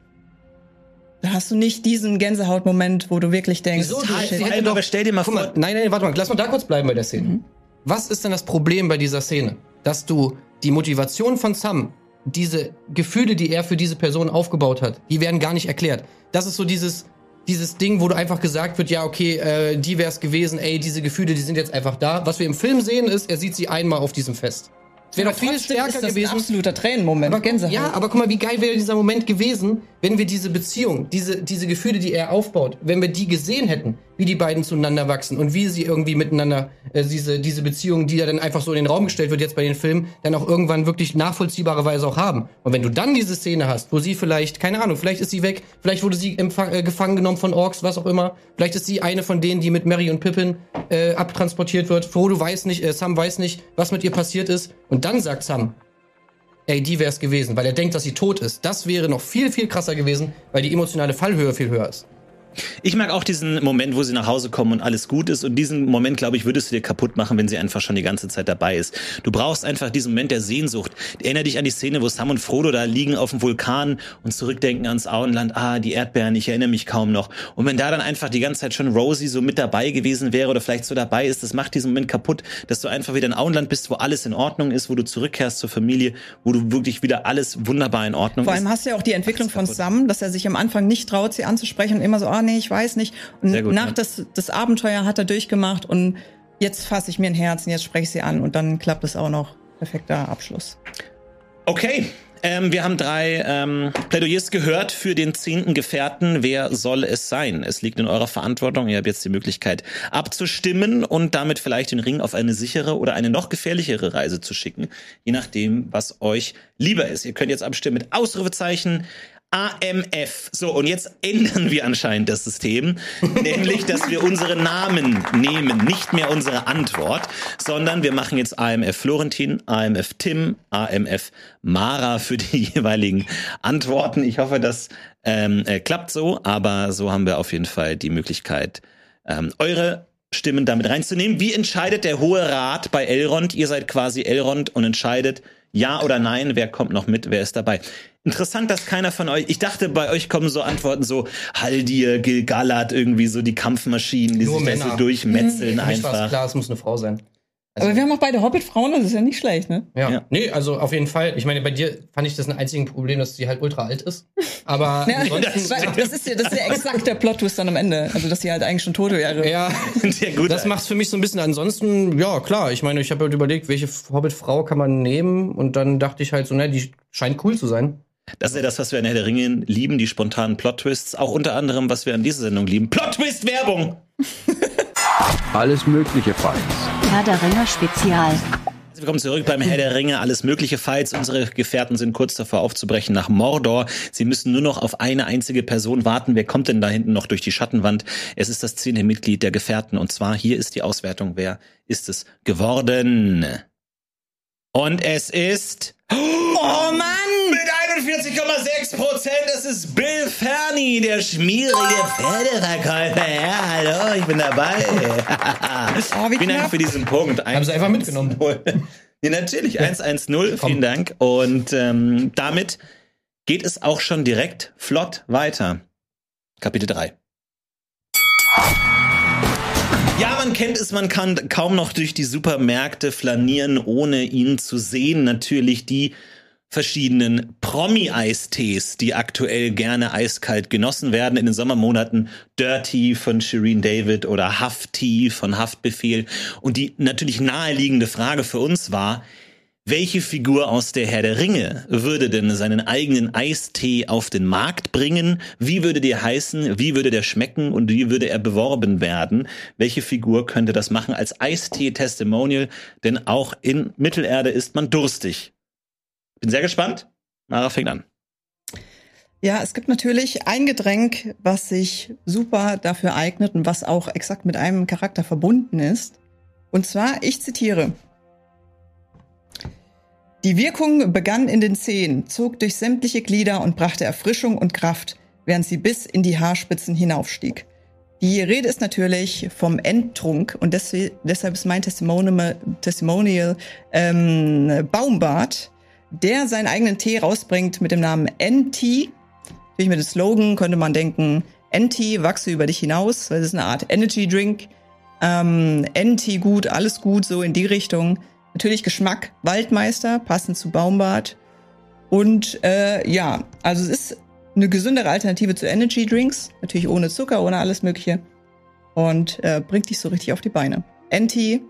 dann hast du nicht diesen Gänsehautmoment, wo du wirklich denkst, Wieso? Du- shit. sie hätte doch- aber stell dir mal vor, mal, nein, nein, warte mal, lass mal da kurz bleiben bei der Szene. Was ist denn das Problem bei dieser Szene? Dass du die Motivation von Sam, diese Gefühle, die er für diese Person aufgebaut hat, die werden gar nicht erklärt. Das ist so dieses, dieses Ding, wo du einfach gesagt wird, ja, okay, äh, die wär's gewesen, ey, diese Gefühle, die sind jetzt einfach da. Was wir im Film sehen, ist, er sieht sie einmal auf diesem Fest. Es wäre doch viel stärker ist das gewesen. Ein absoluter Tränenmoment. Aber, Gänsehaut. ja, aber guck mal, wie geil wäre dieser Moment gewesen, wenn wir diese Beziehung, diese, diese Gefühle, die er aufbaut, wenn wir die gesehen hätten, wie die beiden zueinander wachsen und wie sie irgendwie miteinander, äh, diese, diese Beziehung, die ja dann einfach so in den Raum gestellt wird jetzt bei den Filmen, dann auch irgendwann wirklich nachvollziehbarerweise auch haben. Und wenn du dann diese Szene hast, wo sie vielleicht, keine Ahnung, vielleicht ist sie weg, vielleicht wurde sie äh, gefangen genommen von Orks, was auch immer, vielleicht ist sie eine von denen, die mit Mary und Pippin äh, abtransportiert wird, Frodo weiß nicht, äh, Sam weiß nicht, was mit ihr passiert ist, und dann sagt Sam, ey, die wär's gewesen, weil er denkt, dass sie tot ist. Das wäre noch viel, viel krasser gewesen, weil die emotionale Fallhöhe viel höher ist. Ich mag auch diesen Moment, wo sie nach Hause kommen und alles gut ist. Und diesen Moment, glaube ich, würdest du dir kaputt machen, wenn sie einfach schon die ganze Zeit dabei ist. Du brauchst einfach diesen Moment der Sehnsucht. Erinner dich an die Szene, wo Sam und Frodo da liegen auf dem Vulkan und zurückdenken ans Auenland. Ah, die Erdbeeren, ich erinnere mich kaum noch. Und wenn da dann einfach die ganze Zeit schon Rosie so mit dabei gewesen wäre oder vielleicht so dabei ist, das macht diesen Moment kaputt, dass du einfach wieder in Auenland bist, wo alles in Ordnung ist, wo du zurückkehrst zur Familie, wo du wirklich wieder alles wunderbar in Ordnung Vor ist. allem hast du ja auch die Entwicklung von. Sam, dass er sich am Anfang nicht traut, sie anzusprechen und immer so, ah nee, ich weiß nicht. Und gut, nach ja. das, das Abenteuer hat er durchgemacht und jetzt fasse ich mir ein Herz und jetzt spreche ich sie an und dann klappt es auch noch. Perfekter Abschluss. Okay. Ähm, wir haben drei ähm, Plädoyers gehört für den zehnten Gefährten. Wer soll es sein? Es liegt in eurer Verantwortung. Ihr habt jetzt die Möglichkeit abzustimmen und damit vielleicht den Ring auf eine sichere oder eine noch gefährlichere Reise zu schicken. Je nachdem, was euch lieber ist. Ihr könnt jetzt abstimmen mit Ausrufezeichen. AMF. So, und jetzt ändern wir anscheinend das System, nämlich, dass wir unsere Namen nehmen, nicht mehr unsere Antwort, sondern wir machen jetzt AMF Florentin, AMF Tim, AMF Mara für die jeweiligen Antworten. Ich hoffe, das ähm, äh, klappt so, aber so haben wir auf jeden Fall die Möglichkeit, ähm, eure Stimmen damit reinzunehmen. Wie entscheidet der Hohe Rat bei Elrond? Ihr seid quasi Elrond und entscheidet ja oder nein, wer kommt noch mit, wer ist dabei. Interessant, dass keiner von euch, ich dachte, bei euch kommen so Antworten so Haldir, Gilgalad, irgendwie so die Kampfmaschinen, die Nur sich so Männer. durchmetzeln Für mich war einfach. klar, es muss eine Frau sein. Also, Aber wir haben auch beide Hobbit-Frauen, das ist ja nicht schlecht, ne? ja. Ja. Nee, also auf jeden Fall. Ich meine, bei dir fand ich das ein einziges Problem, dass sie halt ultra alt ist. Aber Ja, das, ist ja, das ist ja exakt der Plot-Twist dann am Ende. Also, dass sie halt eigentlich schon tot wäre. ja, Sehr gut. das macht's für mich so ein bisschen. Ansonsten, ja, klar. Ich meine, ich habe halt überlegt, welche Hobbit-Frau kann man nehmen. Und dann dachte ich halt so, ne, die scheint cool zu sein. Das ist ja das, was wir an Herr der Ringe lieben, die spontanen Plot-Twists. Auch unter anderem, was wir an dieser Sendung lieben. Plot-Twist-Werbung! Alles mögliche Fights. Herr der Ringe Spezial. Willkommen zurück beim Herr der Ringe. Alles mögliche Fights. Unsere Gefährten sind kurz davor aufzubrechen nach Mordor. Sie müssen nur noch auf eine einzige Person warten. Wer kommt denn da hinten noch durch die Schattenwand? Es ist das zehnte Mitglied der Gefährten. Und zwar hier ist die Auswertung. Wer ist es geworden? Und es ist... Oh Mann! Mit 41,6 Prozent. Es ist Bill Ferny, der schmierige Pferdeverkäufer. Ja, hallo, ich bin dabei. Oh, wie Vielen Dank knapp. für diesen Punkt. Haben sie einfach mitgenommen. Ja, natürlich. 110. Komm. Vielen Dank. Und ähm, damit geht es auch schon direkt flott weiter. Kapitel 3. Ja, man kennt es, man kann kaum noch durch die Supermärkte flanieren, ohne ihn zu sehen. Natürlich die verschiedenen Promi-Eistees, die aktuell gerne eiskalt genossen werden in den Sommermonaten. Dirty von Shireen David oder Hafti von Haftbefehl. Und die natürlich naheliegende Frage für uns war, welche Figur aus der Herr der Ringe würde denn seinen eigenen Eistee auf den Markt bringen? Wie würde der heißen? Wie würde der schmecken? Und wie würde er beworben werden? Welche Figur könnte das machen als Eistee-Testimonial? Denn auch in Mittelerde ist man durstig. Bin sehr gespannt. Mara fängt an. Ja, es gibt natürlich ein Getränk, was sich super dafür eignet und was auch exakt mit einem Charakter verbunden ist. Und zwar, ich zitiere. Die Wirkung begann in den Zehen, zog durch sämtliche Glieder und brachte Erfrischung und Kraft, während sie bis in die Haarspitzen hinaufstieg. Die Rede ist natürlich vom Endtrunk und deswe- deshalb ist mein Testimonial, Testimonial ähm, Baumbart, der seinen eigenen Tee rausbringt mit dem Namen NT. Natürlich mit dem Slogan könnte man denken, NT, wachse über dich hinaus. Das ist eine Art Energy Drink. Ähm, NT gut, alles gut, so in die Richtung. Natürlich Geschmack, Waldmeister, passend zu Baumbart. Und äh, ja, also es ist eine gesündere Alternative zu Energy Drinks. Natürlich ohne Zucker, ohne alles Mögliche. Und äh, bringt dich so richtig auf die Beine. NT,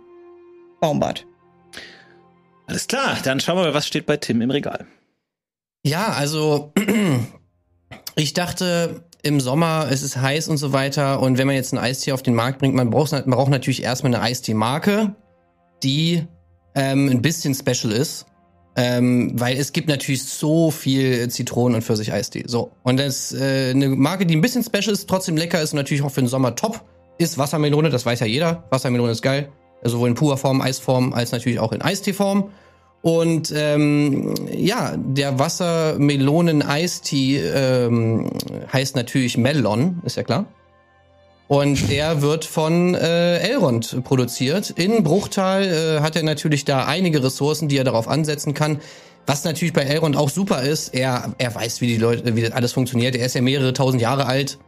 Baumbart. Alles klar, dann schauen wir mal, was steht bei Tim im Regal. Ja, also ich dachte im Sommer, es ist heiß und so weiter. Und wenn man jetzt einen Eistee auf den Markt bringt, man braucht, man braucht natürlich erstmal eine Eistee-Marke, die ähm, ein bisschen special ist. Ähm, weil es gibt natürlich so viel Zitronen- und Pfirsich-Eistee. So. Und das äh, eine Marke, die ein bisschen special ist, trotzdem lecker ist und natürlich auch für den Sommer top, ist Wassermelone. Das weiß ja jeder. Wassermelone ist geil. Also sowohl in purer Form, Eisform, als natürlich auch in Eisteeform. Und ähm, ja, der Wassermelonen-Eistee ähm, heißt natürlich Melon, ist ja klar. Und der wird von äh, Elrond produziert. In Bruchtal äh, hat er natürlich da einige Ressourcen, die er darauf ansetzen kann. Was natürlich bei Elrond auch super ist, er, er weiß, wie die Leute, wie das alles funktioniert. Er ist ja mehrere tausend Jahre alt.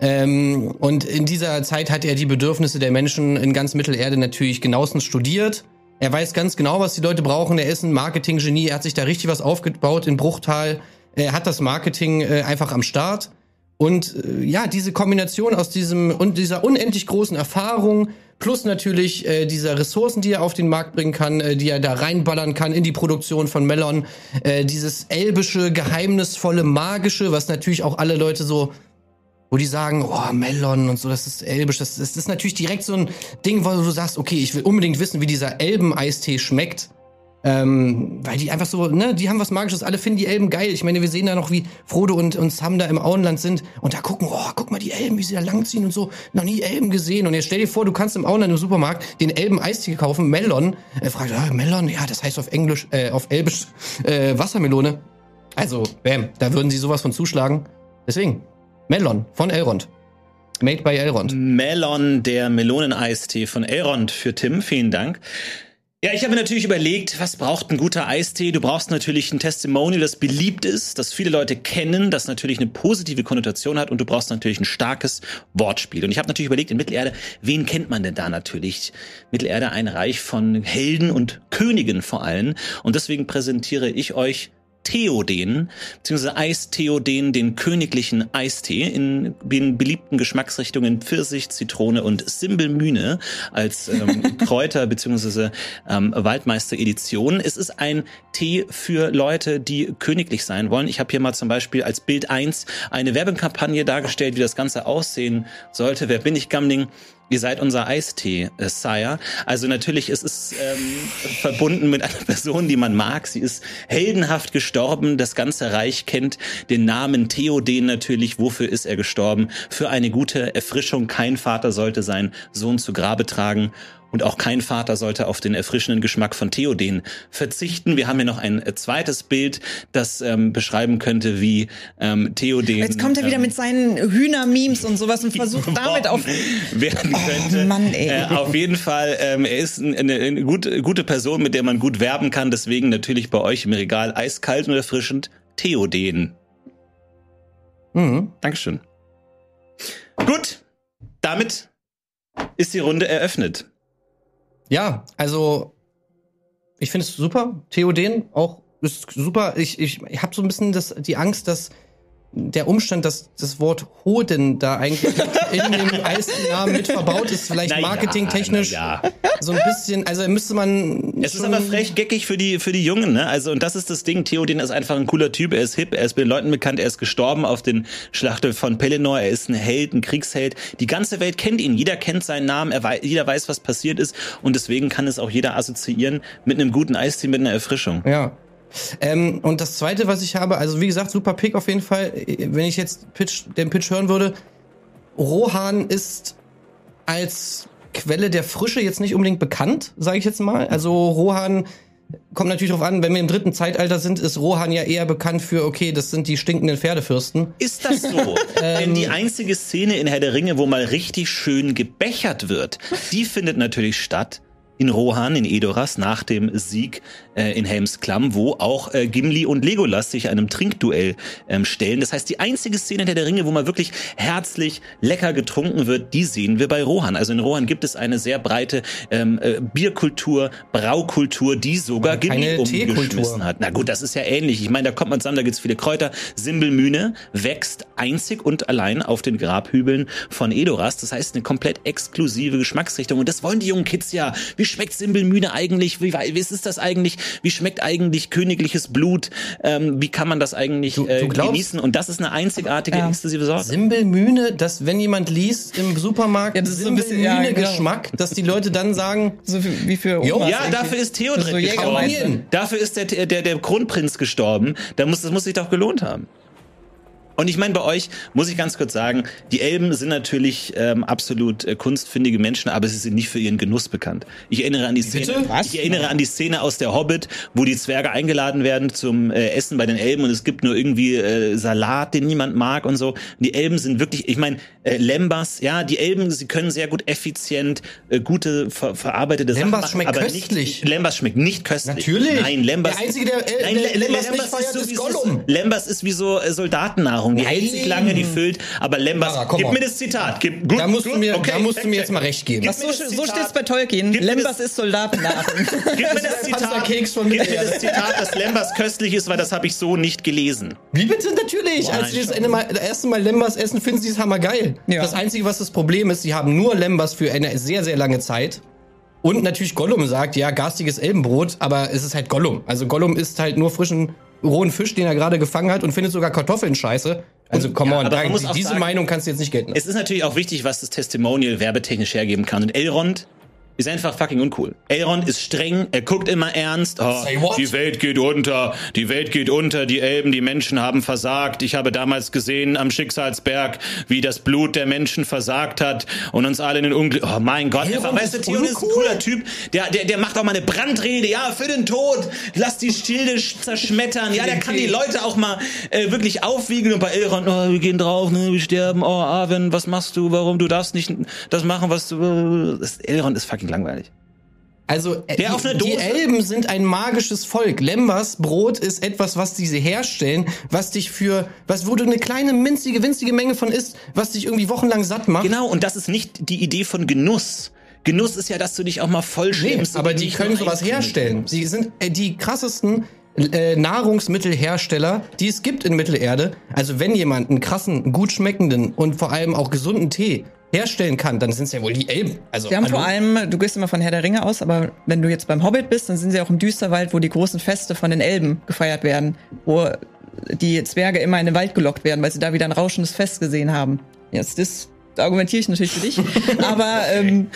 Ähm, und in dieser Zeit hat er die Bedürfnisse der Menschen in ganz Mittelerde natürlich genauestens studiert. Er weiß ganz genau, was die Leute brauchen. Er ist ein Marketinggenie. Er hat sich da richtig was aufgebaut in Bruchtal. Er hat das Marketing äh, einfach am Start. Und äh, ja, diese Kombination aus diesem und dieser unendlich großen Erfahrung plus natürlich äh, dieser Ressourcen, die er auf den Markt bringen kann, äh, die er da reinballern kann in die Produktion von Melon, äh, dieses elbische, geheimnisvolle, magische, was natürlich auch alle Leute so wo die sagen, oh, Melon und so, das ist elbisch. Das, das ist natürlich direkt so ein Ding, wo du sagst, okay, ich will unbedingt wissen, wie dieser Elben-Eistee schmeckt. Ähm, weil die einfach so, ne, die haben was Magisches, alle finden die Elben geil. Ich meine, wir sehen da noch, wie Frodo und, und Sam da im Auenland sind und da gucken, oh, guck mal die Elben, wie sie da langziehen und so. Noch nie Elben gesehen. Und jetzt stell dir vor, du kannst im Auenland im Supermarkt den Elben-Eistee kaufen, Melon. Er fragt, ah, Melon, ja, das heißt auf Englisch, äh, auf Elbisch äh, Wassermelone. Also, bam, da würden sie sowas von zuschlagen. Deswegen, Melon von Elrond. Made by Elrond. Melon, der Meloneneistee von Elrond für Tim. Vielen Dank. Ja, ich habe natürlich überlegt, was braucht ein guter Eistee? Du brauchst natürlich ein Testimonial, das beliebt ist, das viele Leute kennen, das natürlich eine positive Konnotation hat und du brauchst natürlich ein starkes Wortspiel. Und ich habe natürlich überlegt, in Mittelerde, wen kennt man denn da natürlich? Mittelerde ein Reich von Helden und Königen vor allem. Und deswegen präsentiere ich euch Theoden, beziehungsweise Eistheoden, den königlichen Eistee in den beliebten Geschmacksrichtungen Pfirsich, Zitrone und Simbelmühne als ähm, Kräuter beziehungsweise ähm, Waldmeister-Edition. Es ist ein Tee für Leute, die königlich sein wollen. Ich habe hier mal zum Beispiel als Bild eins eine Werbekampagne dargestellt, wie das Ganze aussehen sollte. Wer bin ich, Gamling? Ihr seid unser Eistee, äh, Sire. Also natürlich ist es ähm, verbunden mit einer Person, die man mag. Sie ist heldenhaft gestorben. Das ganze Reich kennt den Namen Theoden natürlich. Wofür ist er gestorben? Für eine gute Erfrischung. Kein Vater sollte seinen Sohn zu Grabe tragen. Und auch kein Vater sollte auf den erfrischenden Geschmack von Theoden verzichten. Wir haben hier noch ein zweites Bild, das ähm, beschreiben könnte, wie ähm, Theoden. Jetzt kommt er wieder ähm, mit seinen Hühnermemes und sowas und versucht damit auf. werden Oh, könnte. Mann, ey. Äh, auf jeden Fall, ähm, er ist eine, eine gute, gute Person, mit der man gut werben kann. Deswegen natürlich bei euch im Regal eiskalt und erfrischend Theoden. Mhm. Dankeschön. Gut, damit ist die Runde eröffnet. Ja, also ich finde es super. Theoden auch ist super. Ich, ich, ich habe so ein bisschen das, die Angst, dass der Umstand, dass das Wort Hoden da eigentlich in dem Eisennamen mit verbaut ist, vielleicht Na ja, marketingtechnisch na so ein bisschen, also müsste man. Es ist aber frech geckig für die, für die Jungen, ne? Also, und das ist das Ding. Theoden ist einfach ein cooler Typ. Er ist hip, er ist bei den Leuten bekannt, er ist gestorben auf den Schlachtfeld von Pelennor. Er ist ein Held, ein Kriegsheld. Die ganze Welt kennt ihn. Jeder kennt seinen Namen. Er wei jeder weiß, was passiert ist. Und deswegen kann es auch jeder assoziieren mit einem guten Eistee, mit einer Erfrischung. Ja. Ähm, und das zweite, was ich habe, also wie gesagt, super Pick auf jeden Fall. Wenn ich jetzt Pitch, den Pitch hören würde, Rohan ist als Quelle der Frische jetzt nicht unbedingt bekannt, sage ich jetzt mal. Also Rohan kommt natürlich darauf an, wenn wir im dritten Zeitalter sind, ist Rohan ja eher bekannt für, okay, das sind die stinkenden Pferdefürsten. Ist das so? Denn die einzige Szene in Herr der Ringe, wo mal richtig schön gebechert wird, die findet natürlich statt in Rohan, in Edoras, nach dem Sieg in Helms Klamm, wo auch äh, Gimli und Legolas sich einem Trinkduell ähm, stellen. Das heißt, die einzige Szene in Herr der Ringe, wo mal wirklich herzlich lecker getrunken wird, die sehen wir bei Rohan. Also in Rohan gibt es eine sehr breite ähm, äh, Bierkultur, Braukultur, die sogar Gimli umgeschmissen hat. Na gut, das ist ja ähnlich. Ich meine, da kommt man zusammen, da gibt's viele Kräuter. Simbelmühne wächst einzig und allein auf den Grabhügeln von Edoras. Das heißt, eine komplett exklusive Geschmacksrichtung. Und das wollen die jungen Kids ja. Wie schmeckt Simbelmühne eigentlich? Wie, wie ist das eigentlich? Wie schmeckt eigentlich königliches Blut? Ähm, wie kann man das eigentlich Du- du äh, glaubst- genießen? Und das ist eine einzigartige, Ja. exklusive Sorte. Simbelmühne, dass wenn jemand liest im Supermarkt Ja, das ist so ein bisschen- ja, Simbelmühne-Geschmack, dass die Leute dann sagen, So wie, wie für Omas Ja, dafür ist Theodred Das ist so. Dafür ist der, der, der Kronprinz gestorben. Da muss, das muss sich doch gelohnt haben. Und ich meine, bei euch muss ich ganz kurz sagen, die Elben sind natürlich ähm, absolut äh, kunstfindige Menschen, aber sie sind nicht für ihren Genuss bekannt. Ich erinnere an die Szene, Bitte? ich erinnere an die Szene aus der Hobbit, wo die Zwerge eingeladen werden zum äh, Essen bei den Elben und es gibt nur irgendwie äh, Salat, den niemand mag und so. Und die Elben sind wirklich, ich meine, äh, Lembas, ja, die Elben, sie können sehr gut effizient äh, gute ver verarbeitete Lembas Sachen machen, schmeckt aber köstlich. Nicht, Lembas schmeckt nicht köstlich. Natürlich. Nein, Lembas. Der Einzige, der, äh, Nein, der Le- Lembas nicht ist so ist Gollum. Lembas ist wie so äh, Soldatennahrung. Die hält sich lange, die füllt. Aber Lembas, Mara, gib on. mir das Zitat. Gib, gut, Da musst gut, du mir, okay, da musst du mir jetzt mal recht geben. Was, so, so Zitat. steht's bei Tolkien. Gib Lembas das- ist Soldatennahrung. Gib mir das Zitat, gib mir das Zitat, dass Lembas köstlich ist, weil das habe ich so nicht gelesen. Wie bitte? Natürlich. Boah, Als sie das schon. Ende mal, das erste Mal Lembas essen, finden sie es hammergeil. Ja. Das Einzige, was das Problem ist, sie haben nur Lembas für eine sehr, sehr lange Zeit. Und natürlich Gollum sagt, ja, garstiges Elbenbrot, aber es ist halt Gollum. Also Gollum isst halt nur frischen, rohen Fisch, den er gerade gefangen hat und findet sogar Kartoffeln scheiße. Also, come ja, on, da, diese sagen- Meinung kannst du jetzt nicht gelten. Es ist natürlich auch wichtig, was das Testimonial werbetechnisch hergeben kann. Und Elrond ist einfach fucking uncool. Elrond ist streng, er guckt immer ernst. Oh, die Welt geht unter, die Welt geht unter, die Elben, die Menschen haben versagt. Ich habe damals gesehen am Schicksalsberg, wie das Blut der Menschen versagt hat und uns alle in den Unglück. Oh mein Gott, Elrond einfach, weißt du, ist Theon ist ein cooler Typ. Der, der, der macht auch mal eine Brandrede, ja, für den Tod. Lass die Schilde sch- zerschmettern. Ja, der kann die Leute auch mal äh, wirklich aufwiegen. Und bei Elrond, oh, wir gehen drauf, ne, wir sterben. Oh, Arwen, was machst du? Warum? Du darfst nicht das machen, was du. Das, Elrond ist fucking langweilig. Also äh, Der die, die? Elben sind ein magisches Volk. Lembas Brot ist etwas, was diese herstellen, was dich für, was wo du eine kleine minzige, winzige Menge von isst, was dich irgendwie wochenlang satt macht. Genau, und das ist nicht die Idee von Genuss. Genuss ist ja, dass du dich auch mal voll Nee, schämst. aber und die können sowas herstellen. Sie sind äh, die krassesten äh, Nahrungsmittelhersteller, die es gibt in Mittelerde. Also wenn jemand einen krassen, gut schmeckenden und vor allem auch gesunden Tee herstellen kann, dann sind es ja wohl die Elben. Also Sie haben hallo? vor allem, du gehst immer von Herr der Ringe aus, aber wenn du jetzt beim Hobbit bist, dann sind sie auch im Düsterwald, wo die großen Feste von den Elben gefeiert werden, wo die Zwerge immer in den Wald gelockt werden, weil sie da wieder ein rauschendes Fest gesehen haben. Jetzt das argumentiere ich natürlich für dich, aber ähm,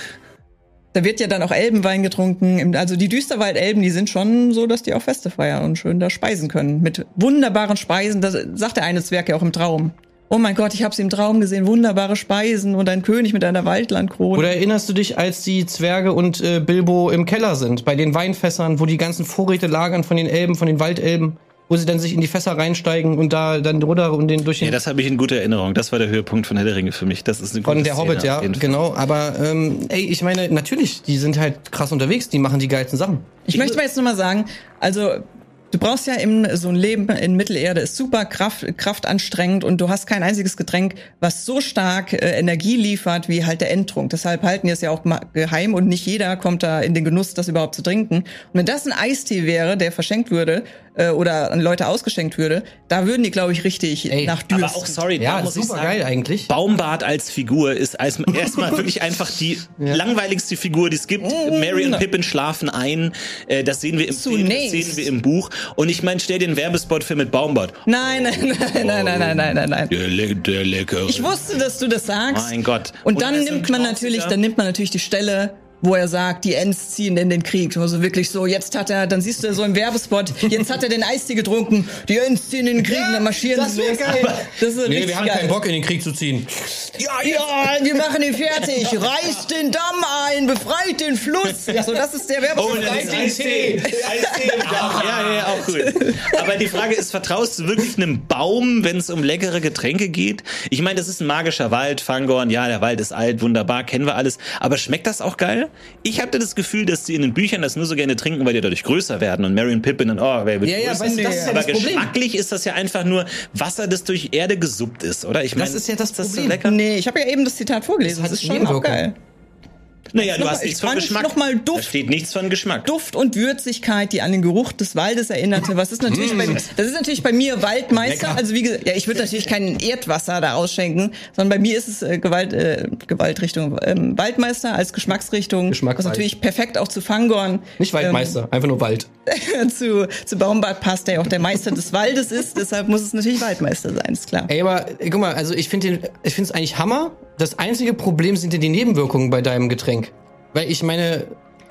da wird ja dann auch Elbenwein getrunken. Also die Düsterwald-Elben, die sind schon so, dass die auch Feste feiern und schön da speisen können. Mit wunderbaren Speisen, das sagt der eine Zwerg ja auch im Traum. Oh mein Gott, ich habe sie im Traum gesehen, wunderbare Speisen und ein König mit einer Waldlandkrone. Oder erinnerst du dich, als die Zwerge und äh, Bilbo im Keller sind, bei den Weinfässern, wo die ganzen Vorräte lagern von den Elben, von den Waldelben, wo sie dann sich in die Fässer reinsteigen und da dann runter und den durch den Ja, das habe ich in guter Erinnerung. Das war der Höhepunkt von Herr der Ringe für mich. Das ist eine von gute der Szene Hobbit, ja, genau. Aber ähm, ey, ich meine, natürlich, die sind halt krass unterwegs, die machen die geilsten Sachen. Ich möchte mal jetzt nur mal sagen, also du brauchst ja im so ein Leben in Mittelerde ist super Kraft, kraftanstrengend und du hast kein einziges Getränk, was so stark äh, Energie liefert wie halt der Endtrunk. Deshalb halten die es ja auch geheim und nicht jeder kommt da in den Genuss, das überhaupt zu trinken. Und wenn das ein Eistee wäre, der verschenkt würde äh, oder an Leute ausgeschenkt würde, da würden die, glaube ich, richtig Ey, nach Aber Dürsten. auch, sorry, Ja, da muss ich super sagen, geil eigentlich. Baumbart als Figur ist als- erstmal wirklich einfach die langweiligste Figur, die es gibt. Mary und Pippin schlafen ein. Äh, Das sehen wir im Film, das sehen wir im Buch. Und ich meine, stell dir einen Werbespot für mit Baumbart. Nein, nein, nein, nein, nein, nein, nein, nein, nein. Der, le der leckere. Ich wusste, dass du das sagst. Mein Gott. Und, Und dann nimmt man natürlich, dann nimmt man natürlich die Stelle, wo er sagt, die Ents ziehen in den Krieg. Also wirklich so, jetzt hat er, dann siehst du so im Werbespot, jetzt hat er den Eistee getrunken, die Ents ziehen in den Krieg, dann marschieren das sie los. geil. Das ist Nee, richtig wir haben geil. keinen Bock in den Krieg zu ziehen. Ja, ja, wir machen ihn fertig. Reißt den Damm ein, befreit den Fluss. So, das ist der Werbespot. Oh, das ist Eistee. Eistee. Ja, ja, ja, auch cool. Aber die Frage ist, vertraust du wirklich einem Baum, wenn es um leckere Getränke geht? Ich meine, das ist ein magischer Wald, Fangorn. Ja, der Wald ist alt, wunderbar, kennen wir alles. Aber schmeckt das auch geil? Ich hatte das Gefühl, dass die in den Büchern das nur so gerne trinken, weil die dadurch größer werden. Und Mary und Pippin und oh, wer wird Ja, ja, größer? weißt du, das ist ja Aber das Problem. geschmacklich ist das ja einfach nur Wasser, das durch Erde gesuppt ist, oder? Ich meine, Das ist ja das das so Problem. lecker? Nee, ich habe ja eben das Zitat vorgelesen. Das Das, ist schon auch geil. Naja, du hast nichts ich von Geschmack. noch mal Da Duft. steht nichts von Geschmack. Duft und Würzigkeit, die an den Geruch des Waldes erinnerte. Was ist natürlich bei, das ist natürlich bei mir Waldmeister. Lecker. Also wie gesagt, ja, ich würde natürlich kein Erdwasser da ausschenken, sondern bei mir ist es äh, Gewalt, äh, Gewaltrichtung ähm, Waldmeister als Geschmacksrichtung. Geschmacksreich. Was natürlich perfekt auch zu Fangorn, Nicht Waldmeister, einfach nur Wald. ähm, zu, zu Baumbart passt, der ja auch der Meister des Waldes ist. Deshalb muss es natürlich Waldmeister sein, ist klar. Ey, aber guck mal, also ich finde es eigentlich Hammer. Das einzige Problem sind ja die Nebenwirkungen bei deinem Getränk. Weil ich meine,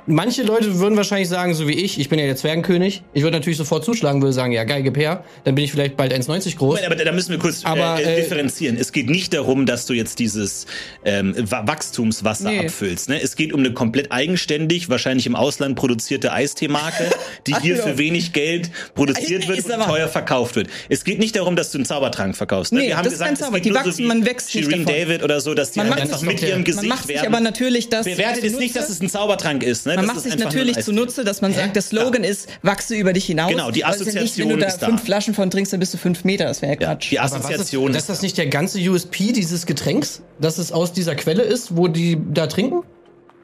manche Leute würden wahrscheinlich sagen, so wie ich, ich bin ja der Zwergenkönig. Ich würde natürlich sofort zuschlagen, würde sagen, ja, geil, gib her. Dann bin ich vielleicht bald 1,90 groß. Aber da müssen wir kurz Aber, äh, äh, differenzieren. Es geht nicht darum, dass du jetzt dieses ähm, Wa- Wachstumswasser Nee. abfüllst. Ne? Es geht um eine komplett eigenständig, wahrscheinlich im Ausland produzierte Eistee-Marke, die hier für wenig Geld produziert wird Ist und teuer verkauft wird. Es geht nicht darum, dass du einen Zaubertrank verkaufst. Ne? Nee, wir haben das ist gesagt, kein es Zauber. Die so wachsen, wie man wächst nicht Shireen davon. David oder so, dass die Man halt einfach mit ihrem Gesicht Man macht sich werben. aber natürlich das. Bewertet es nicht, dass es ein Zaubertrank ist. Ne? Man macht sich natürlich zunutze, dass man sagt, der Slogan ist, wachse über dich hinaus. Genau, die es ist ja nicht, Assoziation wenn du da ist da. fünf Flaschen von trinkst, dann bist du fünf Meter. Das wäre ja Ja, Quatsch. die was ist, Assoziation ist das nicht der ganze USP dieses Getränks, dass es aus dieser Quelle ist, wo die da trinken?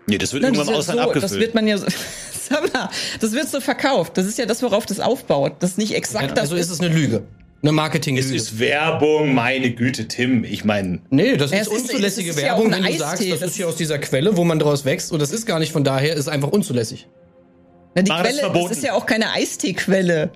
Nee, das wird Nein, irgendwann im das, ist Ausland ja so, abgefüllt. das wird man ja so, sag mal, das wird so verkauft. Das ist ja das, worauf das aufbaut. Das ist nicht exakt also das ist es eine Lüge. Eine es Marketinglüge. ist Werbung, meine Güte, Tim. Ich meine, Nee, das Ja, ist es ist- unzulässige es ist ja Werbung, auch wenn du sagst, das das ist hier aus dieser Quelle, wo man draus wächst und das ist gar nicht von daher, ist einfach unzulässig. Na, die War das Quelle, das verboten? ist ja auch keine Eisteequelle.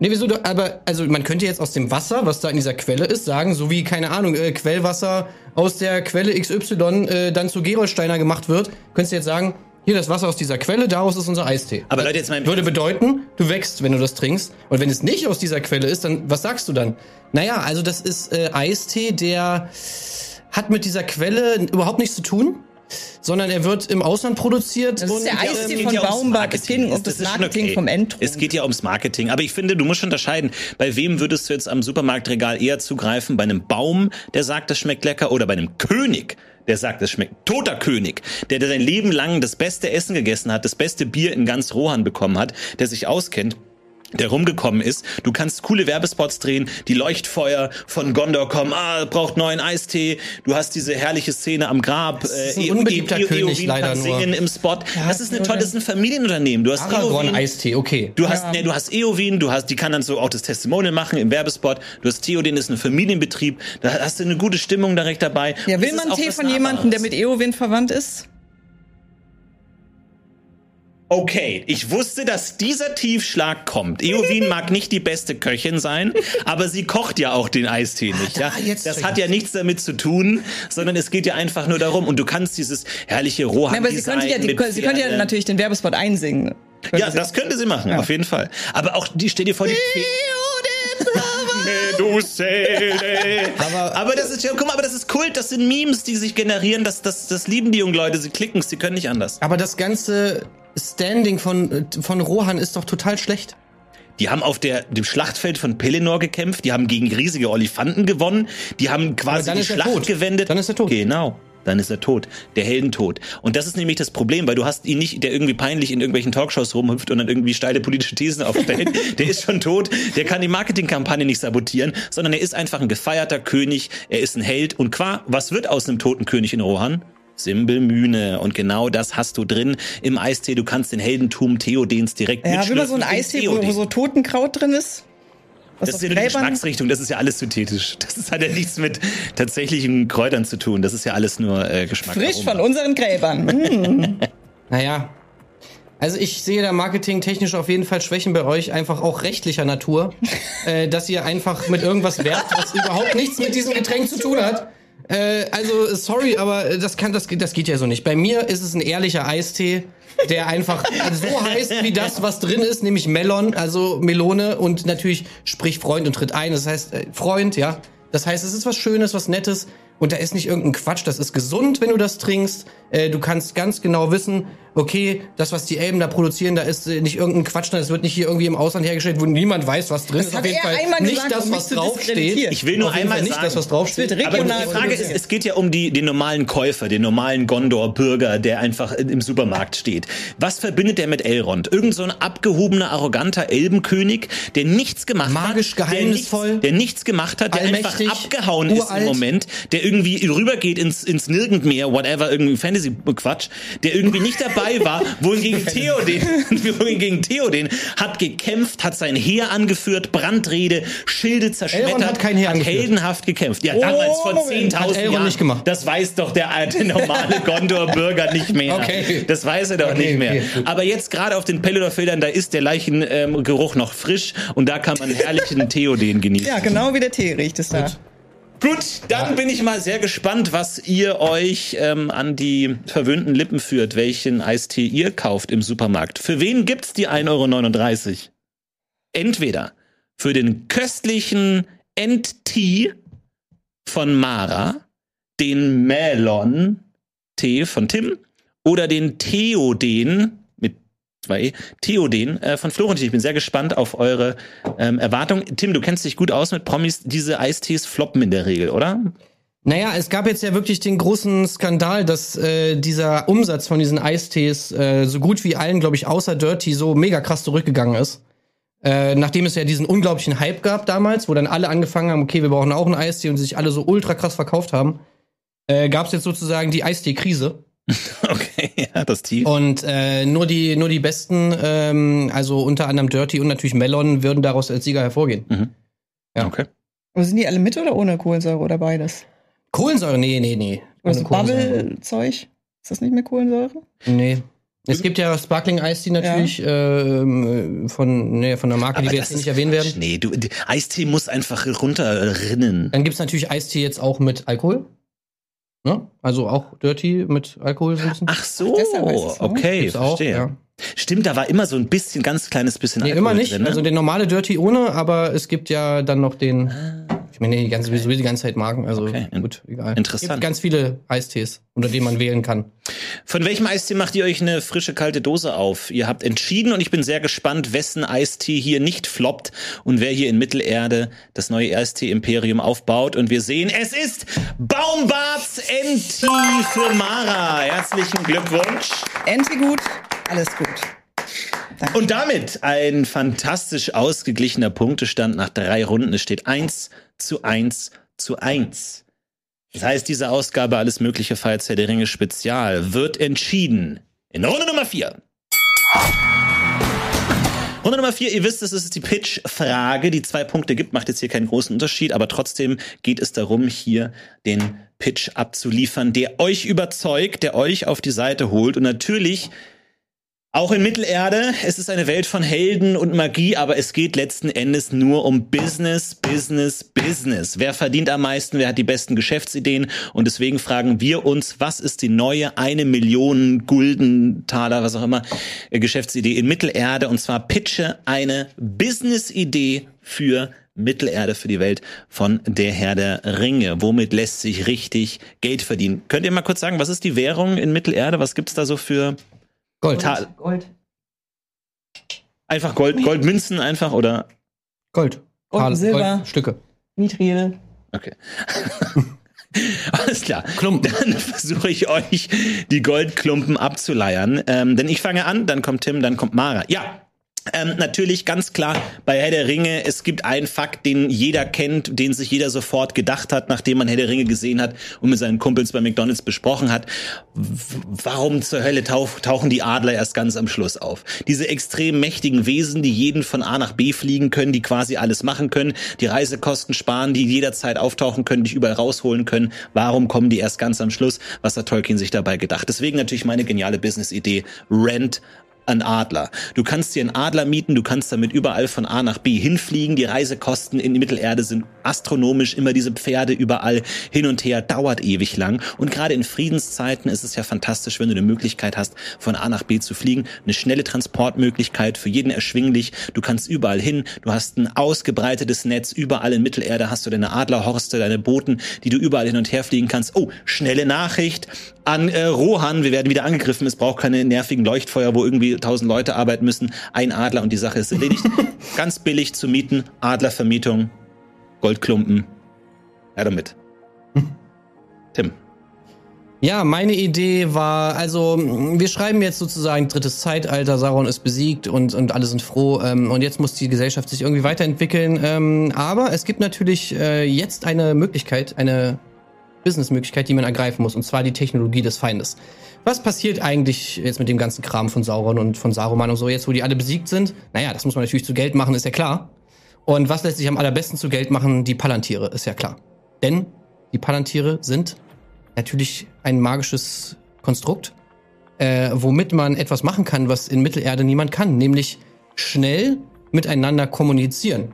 Nee, wieso? Aber, also, man könnte jetzt aus dem Wasser, was da in dieser Quelle ist, sagen, so wie, keine Ahnung, äh, Quellwasser aus der Quelle XY äh, dann zu Gerolsteiner gemacht wird, könntest du jetzt sagen, hier das Wasser aus dieser Quelle, daraus ist unser Eistee. aber Leute, jetzt mal Würde bedeuten, du wächst, wenn du das trinkst. Und wenn es nicht aus dieser Quelle ist, dann was sagst du dann? Naja, also das ist äh, Eistee, der hat mit dieser Quelle überhaupt nichts zu tun, sondern er wird im Ausland produziert. Das ist der Eistee ähm, geht von ja Baumbach. Es geht um das Marketing vom Endtrunk. Es geht ja ums Marketing. Aber ich finde, du musst schon unterscheiden, bei wem würdest du jetzt am Supermarktregal eher zugreifen? Bei einem Baum, der sagt, das schmeckt lecker, oder bei einem König, der sagt, das schmeckt. Toter König, der, der sein Leben lang das beste Essen gegessen hat, das beste Bier in ganz Rohan bekommen hat, der sich auskennt der rumgekommen ist. Du kannst coole Werbespots drehen, die Leuchtfeuer von Gondor kommen, ah, braucht neuen Eistee. Du hast diese herrliche Szene am Grab. ein Eo- unbeliebter Eo- König, leider kann nur. singen im Spot. das ist eine tolle, das ist ein Familienunternehmen. Du hast Aragorn Eowyn, Eistee, okay. Du hast, ne, du hast Eowyn, du hast, die kann dann so auch das Testimonial machen im Werbespot. Du hast Theoden, das ist ein Familienbetrieb. Da hast du eine gute Stimmung direkt dabei. Ja, will man Tee von jemandem, der mit Eowyn verwandt ist? Okay, ich wusste, dass dieser Tiefschlag kommt. Eowyn mag nicht die beste Köchin sein, aber sie kocht ja auch den Eistee nicht. Ja? Ah, jetzt Das hat ja nichts damit zu tun, sondern es geht ja einfach nur darum. Und du kannst dieses herrliche rohan Ja, aber sie könnte ja, die, sie könnte ja natürlich den Werbespot einsingen. Könnte Ja, sie- das könnte sie machen, Ja. auf jeden Fall. Aber auch die, stell dir vor, die. Aber- aber das ist ja, guck mal, aber das ist Kult, das sind Memes, die sich generieren, das, das, das lieben die jungen Leute, sie klicken sie können nicht anders. Aber das ganze Standing von, von Rohan ist doch total schlecht. Die haben auf der, dem Schlachtfeld von Pelennor gekämpft, die haben gegen riesige Olifanten gewonnen, die haben quasi die Schlacht tot. gewendet. Dann ist er tot. Genau. Dann ist er tot. Der Heldentod. Und das ist nämlich das Problem, weil du hast ihn nicht, der irgendwie peinlich in irgendwelchen Talkshows rumhüpft und dann irgendwie steile politische Thesen aufstellt. der ist schon tot. Der kann die Marketingkampagne nicht sabotieren, sondern er ist einfach ein gefeierter König. Er ist ein Held. Und qua, was wird aus einem toten König in Rohan? Simbelmühne. Und genau das hast du drin im Eistee. Du kannst den Heldentum Theodens direkt Ja, man so ein Eistee, wo, wo Theoden. so Totenkraut drin ist? Was Das ist ja nur die Geschmacksrichtung, das ist ja alles synthetisch. Das ist, hat ja nichts mit tatsächlichen Kräutern zu tun. Das ist ja alles nur äh, Geschmack. Frisch von unseren Gräbern. Hm. Naja. Also ich sehe da marketingtechnisch auf jeden Fall Schwächen bei euch, einfach auch rechtlicher Natur, äh, dass ihr einfach mit irgendwas werbt, was überhaupt nichts mit diesem Getränk zu tun hat. Äh, also sorry, aber das kann das das geht ja so nicht. Bei mir ist es ein ehrlicher Eistee, der einfach so heißt wie das, was drin ist, nämlich Melon, also Melone und natürlich sprich Freund und tritt ein. Das heißt äh, Freund, ja. Das heißt, es ist was Schönes, was Nettes. Und da ist nicht irgendein Quatsch, das ist gesund, wenn du das trinkst. Äh, du kannst ganz genau wissen, okay, das, was die Elben da produzieren, da ist äh, nicht irgendein Quatsch, das wird nicht hier irgendwie im Ausland hergestellt, wo niemand weiß, was drin ist. hat er einmal nicht gesagt, das, um was draufsteht. Ich will nur Auf jeden einmal Fall nicht sagen, das, was draufsteht. Aber die regional Frage ist, es geht ja um die, den normalen Käufer, den normalen Gondor-Bürger, der einfach im Supermarkt steht. Was verbindet er mit Elrond? Irgend so ein abgehobener, arroganter Elbenkönig, der nichts gemacht Magisch, hat. geheimnisvoll, Der nichts, der nichts gemacht hat, der einfach abgehauen ist uralt. im Moment, der irgendwie rübergeht ins, ins Nirgendmeer, whatever, irgendwie Fantasy-Quatsch, der irgendwie nicht dabei war, wohingegen Theoden, wohingegen Theoden hat gekämpft, hat sein Heer angeführt, Brandrede, Schilde zerschmettert, Elrond hat kein Heer angeführt. heldenhaft gekämpft. Ja, damals vor Moment. 10.000 Hat Elrond Jahren. nicht gemacht. Das weiß doch der alte normale Gondor-Bürger nicht mehr. Okay. Das weiß er doch Okay, nicht mehr. okay. Aber jetzt gerade auf den Pelennor-Feldern, da ist der Leichengeruch noch frisch und da kann man herrlichen Theoden genießen. Ja, genau wie der Tee riecht es da. Gut, dann bin ich mal sehr gespannt, was ihr euch ähm, an die verwöhnten Lippen führt, welchen Eistee ihr kauft im Supermarkt. Für wen gibt's die 1,39 Euro? Entweder für den köstlichen Ent-Tee von Mara, den Melon-Tee von Tim oder den Theoden mit zwei Theoden äh, von Florentin. Ich bin sehr gespannt auf eure ähm, Erwartungen. Tim, du kennst dich gut aus mit Promis. Diese Eistees floppen in der Regel, oder? Naja, es gab jetzt ja wirklich den großen Skandal, dass äh, dieser Umsatz von diesen Eistees äh, so gut wie allen, glaube ich, außer Dirty so mega krass zurückgegangen ist. Äh, nachdem es ja diesen unglaublichen Hype gab damals, wo dann alle angefangen haben, okay, wir brauchen auch einen Eistee und sich alle so ultra krass verkauft haben, äh, gab es jetzt sozusagen die Eistee-Krise. Okay, ja, das Tief. Und äh, nur die nur die besten, ähm, also unter anderem Dirty und natürlich Melon, würden daraus als Sieger hervorgehen. ja. Okay. Aber sind die alle mit oder ohne Kohlensäure oder beides? Kohlensäure, nee, nee, nee. Oder so. Bubble-Zeug? Ist das nicht mehr Kohlensäure? Nee. Es gibt ja Sparkling Ice Tea natürlich ähm, von, nee, von einer Marke, die Aber wir das jetzt nicht erwähnen werden. Nee, du, die- Eistee muss einfach runterrinnen. Dann gibt's natürlich Eistee jetzt auch mit Alkohol. Ne? Also auch Dirty mit Alkohol so ein bisschen. Ach so, so. okay, Gibt's auch, verstehe. ja. Stimmt, da war immer so ein bisschen, ganz kleines bisschen Nee, Alkohol immer nicht. Drin, ne? Also der normale Dirty ohne, aber es gibt ja dann noch den. Ich meine, die ganze, sowieso die ganze Zeit Marken, also. Okay, gut, egal. interessant. Es gibt ganz viele Eistees, unter denen man wählen kann. Von welchem Eistee macht ihr euch eine frische kalte Dose auf? Ihr habt entschieden und ich bin sehr gespannt, wessen Eistee hier nicht floppt und wer hier in Mittelerde das neue Eistee-Imperium aufbaut. Und wir sehen, es ist Baumbarts NT für Mara. Herzlichen Glückwunsch. Ente gut, alles gut. Danke. Und damit ein fantastisch ausgeglichener Punktestand nach drei Runden. Es steht eins zu eins zu eins. Das heißt, diese Ausgabe Alles Mögliche Fights Herr der Ringe Spezial wird entschieden in Runde Nummer vier. Runde Nummer vier, ihr wisst, es ist die Pitch-Frage, die zwei Punkte gibt, macht jetzt hier keinen großen Unterschied, aber trotzdem geht es darum, hier den Pitch abzuliefern, der euch überzeugt, der euch auf die Seite holt und natürlich auch in Mittelerde, es ist eine Welt von Helden und Magie, aber es geht letzten Endes nur um Business, Business, Business. Wer verdient am meisten, wer hat die besten Geschäftsideen? Und deswegen fragen wir uns, was ist die neue eine Million Gulden, Taler, was auch immer, äh, Geschäftsidee in Mittelerde? Und zwar pitche eine Business-Idee für Mittelerde für die Welt von der Herr der Ringe. Womit lässt sich richtig Geld verdienen? Könnt ihr mal kurz sagen, was ist die Währung in Mittelerde? Was gibt's da so für Gold. Ta Gold. Einfach Gold, Goldmünzen einfach oder? Gold. Gold, Perle- Silber. Goldstücke. Mithril. Okay. Alles klar. Klumpen. Dann versuche ich euch die Goldklumpen abzuleiern. Ähm, denn ich fange an, dann kommt Tim, dann kommt Mara. Ja. Ähm, natürlich ganz klar bei Herr der Ringe, es gibt einen Fakt, den jeder kennt, den sich jeder sofort gedacht hat, nachdem man Herr der Ringe gesehen hat und mit seinen Kumpels bei McDonalds besprochen hat. Warum zur Hölle tauch, tauchen die Adler erst ganz am Schluss auf? Diese extrem mächtigen Wesen, die jeden von A nach B fliegen können, die quasi alles machen können, die Reisekosten sparen, die jederzeit auftauchen können, dich überall rausholen können. Warum kommen die erst ganz am Schluss? Was hat Tolkien sich dabei gedacht? Deswegen natürlich meine geniale Business-Idee. Rent ein Adler. Du kannst dir einen Adler mieten, du kannst damit überall von A nach B hinfliegen. Die Reisekosten in die Mittelerde sind astronomisch, immer diese Pferde überall hin und her, dauert ewig lang. Und gerade in Friedenszeiten ist es ja fantastisch, wenn du eine Möglichkeit hast, von A nach B zu fliegen. Eine schnelle Transportmöglichkeit, für jeden erschwinglich. Du kannst überall hin, du hast ein ausgebreitetes Netz, überall in Mittelerde hast du deine Adlerhorste, deine Booten, die du überall hin und her fliegen kannst. Oh, schnelle Nachricht an äh, Rohan, wir werden wieder angegriffen, es braucht keine nervigen Leuchtfeuer, wo irgendwie tausend Leute arbeiten müssen. Ein Adler und die Sache ist erledigt. Ganz billig zu mieten, Adlervermietung, Goldklumpen. Ja, damit. Tim. Ja, meine Idee war, also wir schreiben jetzt sozusagen drittes Zeitalter, Sauron ist besiegt und, und alle sind froh ähm, und jetzt muss die Gesellschaft sich irgendwie weiterentwickeln. Ähm, aber es gibt natürlich äh, jetzt eine Möglichkeit, eine Businessmöglichkeit, die man ergreifen muss, und zwar die Technologie des Feindes. Was passiert eigentlich jetzt mit dem ganzen Kram von Sauron und von Saruman und so, jetzt wo die alle besiegt sind? Naja, das muss man natürlich zu Geld machen, ist ja klar. Und was lässt sich am allerbesten zu Geld machen? Die Palantiere, ist ja klar. Denn die Palantiere sind natürlich ein magisches Konstrukt, äh, womit man etwas machen kann, was in Mittelerde niemand kann, nämlich schnell miteinander kommunizieren.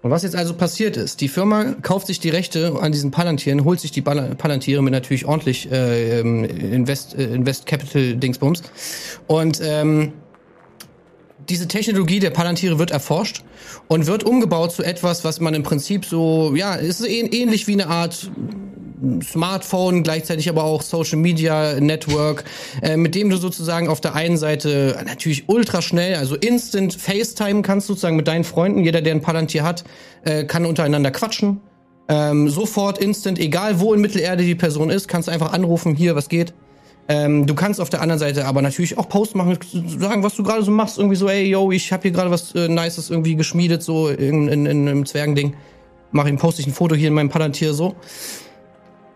Und was jetzt also passiert ist, die Firma kauft sich die Rechte an diesen Palantieren, holt sich die Palantiere mit natürlich ordentlich äh, ähm, Invest, äh, Invest Capital Dingsbums. Und ähm, diese Technologie der Palantiere wird erforscht und wird umgebaut zu etwas, was man im Prinzip so, ja, ist ähn- ähnlich wie eine Art Smartphone, gleichzeitig aber auch Social Media Network, äh, mit dem du sozusagen auf der einen Seite natürlich ultra schnell, also instant FaceTime kannst sozusagen mit deinen Freunden, jeder, der ein Palantir hat, äh, kann untereinander quatschen. Ähm, sofort, instant, egal wo in Mittelerde die Person ist, kannst du einfach anrufen, hier, was geht. Ähm, du kannst auf der anderen Seite aber natürlich auch Posts machen, sagen, was du gerade so machst, irgendwie so, ey, yo, ich habe hier gerade was äh, Nices irgendwie geschmiedet, so in, in, in einem Zwergending. Mach ich, poste ich ein Foto hier in meinem Palantir so.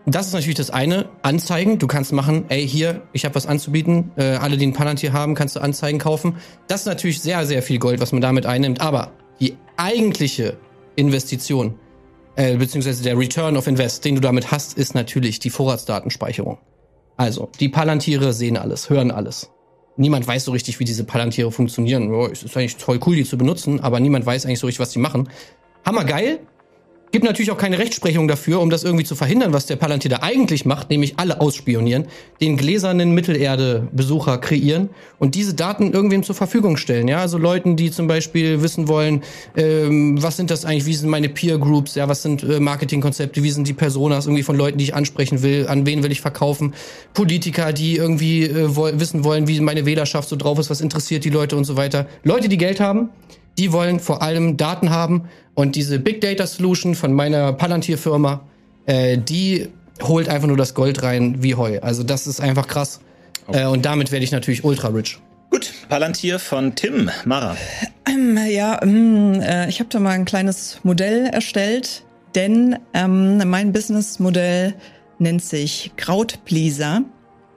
Das ist natürlich das eine. Anzeigen. Du kannst machen, ey, hier, ich habe was anzubieten. Äh, alle, die ein Palantir haben, kannst du Anzeigen kaufen. Das ist natürlich sehr, sehr viel Gold, was man damit einnimmt. Aber die eigentliche Investition, äh, beziehungsweise der Return of Invest, den du damit hast, ist natürlich die Vorratsdatenspeicherung. Also, die Palantiere sehen alles, hören alles. Niemand weiß so richtig, wie diese Palantiere funktionieren. Ja, es ist eigentlich toll cool, die zu benutzen, aber niemand weiß eigentlich so richtig, was die machen. Hammergeil. Gibt natürlich auch keine Rechtsprechung dafür, um das irgendwie zu verhindern, was der Palantir da eigentlich macht, nämlich alle ausspionieren, den gläsernen Mittelerde-Besucher kreieren und diese Daten irgendwem zur Verfügung stellen. Ja, also Leuten, die zum Beispiel wissen wollen, ähm, was sind das eigentlich, wie sind meine Peer Groups, ja, was sind äh, Marketingkonzepte, wie sind die Personas irgendwie von Leuten, die ich ansprechen will, an wen will ich verkaufen, Politiker, die irgendwie äh, woll wissen wollen, wie meine Wählerschaft so drauf ist, was interessiert die Leute und so weiter. Leute, die Geld haben, die wollen vor allem Daten haben und diese Big Data Solution von meiner Palantir-Firma, äh, die holt einfach nur das Gold rein wie Heu. Also das ist einfach krass. Äh, und damit werde ich natürlich ultra rich. Gut, Palantir von Tim, Mara. Ähm, ja, ähm, äh, ich habe da mal ein kleines Modell erstellt, denn ähm, mein Businessmodell nennt sich Krautpleaser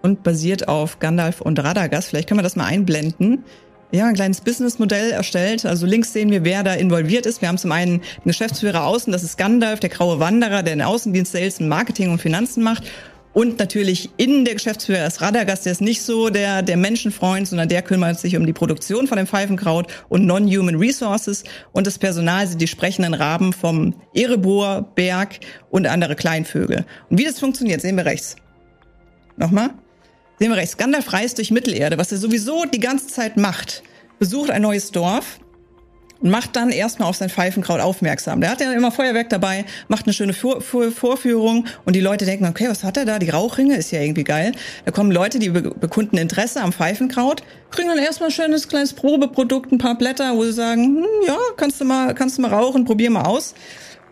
und basiert auf Gandalf und Radagast. Vielleicht können wir das mal einblenden. Ja, ein kleines Businessmodell erstellt. Also links sehen wir, wer da involviert ist. Wir haben zum einen den Geschäftsführer außen, das ist Gandalf, der graue Wanderer, der den Außendienst, Sales, Marketing und Finanzen macht. Und natürlich innen der Geschäftsführer ist Radagast, der ist nicht so der, der Menschenfreund, sondern der kümmert sich um die Produktion von dem Pfeifenkraut und Non-Human Resources. Und das Personal sind die sprechenden Raben vom Erebor, Berg und andere Kleinvögel. Und wie das funktioniert, sehen wir rechts. Nochmal. Sehen wir rechts. Gandalf reist durch Mittelerde, was er sowieso die ganze Zeit macht. Besucht ein neues Dorf und macht dann erstmal auf sein Pfeifenkraut aufmerksam. Der hat ja immer Feuerwerk dabei, macht eine schöne Vor Vor Vorführung und die Leute denken, okay, was hat er da? Die Rauchringe ist ja irgendwie geil. Da kommen Leute, die be bekunden Interesse am Pfeifenkraut, kriegen dann erstmal ein schönes kleines Probeprodukt, ein paar Blätter, wo sie sagen, hm, ja, kannst du mal, kannst du mal rauchen, probier mal aus.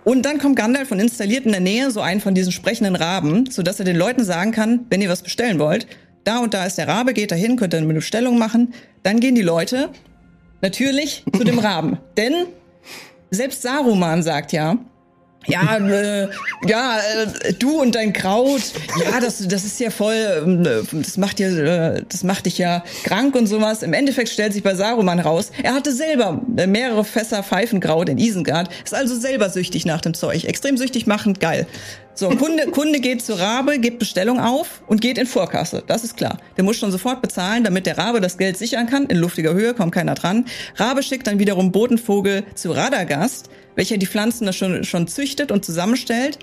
Und dann kommt Gandalf und installiert in der Nähe so einen von diesen sprechenden Raben, sodass er den Leuten sagen kann, wenn ihr was bestellen wollt, da und da ist der Rabe, geht dahin, könnt ihr eine Bestellung machen. Dann gehen die Leute natürlich zu dem Raben. Denn selbst Saruman sagt ja, ja, äh, ja, äh, du und dein Kraut, ja, das, das ist ja voll, äh, das macht ja, äh, das macht dich ja krank und sowas. Im Endeffekt stellt sich bei Saruman raus, er hatte selber äh, mehrere Fässer Pfeifenkraut in Isengard, ist also selber süchtig nach dem Zeug, extrem süchtig machend, geil. So, Kunde, Kunde geht zu Rabe, gibt Bestellung auf und geht in Vorkasse. Das ist klar. Der muss schon sofort bezahlen, damit der Rabe das Geld sichern kann. In luftiger Höhe kommt keiner dran. Rabe schickt dann wiederum Botenvogel zu Radagast, welcher die Pflanzen da schon, schon züchtet und zusammenstellt.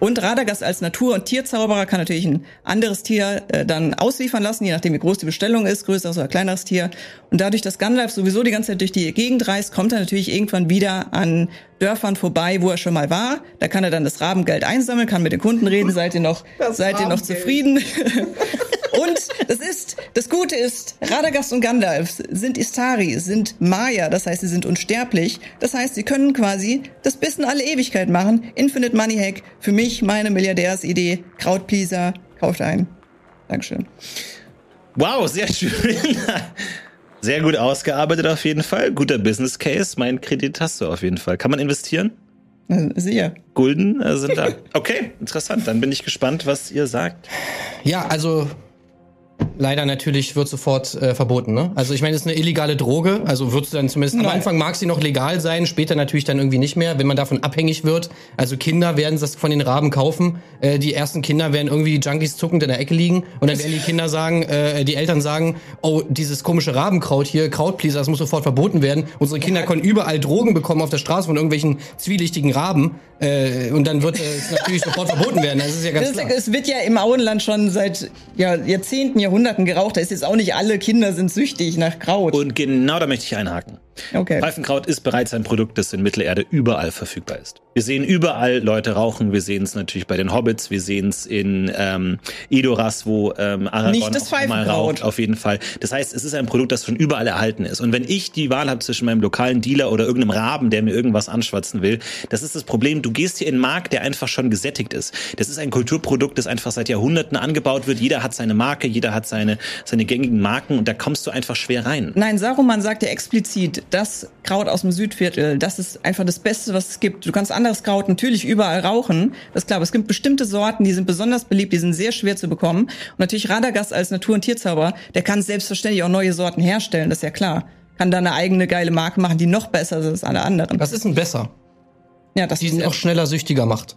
Und Radagast als Natur- und Tierzauberer kann natürlich ein anderes Tier äh, dann ausliefern lassen, je nachdem wie groß die Bestellung ist, größeres oder kleineres Tier. Und dadurch, dass Gandalf sowieso die ganze Zeit durch die Gegend reist, kommt er natürlich irgendwann wieder an Dörfern vorbei, wo er schon mal war. Da kann er dann das Rabengeld einsammeln, kann mit den Kunden reden, seid ihr noch, Das seid ihr noch zufrieden? und das ist, das Gute ist, Radagast und Gandalf sind Istari, sind Maya, das heißt, sie sind unsterblich. Das heißt, sie können quasi das bis in alle Ewigkeit machen. Infinite Money Hack, für mich meine Milliardärsidee, Krautpleaser, kauft ein. Dankeschön. Wow, sehr schön. Sehr gut ausgearbeitet auf jeden Fall. Guter Business Case. Mein Kredit hast du auf jeden Fall. Kann man investieren? Äh, Siehe. Gulden äh, sind da. Okay, interessant. Dann bin ich gespannt, was ihr sagt. Ja, also leider natürlich wird sofort äh, verboten. Ne? Also ich meine, es ist eine illegale Droge, also wird dann zumindest am Nein. Anfang mag sie noch legal sein, später natürlich dann irgendwie nicht mehr, wenn man davon abhängig wird. Also Kinder werden das von den Raben kaufen. Äh, die ersten Kinder werden irgendwie Junkies zuckend in der Ecke liegen und dann werden die Kinder sagen, äh, die Eltern sagen, oh, dieses komische Rabenkraut hier, Krautpleaser, das muss sofort verboten werden. Unsere Kinder können überall Drogen bekommen auf der Straße von irgendwelchen zwielichtigen Raben äh, und dann wird es natürlich sofort verboten werden. Das ist ja ganz Das, klar. es wird ja im Auenland schon seit ja, Jahrzehnten, Jahrhunderten geraucht. Da ist jetzt auch nicht alle Kinder sind süchtig nach Kraut. Und genau da möchte ich einhaken. Okay. Pfeifenkraut ist bereits ein Produkt, das in Mittelerde überall verfügbar ist. Wir sehen überall Leute rauchen. Wir sehen es natürlich bei den Hobbits. Wir sehen es in ähm, Edoras, wo ähm, Aragorn Nicht das auch mal raucht. Auf jeden Fall. Das heißt, es ist ein Produkt, das schon überall erhalten ist. Und wenn ich die Wahl habe zwischen meinem lokalen Dealer oder irgendeinem Raben, der mir irgendwas anschwatzen will, das ist das Problem. Du gehst hier in einen Markt, der einfach schon gesättigt ist. Das ist ein Kulturprodukt, das einfach seit Jahrhunderten angebaut wird. Jeder hat seine Marke, jeder hat seine, seine gängigen Marken und da kommst du einfach schwer rein. Nein, Saruman sagt ja explizit, das Kraut aus dem Südviertel, das ist einfach das Beste, was es gibt. Du kannst anderes Kraut natürlich überall rauchen, das ist klar, aber es gibt bestimmte Sorten, die sind besonders beliebt, die sind sehr schwer zu bekommen. Und natürlich Radagast als Natur- und Tierzauberer, der kann selbstverständlich auch neue Sorten herstellen, das ist ja klar. Kann da eine eigene geile Marke machen, die noch besser ist als alle anderen. Was ist denn besser? Ja, das die ist ja- auch schneller süchtiger macht.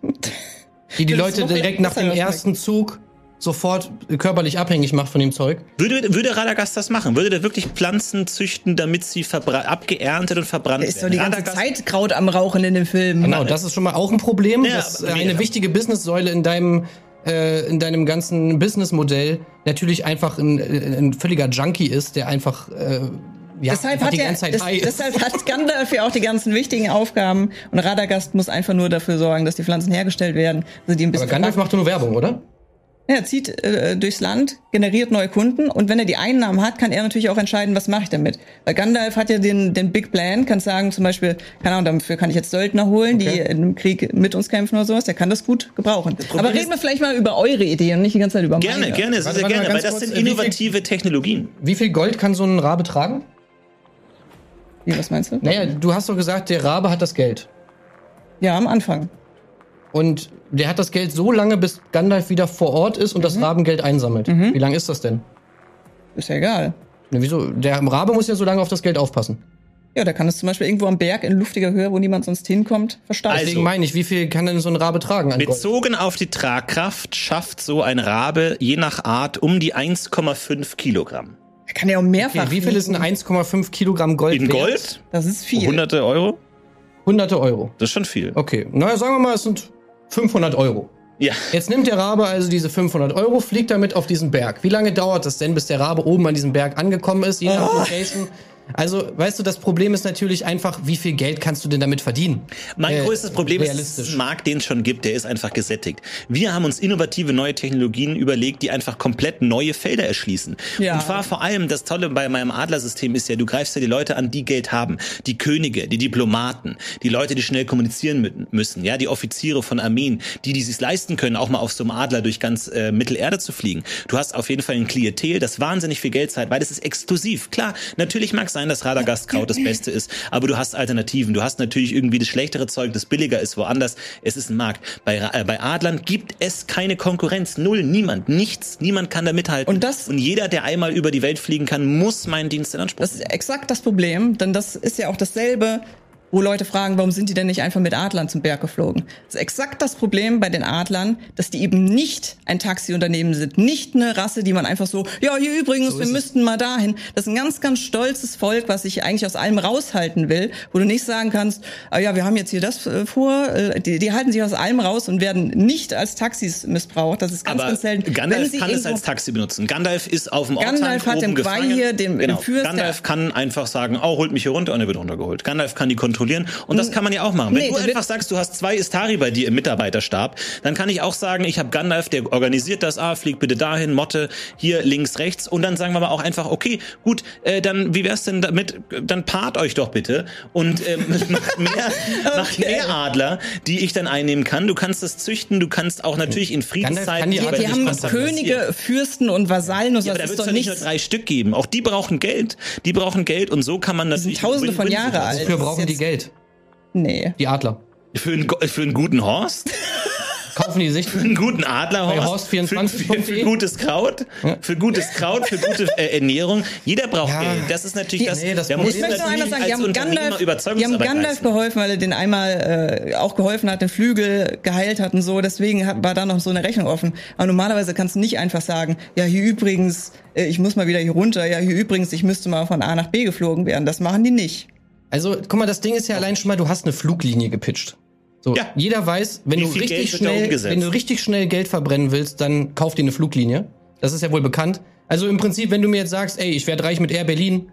Die die Das Leute direkt nach dem ersten Zug sofort körperlich abhängig macht von dem Zeug. Würde, würde Radagast das machen? Würde der wirklich Pflanzen züchten, damit sie abgeerntet und verbrannt der ist doch werden? die ganze Radagast- Zeit Kraut am Rauchen in dem Film. Genau, das ist schon mal auch ein Problem. Ja, das ist aber- eine wichtige Businesssäule in deinem äh, in deinem ganzen Businessmodell natürlich einfach ein, ein völliger Junkie ist, der einfach äh, ja, deshalb hat, die er, ganze Zeit des, high ist. deshalb hat Gandalf ja auch die ganzen wichtigen Aufgaben und Radagast muss einfach nur dafür sorgen, dass die Pflanzen hergestellt werden. Also die ein Aber bisschen Gandalf macht nur Werbung, oder? Er zieht äh, durchs Land, generiert neue Kunden und wenn er die Einnahmen hat, kann er natürlich auch entscheiden, was mache ich damit. Weil Gandalf hat ja den, den Big Plan, kann sagen zum Beispiel, keine Ahnung, dafür kann ich jetzt Söldner holen, die Okay. in einem Krieg mit uns kämpfen oder sowas, der kann das gut gebrauchen. Aber reden wir vielleicht mal über eure Ideen und nicht die ganze Zeit über Gerne, meine. gerne, sehr, Warte, sehr mal gerne, weil das sind wie viel- innovative Technologien. Wie viel Gold kann so ein Rabe tragen? Wie, was meinst du? Naja, du hast doch gesagt, der Rabe hat das Geld. Ja, am Anfang. Und der hat das Geld so lange, bis Gandalf wieder vor Ort ist und Mhm. das Rabengeld einsammelt. Wie lange ist das denn? Ist ja egal. Ne, wieso? Der Rabe muss ja so lange auf das Geld aufpassen. Ja, da kann es zum Beispiel irgendwo am Berg in luftiger Höhe, wo niemand sonst hinkommt, versteifen. Deswegen meine ich, wie viel kann denn so ein Rabe tragen an Gold? Bezogen auf die Tragkraft schafft so ein Rabe je nach Art um die 1,5 Kilogramm. er kann ja auch mehrfach. Okay, wie viel ist ein wiegen. 1,5 Kilogramm Gold In wert? Gold? Das ist viel. Hunderte Euro? Hunderte Euro. Das ist schon viel. Okay, naja, sagen wir mal, es sind 500 Euro. Ja. Jetzt nimmt der Rabe also diese 500 Euro, fliegt damit auf diesen Berg. Wie lange dauert das denn, bis der Rabe oben an diesem Berg angekommen ist, je nach Location? Also, weißt du, das Problem ist natürlich einfach, wie viel Geld kannst du denn damit verdienen? Mein Äh, größtes Problem ist, realistisch. dass es einen Markt, den es schon gibt, der ist einfach gesättigt. Wir haben uns innovative neue Technologien überlegt, die einfach komplett neue Felder erschließen. Ja. Und zwar vor allem, das Tolle bei meinem Adlersystem ist ja, du greifst ja die Leute an, die Geld haben. Die Könige, die Diplomaten, die Leute, die schnell kommunizieren müssen, ja, die Offiziere von Armeen, die, die sich leisten können, auch mal auf so einem Adler durch ganz äh, Mittelerde zu fliegen. Du hast auf jeden Fall ein Klientel, das wahnsinnig viel Geld zahlt, weil das ist exklusiv. Klar, natürlich mag sein, dass Radagastkraut das Beste ist, aber du hast Alternativen. Du hast natürlich irgendwie das schlechtere Zeug, das billiger ist woanders. Es ist ein Markt. Bei, äh, bei Adlern gibt es keine Konkurrenz. Null, niemand, nichts. Niemand kann da mithalten. Und das- Und jeder, der einmal über die Welt fliegen kann, muss meinen Dienst in Anspruch Das ist exakt das Problem, denn das ist ja auch dasselbe, wo Leute fragen, warum sind die denn nicht einfach mit Adlern zum Berg geflogen? Das ist exakt das Problem bei den Adlern, dass die eben nicht ein Taxiunternehmen sind, nicht eine Rasse, die man einfach so, ja, hier übrigens, wir müssten mal dahin. Das ist ein ganz, ganz stolzes Volk, was sich eigentlich aus allem raushalten will, wo du nicht sagen kannst, ah ja, wir haben jetzt hier das äh, vor, äh, die, die halten sich aus allem raus und werden nicht als Taxis missbraucht. Das ist ganz, Aber ganz selten. Gandalf kann es als Taxi benutzen. Gandalf ist auf dem Gandalf Orthanc hat dem Quai hier, dem- genau. Fürst, Gandalf kann einfach sagen, oh, holt mich hier runter und er wird runtergeholt. Gandalf kann die kontrollieren und das kann man ja auch machen. Wenn Nee, du einfach sagst, du hast zwei Istari bei dir im Mitarbeiterstab, dann kann ich auch sagen, ich habe Gandalf, der organisiert das, ah, flieg bitte dahin, Motte, hier links, rechts und dann sagen wir aber auch einfach, okay, gut, äh, dann wie wär's denn damit, dann paart euch doch bitte und ähm, macht mehr, macht mehr Adler, die ich dann einnehmen kann. Du kannst das züchten, du kannst auch natürlich in Friedenszeiten die Die, haben. Könige, Fürsten und Vasallen und so. Ja, aber da das wird ist es doch doch nicht nur nichts. drei Stück geben. Auch die brauchen Geld. Die brauchen Geld und so kann man sind natürlich. Tausende von Win-Win-Situation- Jahre alt. Ist brauchen die jetzt- Geld? Nee. Die Adler. Für einen, für einen guten Horst? kaufen die sich. Für einen guten Adler, Horst, für, für, Horst24.de. für gutes Kraut, für gutes Kraut, für gute äh, Ernährung. Jeder braucht Ja. Geld. Das ist natürlich das. Nee, das da muss Ich möchte noch natürlich einmal sagen, die haben Gandalf, die haben Gandalf geholfen, weil er den einmal äh, auch geholfen hat, den Flügel geheilt hat und so. Deswegen hat, war da noch so eine Rechnung offen. Aber normalerweise kannst du nicht einfach sagen, ja hier übrigens, äh, ich muss mal wieder hier runter. Ja hier übrigens, ich müsste mal von A nach B geflogen werden. Das machen die nicht. Also, guck mal, das Ding ist ja allein schon mal, du hast eine Fluglinie gepitcht. So, Ja. jeder weiß, wenn du richtig schnell, wenn du richtig schnell Geld verbrennen willst, dann kauf dir eine Fluglinie. Das ist ja wohl bekannt. Also im Prinzip, wenn du mir jetzt sagst, ey, ich werde reich mit Air Berlin.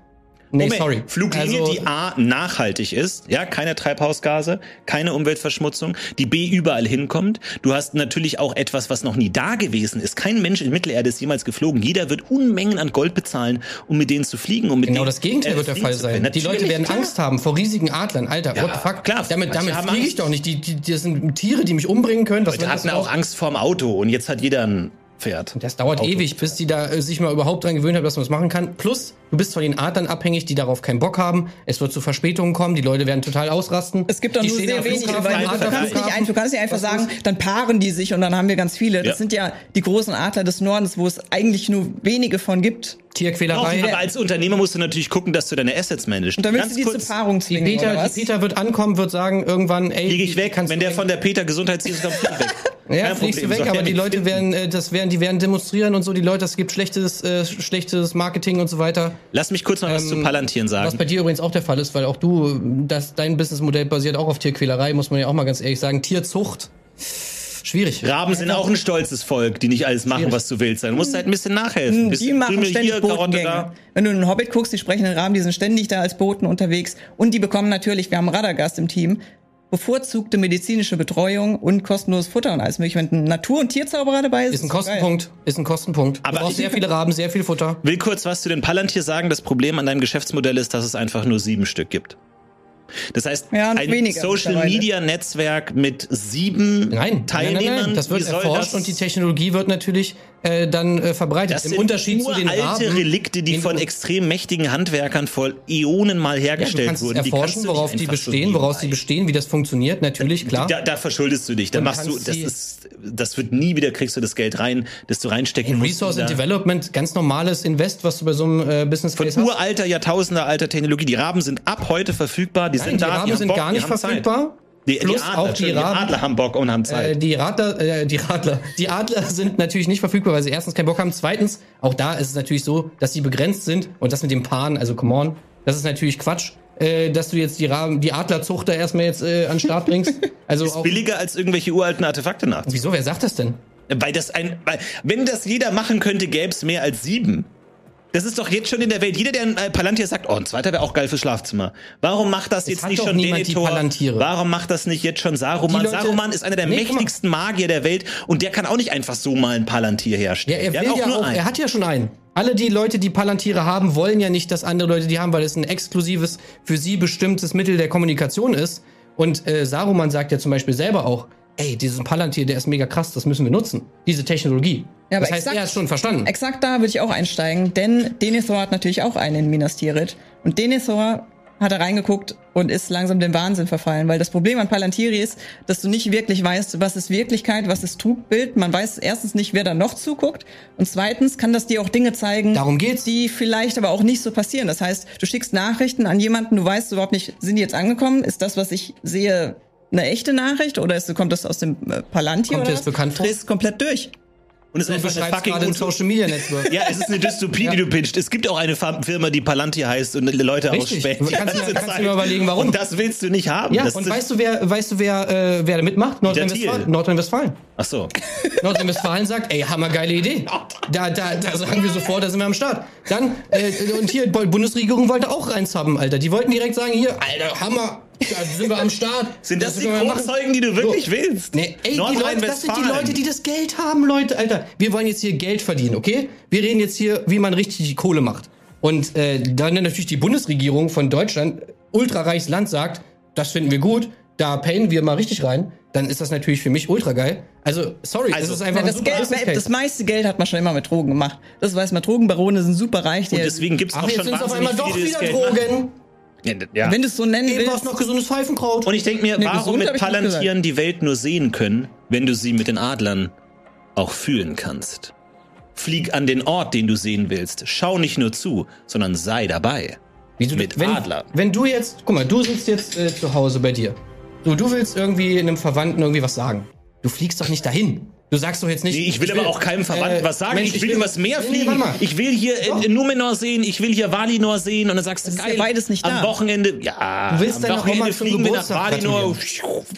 Nee, Moment, sorry. Fluglinie, Also, die A nachhaltig ist, ja, keine Treibhausgase, keine Umweltverschmutzung, die B überall hinkommt. Du hast natürlich auch etwas, was noch nie da gewesen ist. Kein Mensch in Mittelerde ist jemals geflogen. Jeder wird Unmengen an Gold bezahlen, um mit denen zu fliegen, um mit Genau denen, das Gegenteil äh, wird der Fall sein. können. Die Leute Natürlich, werden klar. Angst haben vor riesigen Adlern. Alter, Ja, what the fuck? klar, damit damit fliege ich doch nicht. Die, die, das sind Tiere, die mich umbringen können. Die soll hatten das auch Angst vorm Auto und jetzt hat jeder ein Pferd. Das dauert Auto. ewig, bis die da äh, sich mal überhaupt dran gewöhnt haben, dass man das machen kann. Plus, du bist von den Adlern abhängig, die darauf keinen Bock haben. Es wird zu Verspätungen kommen, die Leute werden total ausrasten. Es gibt doch nur sehr wenige, weil du kannst, nicht ein, du kannst nicht einfach Was sagen, dann paaren die sich und dann haben wir ganz viele. Das Ja. sind ja die großen Adler des Nordens, wo es eigentlich nur wenige von gibt. Auch, Tierquälerei. aber als Unternehmer musst du natürlich gucken, dass du deine Assets managst. Und dann willst Ganz du die kurz, zur Paarung Die zwingen, oder Peter, Peter wird ankommen, wird sagen irgendwann, ey, fliege ich weg. kannst Wenn der von der Peter Gesundheitsdienst kommt, weg. Ja, Kein fliegst du weg, aber er die Leute finden. werden, äh, das werden, die werden demonstrieren und so, die Leute, das gibt schlechtes, äh, schlechtes Marketing und so weiter. Lass mich kurz noch was zu Ähm, Palantieren Was sagen. bei dir übrigens auch der Fall ist, weil auch du, das, dein Businessmodell basiert auch auf Tierquälerei, muss man ja auch mal ganz ehrlich sagen. Tierzucht. Schwierig. Raben sind auch ein stolzes Volk, die nicht alles machen, Schwierig. was du willst. Du musst halt ein bisschen nachhelfen. Die Bisschen machen Krümel ständig hier, Botengänge. da. Wenn du in den Hobbit guckst, die sprechenden Raben, die sind ständig da als Boten unterwegs. Und die bekommen natürlich, wir haben einen Radagast im Team, bevorzugte medizinische Betreuung und kostenloses Futter und alles mögliche. Wenn ein Natur- und Tierzauberer dabei ist, Ist ein ist geil. Kostenpunkt. Ist ein Kostenpunkt. Aber du brauchst sehr viele Raben, sehr viel Futter. Will kurz was zu den Palantir sagen. Das Problem an deinem Geschäftsmodell ist, dass es einfach nur sieben Stück gibt. Das heißt, Ja, ein weniger Social mittlerweile. Media Netzwerk mit sieben Nein, Teilnehmern. nein, nein, nein. Das wird erforscht das- und die Technologie wird natürlich äh, dann äh, verbreitet. Das Im sind Unterschied zu den uralte Raben. Relikte, die von extrem mächtigen Handwerkern vor Äonen mal ja, du hergestellt es wurden. Die erforschen, nicht worauf die einfach so bestehen, woraus die nebenbei. bestehen, wie das funktioniert, natürlich, klar. Da, da verschuldest du dich. Da Und machst du, das sie- ist, das wird nie wieder, kriegst du das Geld rein, das du reinstecken In musst. Resource and Development, ganz normales Invest, was du bei so einem äh, Business Von Case hast. uralter, jahrtausendealter Technologie. Die Raben sind ab heute verfügbar. Die Sind die. Raben sind Bock, gar nicht verfügbar. Die, Plus die Adler, auch die Raben. die Adler haben Bock und haben Äh, Zeit. die Radler, äh, die Radler, die Adler sind natürlich nicht verfügbar, weil sie erstens keinen Bock haben. Zweitens, auch da ist es natürlich so, dass sie begrenzt sind und das mit dem Paaren, also come on, das ist natürlich Quatsch, äh, dass du jetzt die Raben, die Adlerzucht da erstmal jetzt äh, an den Start bringst. Also auch, Billiger als irgendwelche uralten Artefakte nach. wieso? Wer sagt das denn? Weil das ein, weil, wenn das jeder machen könnte, gäbe es mehr als sieben. Das ist doch jetzt schon in der Welt. Jeder, der ein äh, Palantir sagt, oh, ein zweiter wäre auch geil fürs Schlafzimmer. Warum macht das jetzt hat nicht schon Denethor? Palantiere. Warum macht das nicht jetzt schon Saruman? Leute- Saruman ist einer der Nee, mächtigsten Magier der Welt und der kann auch nicht einfach so mal ein Palantir Ja, herstellen. er der will ja nur auch, einen. er hat ja schon einen. Alle die Leute, die Palantiere haben, wollen ja nicht, dass andere Leute die haben, weil es ein exklusives, für sie bestimmtes Mittel der Kommunikation ist. Und äh, Saruman sagt ja zum Beispiel selber auch, ey, diesen Palantir, der ist mega krass, das müssen wir nutzen. Diese Technologie. Ja, aber das heißt, exakt- er hat schon verstanden. Exakt da würde ich auch einsteigen, denn Denethor hat natürlich auch einen in Minas Tirith. Und Denethor hat da reingeguckt und ist langsam dem Wahnsinn verfallen, weil das Problem an Palantiri ist, dass du nicht wirklich weißt, was ist Wirklichkeit, was ist Trugbild. Man weiß erstens nicht, wer da noch zuguckt und zweitens kann das dir auch Dinge zeigen, Darum geht's. die vielleicht aber auch nicht so passieren. Das heißt, du schickst Nachrichten an jemanden, du weißt überhaupt nicht, sind die jetzt angekommen? Ist das, was ich sehe, eine echte Nachricht oder ist, kommt das aus dem äh, Palantir? Kommt dir oder das bekannt vor? Drehst komplett durch. Und es ist Du einfach eine fucking gerade ein. Social Media Network. Ja, es ist eine Dystopie, die du pitcht. Es gibt auch eine Firma, die Palantir heißt und Leute Richtig. ausspäht. Du kannst dir- kannst dir mal überlegen, warum. Und das willst du nicht haben. Ja, das und weißt du, wer, weißt du, wer, äh, wer da mitmacht? Nordrhein-Westfalen. Nordrhein-Westfalen. Ach so. Nordrhein-Westfalen sagt, ey, hammergeile Idee. Da, da, da sagen wir sofort, da sind wir am Start. Dann, äh, und hier, die Bundesregierung wollte auch eins haben, Alter. Die wollten direkt sagen, hier, Alter, Hammer, da sind wir am Start. Sind das, die wir machen. Kronzeugen, die du wirklich So. willst? Nee, ey, die Leute, das sind die. Leute, die das Geld haben, Leute, Alter. Wir wollen jetzt hier Geld verdienen, okay? Wir reden jetzt hier, wie man richtig die Kohle macht. Und äh, dann natürlich die Bundesregierung von Deutschland, ultrareiches Land, sagt, das finden wir gut, da payen wir mal richtig rein, dann ist das natürlich für mich ultra geil. Also, sorry, Also, das ist einfach Ja, das, Geld, das meiste Geld hat man schon immer mit Drogen gemacht. Das weiß man. Drogenbarone sind super reich. Die, Und deswegen gibt's Ach, auch jetzt schon sind es auf einmal doch die das wieder Geld machen. Ja. wenn du es so nennen Eben willst. brauchst noch gesundes Pfeifenkraut. Und ich denke mir, Nee, warum gesund mit Palantieren die Welt nur sehen können wenn du sie mit den Adlern auch fühlen kannst. Flieg an den Ort, den du sehen willst. Schau nicht nur zu, sondern sei dabei. Wieso, Mit wenn, Adler. Wenn du jetzt, guck mal, du sitzt jetzt äh, zu Hause bei dir. So, du willst irgendwie einem Verwandten irgendwie was sagen. Du fliegst doch nicht dahin. Du sagst doch jetzt nicht. Nee, ich will aber auch keinem Verwandten äh, was sagen. Mensch, ich will übers Meer Nee, nee, fliegen. mal. ich will hier Doch. in Numenor sehen. Ich will hier Valinor sehen. Und dann sagst du, ist ja geil. beides nicht am da. Wochenende, ja. Du willst am deiner Wochenende Oma zum fliegen wir nach Geburtstag Valinor.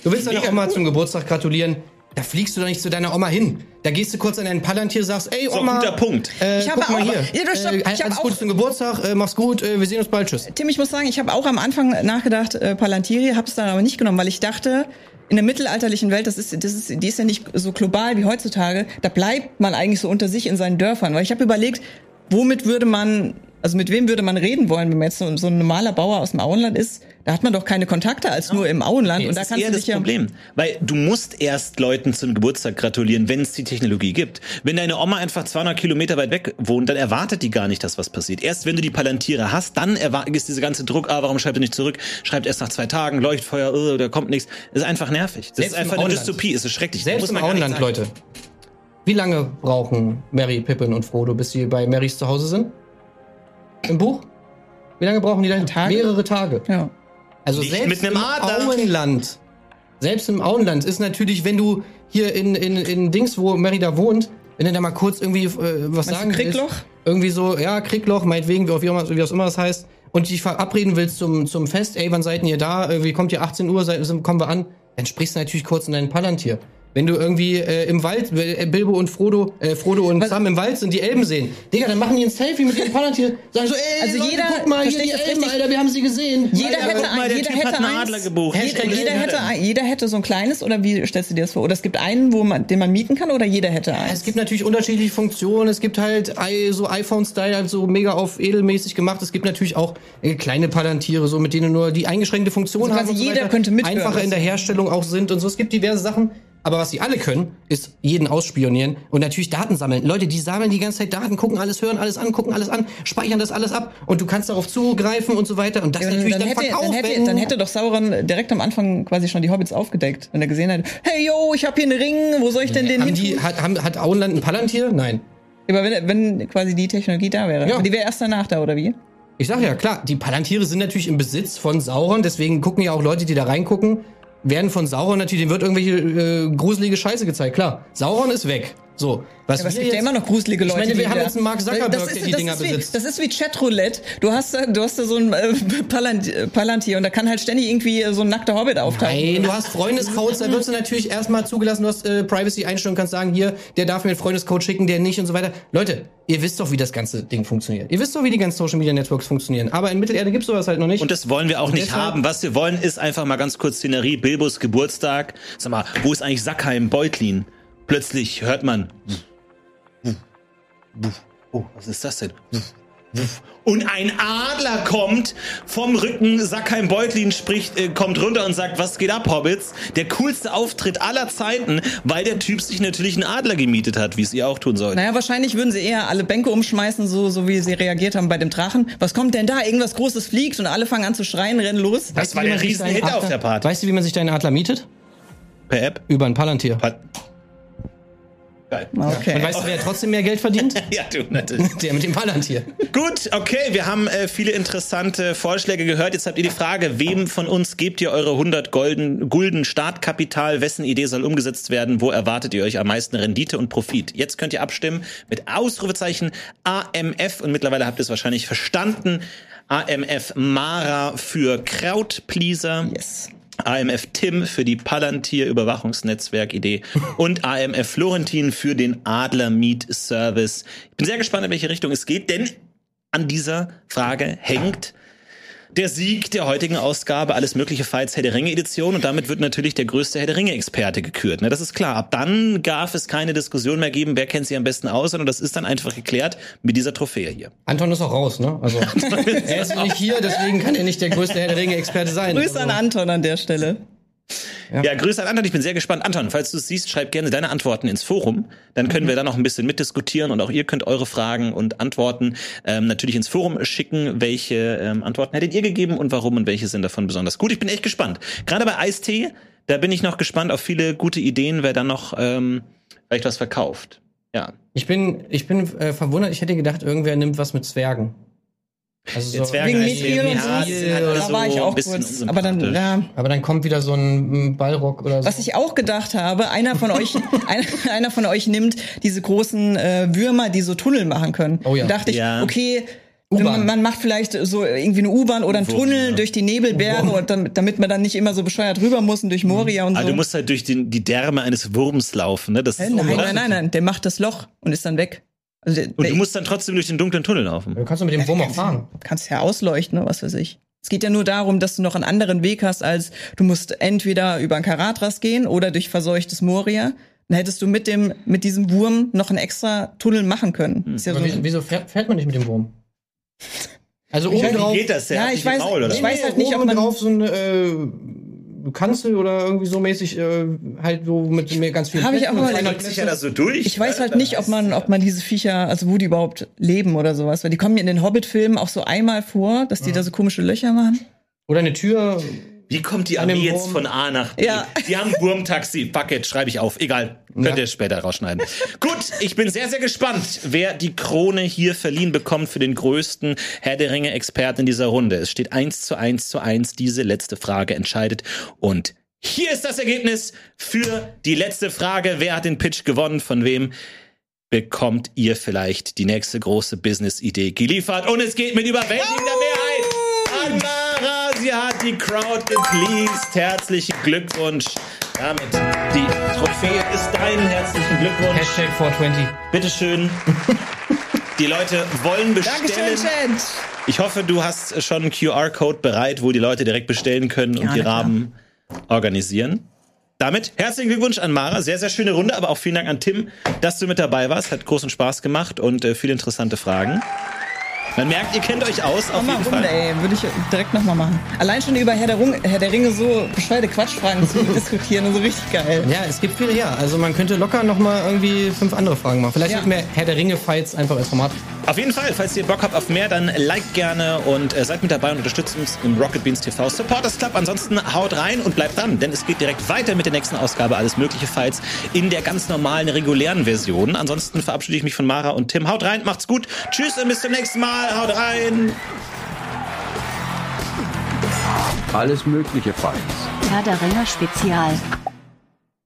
Du willst deiner Oma zum Geburtstag gratulieren. Da fliegst du doch nicht zu deiner Oma hin. Da gehst du kurz an deinen Palantir, sagst, ey So, Oma, guter Punkt. Äh, Ich habe guck mal auch- hier. Ja, du, stopp, äh, ich hab alles Gute zum Geburtstag, äh, mach's gut, äh, wir sehen uns bald, tschüss. Tim, ich muss sagen, ich habe auch am Anfang nachgedacht, äh, Palantiri, habe es dann aber nicht genommen, weil ich dachte, in der mittelalterlichen Welt, das ist, das ist, die ist ja nicht so global wie heutzutage, da bleibt man eigentlich so unter sich in seinen Dörfern. Weil ich habe überlegt, womit würde man, also mit wem würde man reden wollen, wenn man jetzt so, so ein normaler Bauer aus dem Auenland ist? Da hat man doch keine Kontakte als nur im Auenland. Nee, und da das ist kannst eher du das ja Problem. Weil du musst erst Leuten zum Geburtstag gratulieren, wenn es die Technologie gibt. Wenn deine Oma einfach 200 Kilometer weit weg wohnt, dann erwartet die gar nicht, dass was passiert. Erst wenn du die Palantiere hast, dann ist diese ganze Druck, ah, warum schreibt er nicht zurück? Schreibt erst nach zwei Tagen, Leuchtfeuer, oh, da kommt nichts. Das ist einfach nervig. Das Selbst ist einfach eine Auenland. Dystopie, es ist schrecklich. Selbst Muss im Auenland. Leute. Wie lange brauchen Mary, Pippin und Frodo, bis sie bei Marys zu Hause sind? Im Buch? Wie lange brauchen die dann? Tage? Mehrere Tage. ja. Also Nicht selbst mit einem im Adler. Auenland. Selbst im Auenland ist natürlich, wenn du hier in, in, in Dings, wo Mary da wohnt, wenn du da mal kurz irgendwie äh, was du sagen Kriegloch? willst. Irgendwie so, ja, Kriegloch, meinetwegen, wie auch immer, wie auch immer das heißt. Und dich verabreden willst zum, zum Fest, ey, wann seid ihr da? Irgendwie kommt ihr 18 Uhr, seid, kommen wir an. Dann sprichst du natürlich kurz in deinen Palantir. Wenn du irgendwie äh, im Wald, äh, Bilbo und Frodo, äh, Frodo und Sam im Wald sind, die Elben sehen. Digga, dann machen die ein Selfie mit ihrem Palantir. Sagen so, ey, Also Leute, jeder- guck mal, hier die Elben, richtig? Alter, wir haben sie gesehen. Jeder Alter, hätte mal, ein, der jeder hätte einen. Adler gebucht. Jeder, jeder, hätte, jeder hätte so ein kleines oder wie stellst du dir das vor? Oder es gibt einen, wo man, den man mieten kann oder jeder hätte eins? Es gibt natürlich unterschiedliche Funktionen. Es gibt halt so iPhone-Style, halt so mega auf edelmäßig gemacht. Es gibt natürlich auch äh, kleine Palantiere, so mit denen nur die eingeschränkte Funktion Also haben. quasi so jeder weiter. könnte mithören. Einfacher in der Herstellung auch sind und so. Es gibt diverse Sachen. Aber was sie alle können, ist jeden ausspionieren und natürlich Daten sammeln. Leute, die sammeln die ganze Zeit Daten, gucken alles, hören alles an, gucken alles an, speichern das alles ab und du kannst darauf zugreifen und so weiter. Und das Ja, natürlich dann, dann, hätte, verkaufen. dann, hätte, dann hätte doch Sauron direkt am Anfang quasi schon die Hobbits aufgedeckt, wenn er gesehen hat, hey yo, ich habe hier einen Ring, wo soll ich denn den haben hin? die, hat, haben, hat Auenland ein Palantir? Nein. Aber wenn, wenn quasi die Technologie da wäre. Ja. Die wäre erst danach da, oder wie? Ich sag ja, klar, die Palantiere sind natürlich im Besitz von Sauron, deswegen gucken ja auch Leute, die da reingucken, werden von Sauron natürlich, denen wird irgendwelche äh, gruselige Scheiße gezeigt, klar. Sauron ist weg. So, was es wir gibt ja immer noch gruselige Leute. meine, wir die haben jetzt einen Mark Zuckerberg, Das der ist- die das Dinger ist wie, besitzt. Das ist wie Chatroulette. Du hast, da- du hast da so ein äh, Palant, äh, Palantir und da kann halt ständig irgendwie so ein nackter Hobbit auftauchen. Nein, du hast Freundescodes, da wirst du natürlich erstmal zugelassen, du hast äh, Privacy-Einstellungen, kannst sagen, hier, der darf mir einen Freundescode schicken, der nicht und so weiter. Leute, ihr wisst doch, wie das ganze Ding funktioniert. Ihr wisst doch, wie die ganzen Social Media Networks funktionieren. Aber in Mittelerde gibt's sowas halt noch nicht. Und das wollen wir auch nicht deshalb- haben. Was wir wollen, ist einfach mal ganz kurz Szenerie. Bilbos Geburtstag. Sag mal, wo ist eigentlich Sackheim, Beutlin? Plötzlich hört man. Oh, was ist das denn? Und ein Adler kommt vom Rücken, Sackheim Beutlin spricht, äh, kommt runter und sagt, was geht ab, Hobbits? Der coolste Auftritt aller Zeiten, weil der Typ sich natürlich einen Adler gemietet hat, wie es ihr auch tun sollt. Naja, wahrscheinlich würden sie eher alle Bänke umschmeißen, so, so wie sie reagiert haben bei dem Drachen. Was kommt denn da? Irgendwas Großes fliegt und alle fangen an zu schreien, rennen los. Das war wie der man sich Riesenhit auf der Party. Weißt du, wie man sich deinen Adler mietet? Per App. Über ein Palantir. Hat- Geil. Okay. Und weißt du, wer trotzdem mehr Geld verdient? Ja, du, natürlich. Der mit dem Palantir. Gut, okay, wir haben äh, viele interessante Vorschläge gehört. Jetzt habt ihr die Frage, wem von uns gebt ihr eure 100 Golden, Gulden Startkapital? Wessen Idee soll umgesetzt werden? Wo erwartet ihr euch am meisten Rendite und Profit? Jetzt könnt ihr abstimmen mit Ausrufezeichen AMF und mittlerweile habt ihr es wahrscheinlich verstanden. AMF Mara für Krautpleaser. Yes. AMF Tim für die Palantir Überwachungsnetzwerk Idee und AMF Florentin für den Adler Meet Service. Ich bin sehr gespannt, in welche Richtung es geht, denn an dieser Frage hängt der Sieg der heutigen Ausgabe alles mögliche Fights Herr der Ringe Edition und damit wird natürlich der größte Herr der Ringe Experte gekürt. Ne, das ist klar. Ab dann darf es keine Diskussion mehr geben, wer kennt sie am besten aus, sondern das ist dann einfach geklärt mit dieser Trophäe hier. Anton ist auch raus, ne? Also, er ist nicht hier, deswegen kann er nicht der größte Herr der Ringe-Experte sein. Grüße an also, Anton an der Stelle. Ja. Grüße an Anton, ich bin sehr gespannt. Anton, falls du es siehst, schreib gerne deine Antworten ins Forum. Dann können wir da noch ein bisschen mitdiskutieren und auch ihr könnt eure Fragen und Antworten ähm, natürlich ins Forum schicken. Welche ähm, Antworten hättet ihr gegeben und warum und welche sind davon besonders gut? Ich bin echt gespannt. Gerade bei Eistee da bin ich noch gespannt auf viele gute Ideen, wer dann noch ähm, vielleicht was verkauft. Ja. Ich bin, ich bin äh, verwundert, ich hätte gedacht, irgendwer nimmt was mit Zwergen. Also so, Wegen Mithril und irgendwie- so. da so war ich auch kurz. Aber dann, ja. aber dann kommt wieder so ein Ballrock oder so. Was ich auch gedacht habe, einer von euch, einer, einer von euch nimmt diese großen äh, Würmer, die so Tunnel machen können. Oh ja. Da dachte ich, Ja. okay, man, man macht vielleicht so irgendwie eine U-Bahn oder einen Wurm, Tunnel ja. durch die Nebelberge und damit, damit man dann nicht immer so bescheuert rüber muss und durch Moria und so. Aber du musst halt durch den, die Därme eines Wurms laufen, ne? Das ist nein, nein, nein, nein, der macht das Loch und ist dann weg. Also der, Und du musst dann trotzdem durch den dunklen Tunnel laufen. du kannst mit dem Wurm auch fahren. kannst ja ausleuchten, oder was weiß ich. Es geht ja nur darum, dass du noch einen anderen Weg hast, als du musst entweder über ein Karatras gehen oder durch verseuchtes Moria. Dann hättest du mit dem, mit diesem Wurm noch einen extra Tunnel machen können. Hm. Ist ja so, wieso, wieso fährt, fährt man nicht mit dem Wurm? Also oben Wie drauf. geht das? Der Ja, hat ich weiß- Maul, oder? ich weiß halt nicht, ob man- drauf so eine äh, Kanzel oder irgendwie so mäßig äh, halt so mit mir ganz viel. Hab ich auch mal- ja da so durch. ich weiß halt nicht, ob man, ob man diese Viecher, also wo die überhaupt leben oder sowas. Weil die kommen ja in den Hobbit-Filmen auch so einmal vor, dass die da so komische Löcher machen. Oder eine Tür. Wie kommt die Armee jetzt von A nach B? Ja. Die haben Wurmtaxi. Fuck it, schreibe ich auf. Egal. Könnt Ja. ihr später rausschneiden. Gut, ich bin sehr, sehr gespannt, wer die Krone hier verliehen bekommt für den größten Herr der Ringe-Experten in dieser Runde. Es steht eins zu eins zu eins. Diese letzte Frage entscheidet. Und hier ist das Ergebnis für die letzte Frage. Wer hat den Pitch gewonnen? Von wem? bekommt ihr vielleicht die nächste große Business-Idee geliefert. Und es geht mit überwältigender an Sie hat die Crowd gepleased. Herzlichen Glückwunsch. Damit die Trophäe ist dein. Herzlichen Glückwunsch. Hashtag 420. Bitteschön. Die Leute wollen Dankeschön, bestellen. Chat. Ich hoffe, du hast schon einen QR-Code bereit, wo die Leute direkt bestellen können und Ja, die. Raben organisieren. Damit herzlichen Glückwunsch an Mara. Sehr, sehr schöne Runde, aber auch vielen Dank an Tim, dass du mit dabei warst. Hat großen Spaß gemacht und äh, viele interessante Fragen. Man merkt, ihr kennt euch aus, auf jeden Runde, Fall. ey. Würde ich direkt nochmal machen. Allein schon über Herr der, Rung, Herr der Ringe so bescheuerte Quatschfragen zu diskutieren und so richtig geil. Ja, es gibt viele, ja. Also man könnte locker noch mal irgendwie fünf andere Fragen machen. Vielleicht Ja. sollten wir Herr der Ringe-Fights einfach als Format. Auf jeden Fall, falls ihr Bock habt auf mehr, dann liked gerne und äh, seid mit dabei und unterstützt uns im Rocket Beans TV Supporters Club. Ansonsten haut rein und bleibt dran, denn es geht direkt weiter mit der nächsten Ausgabe Alles Mögliche Fights in der ganz normalen, regulären Version. Ansonsten verabschiede ich mich von Mara und Tim. Haut rein, macht's gut. Tschüss und bis zum nächsten Mal. Haut rein. Alles Mögliche Fights. Herr der Ringe Spezial.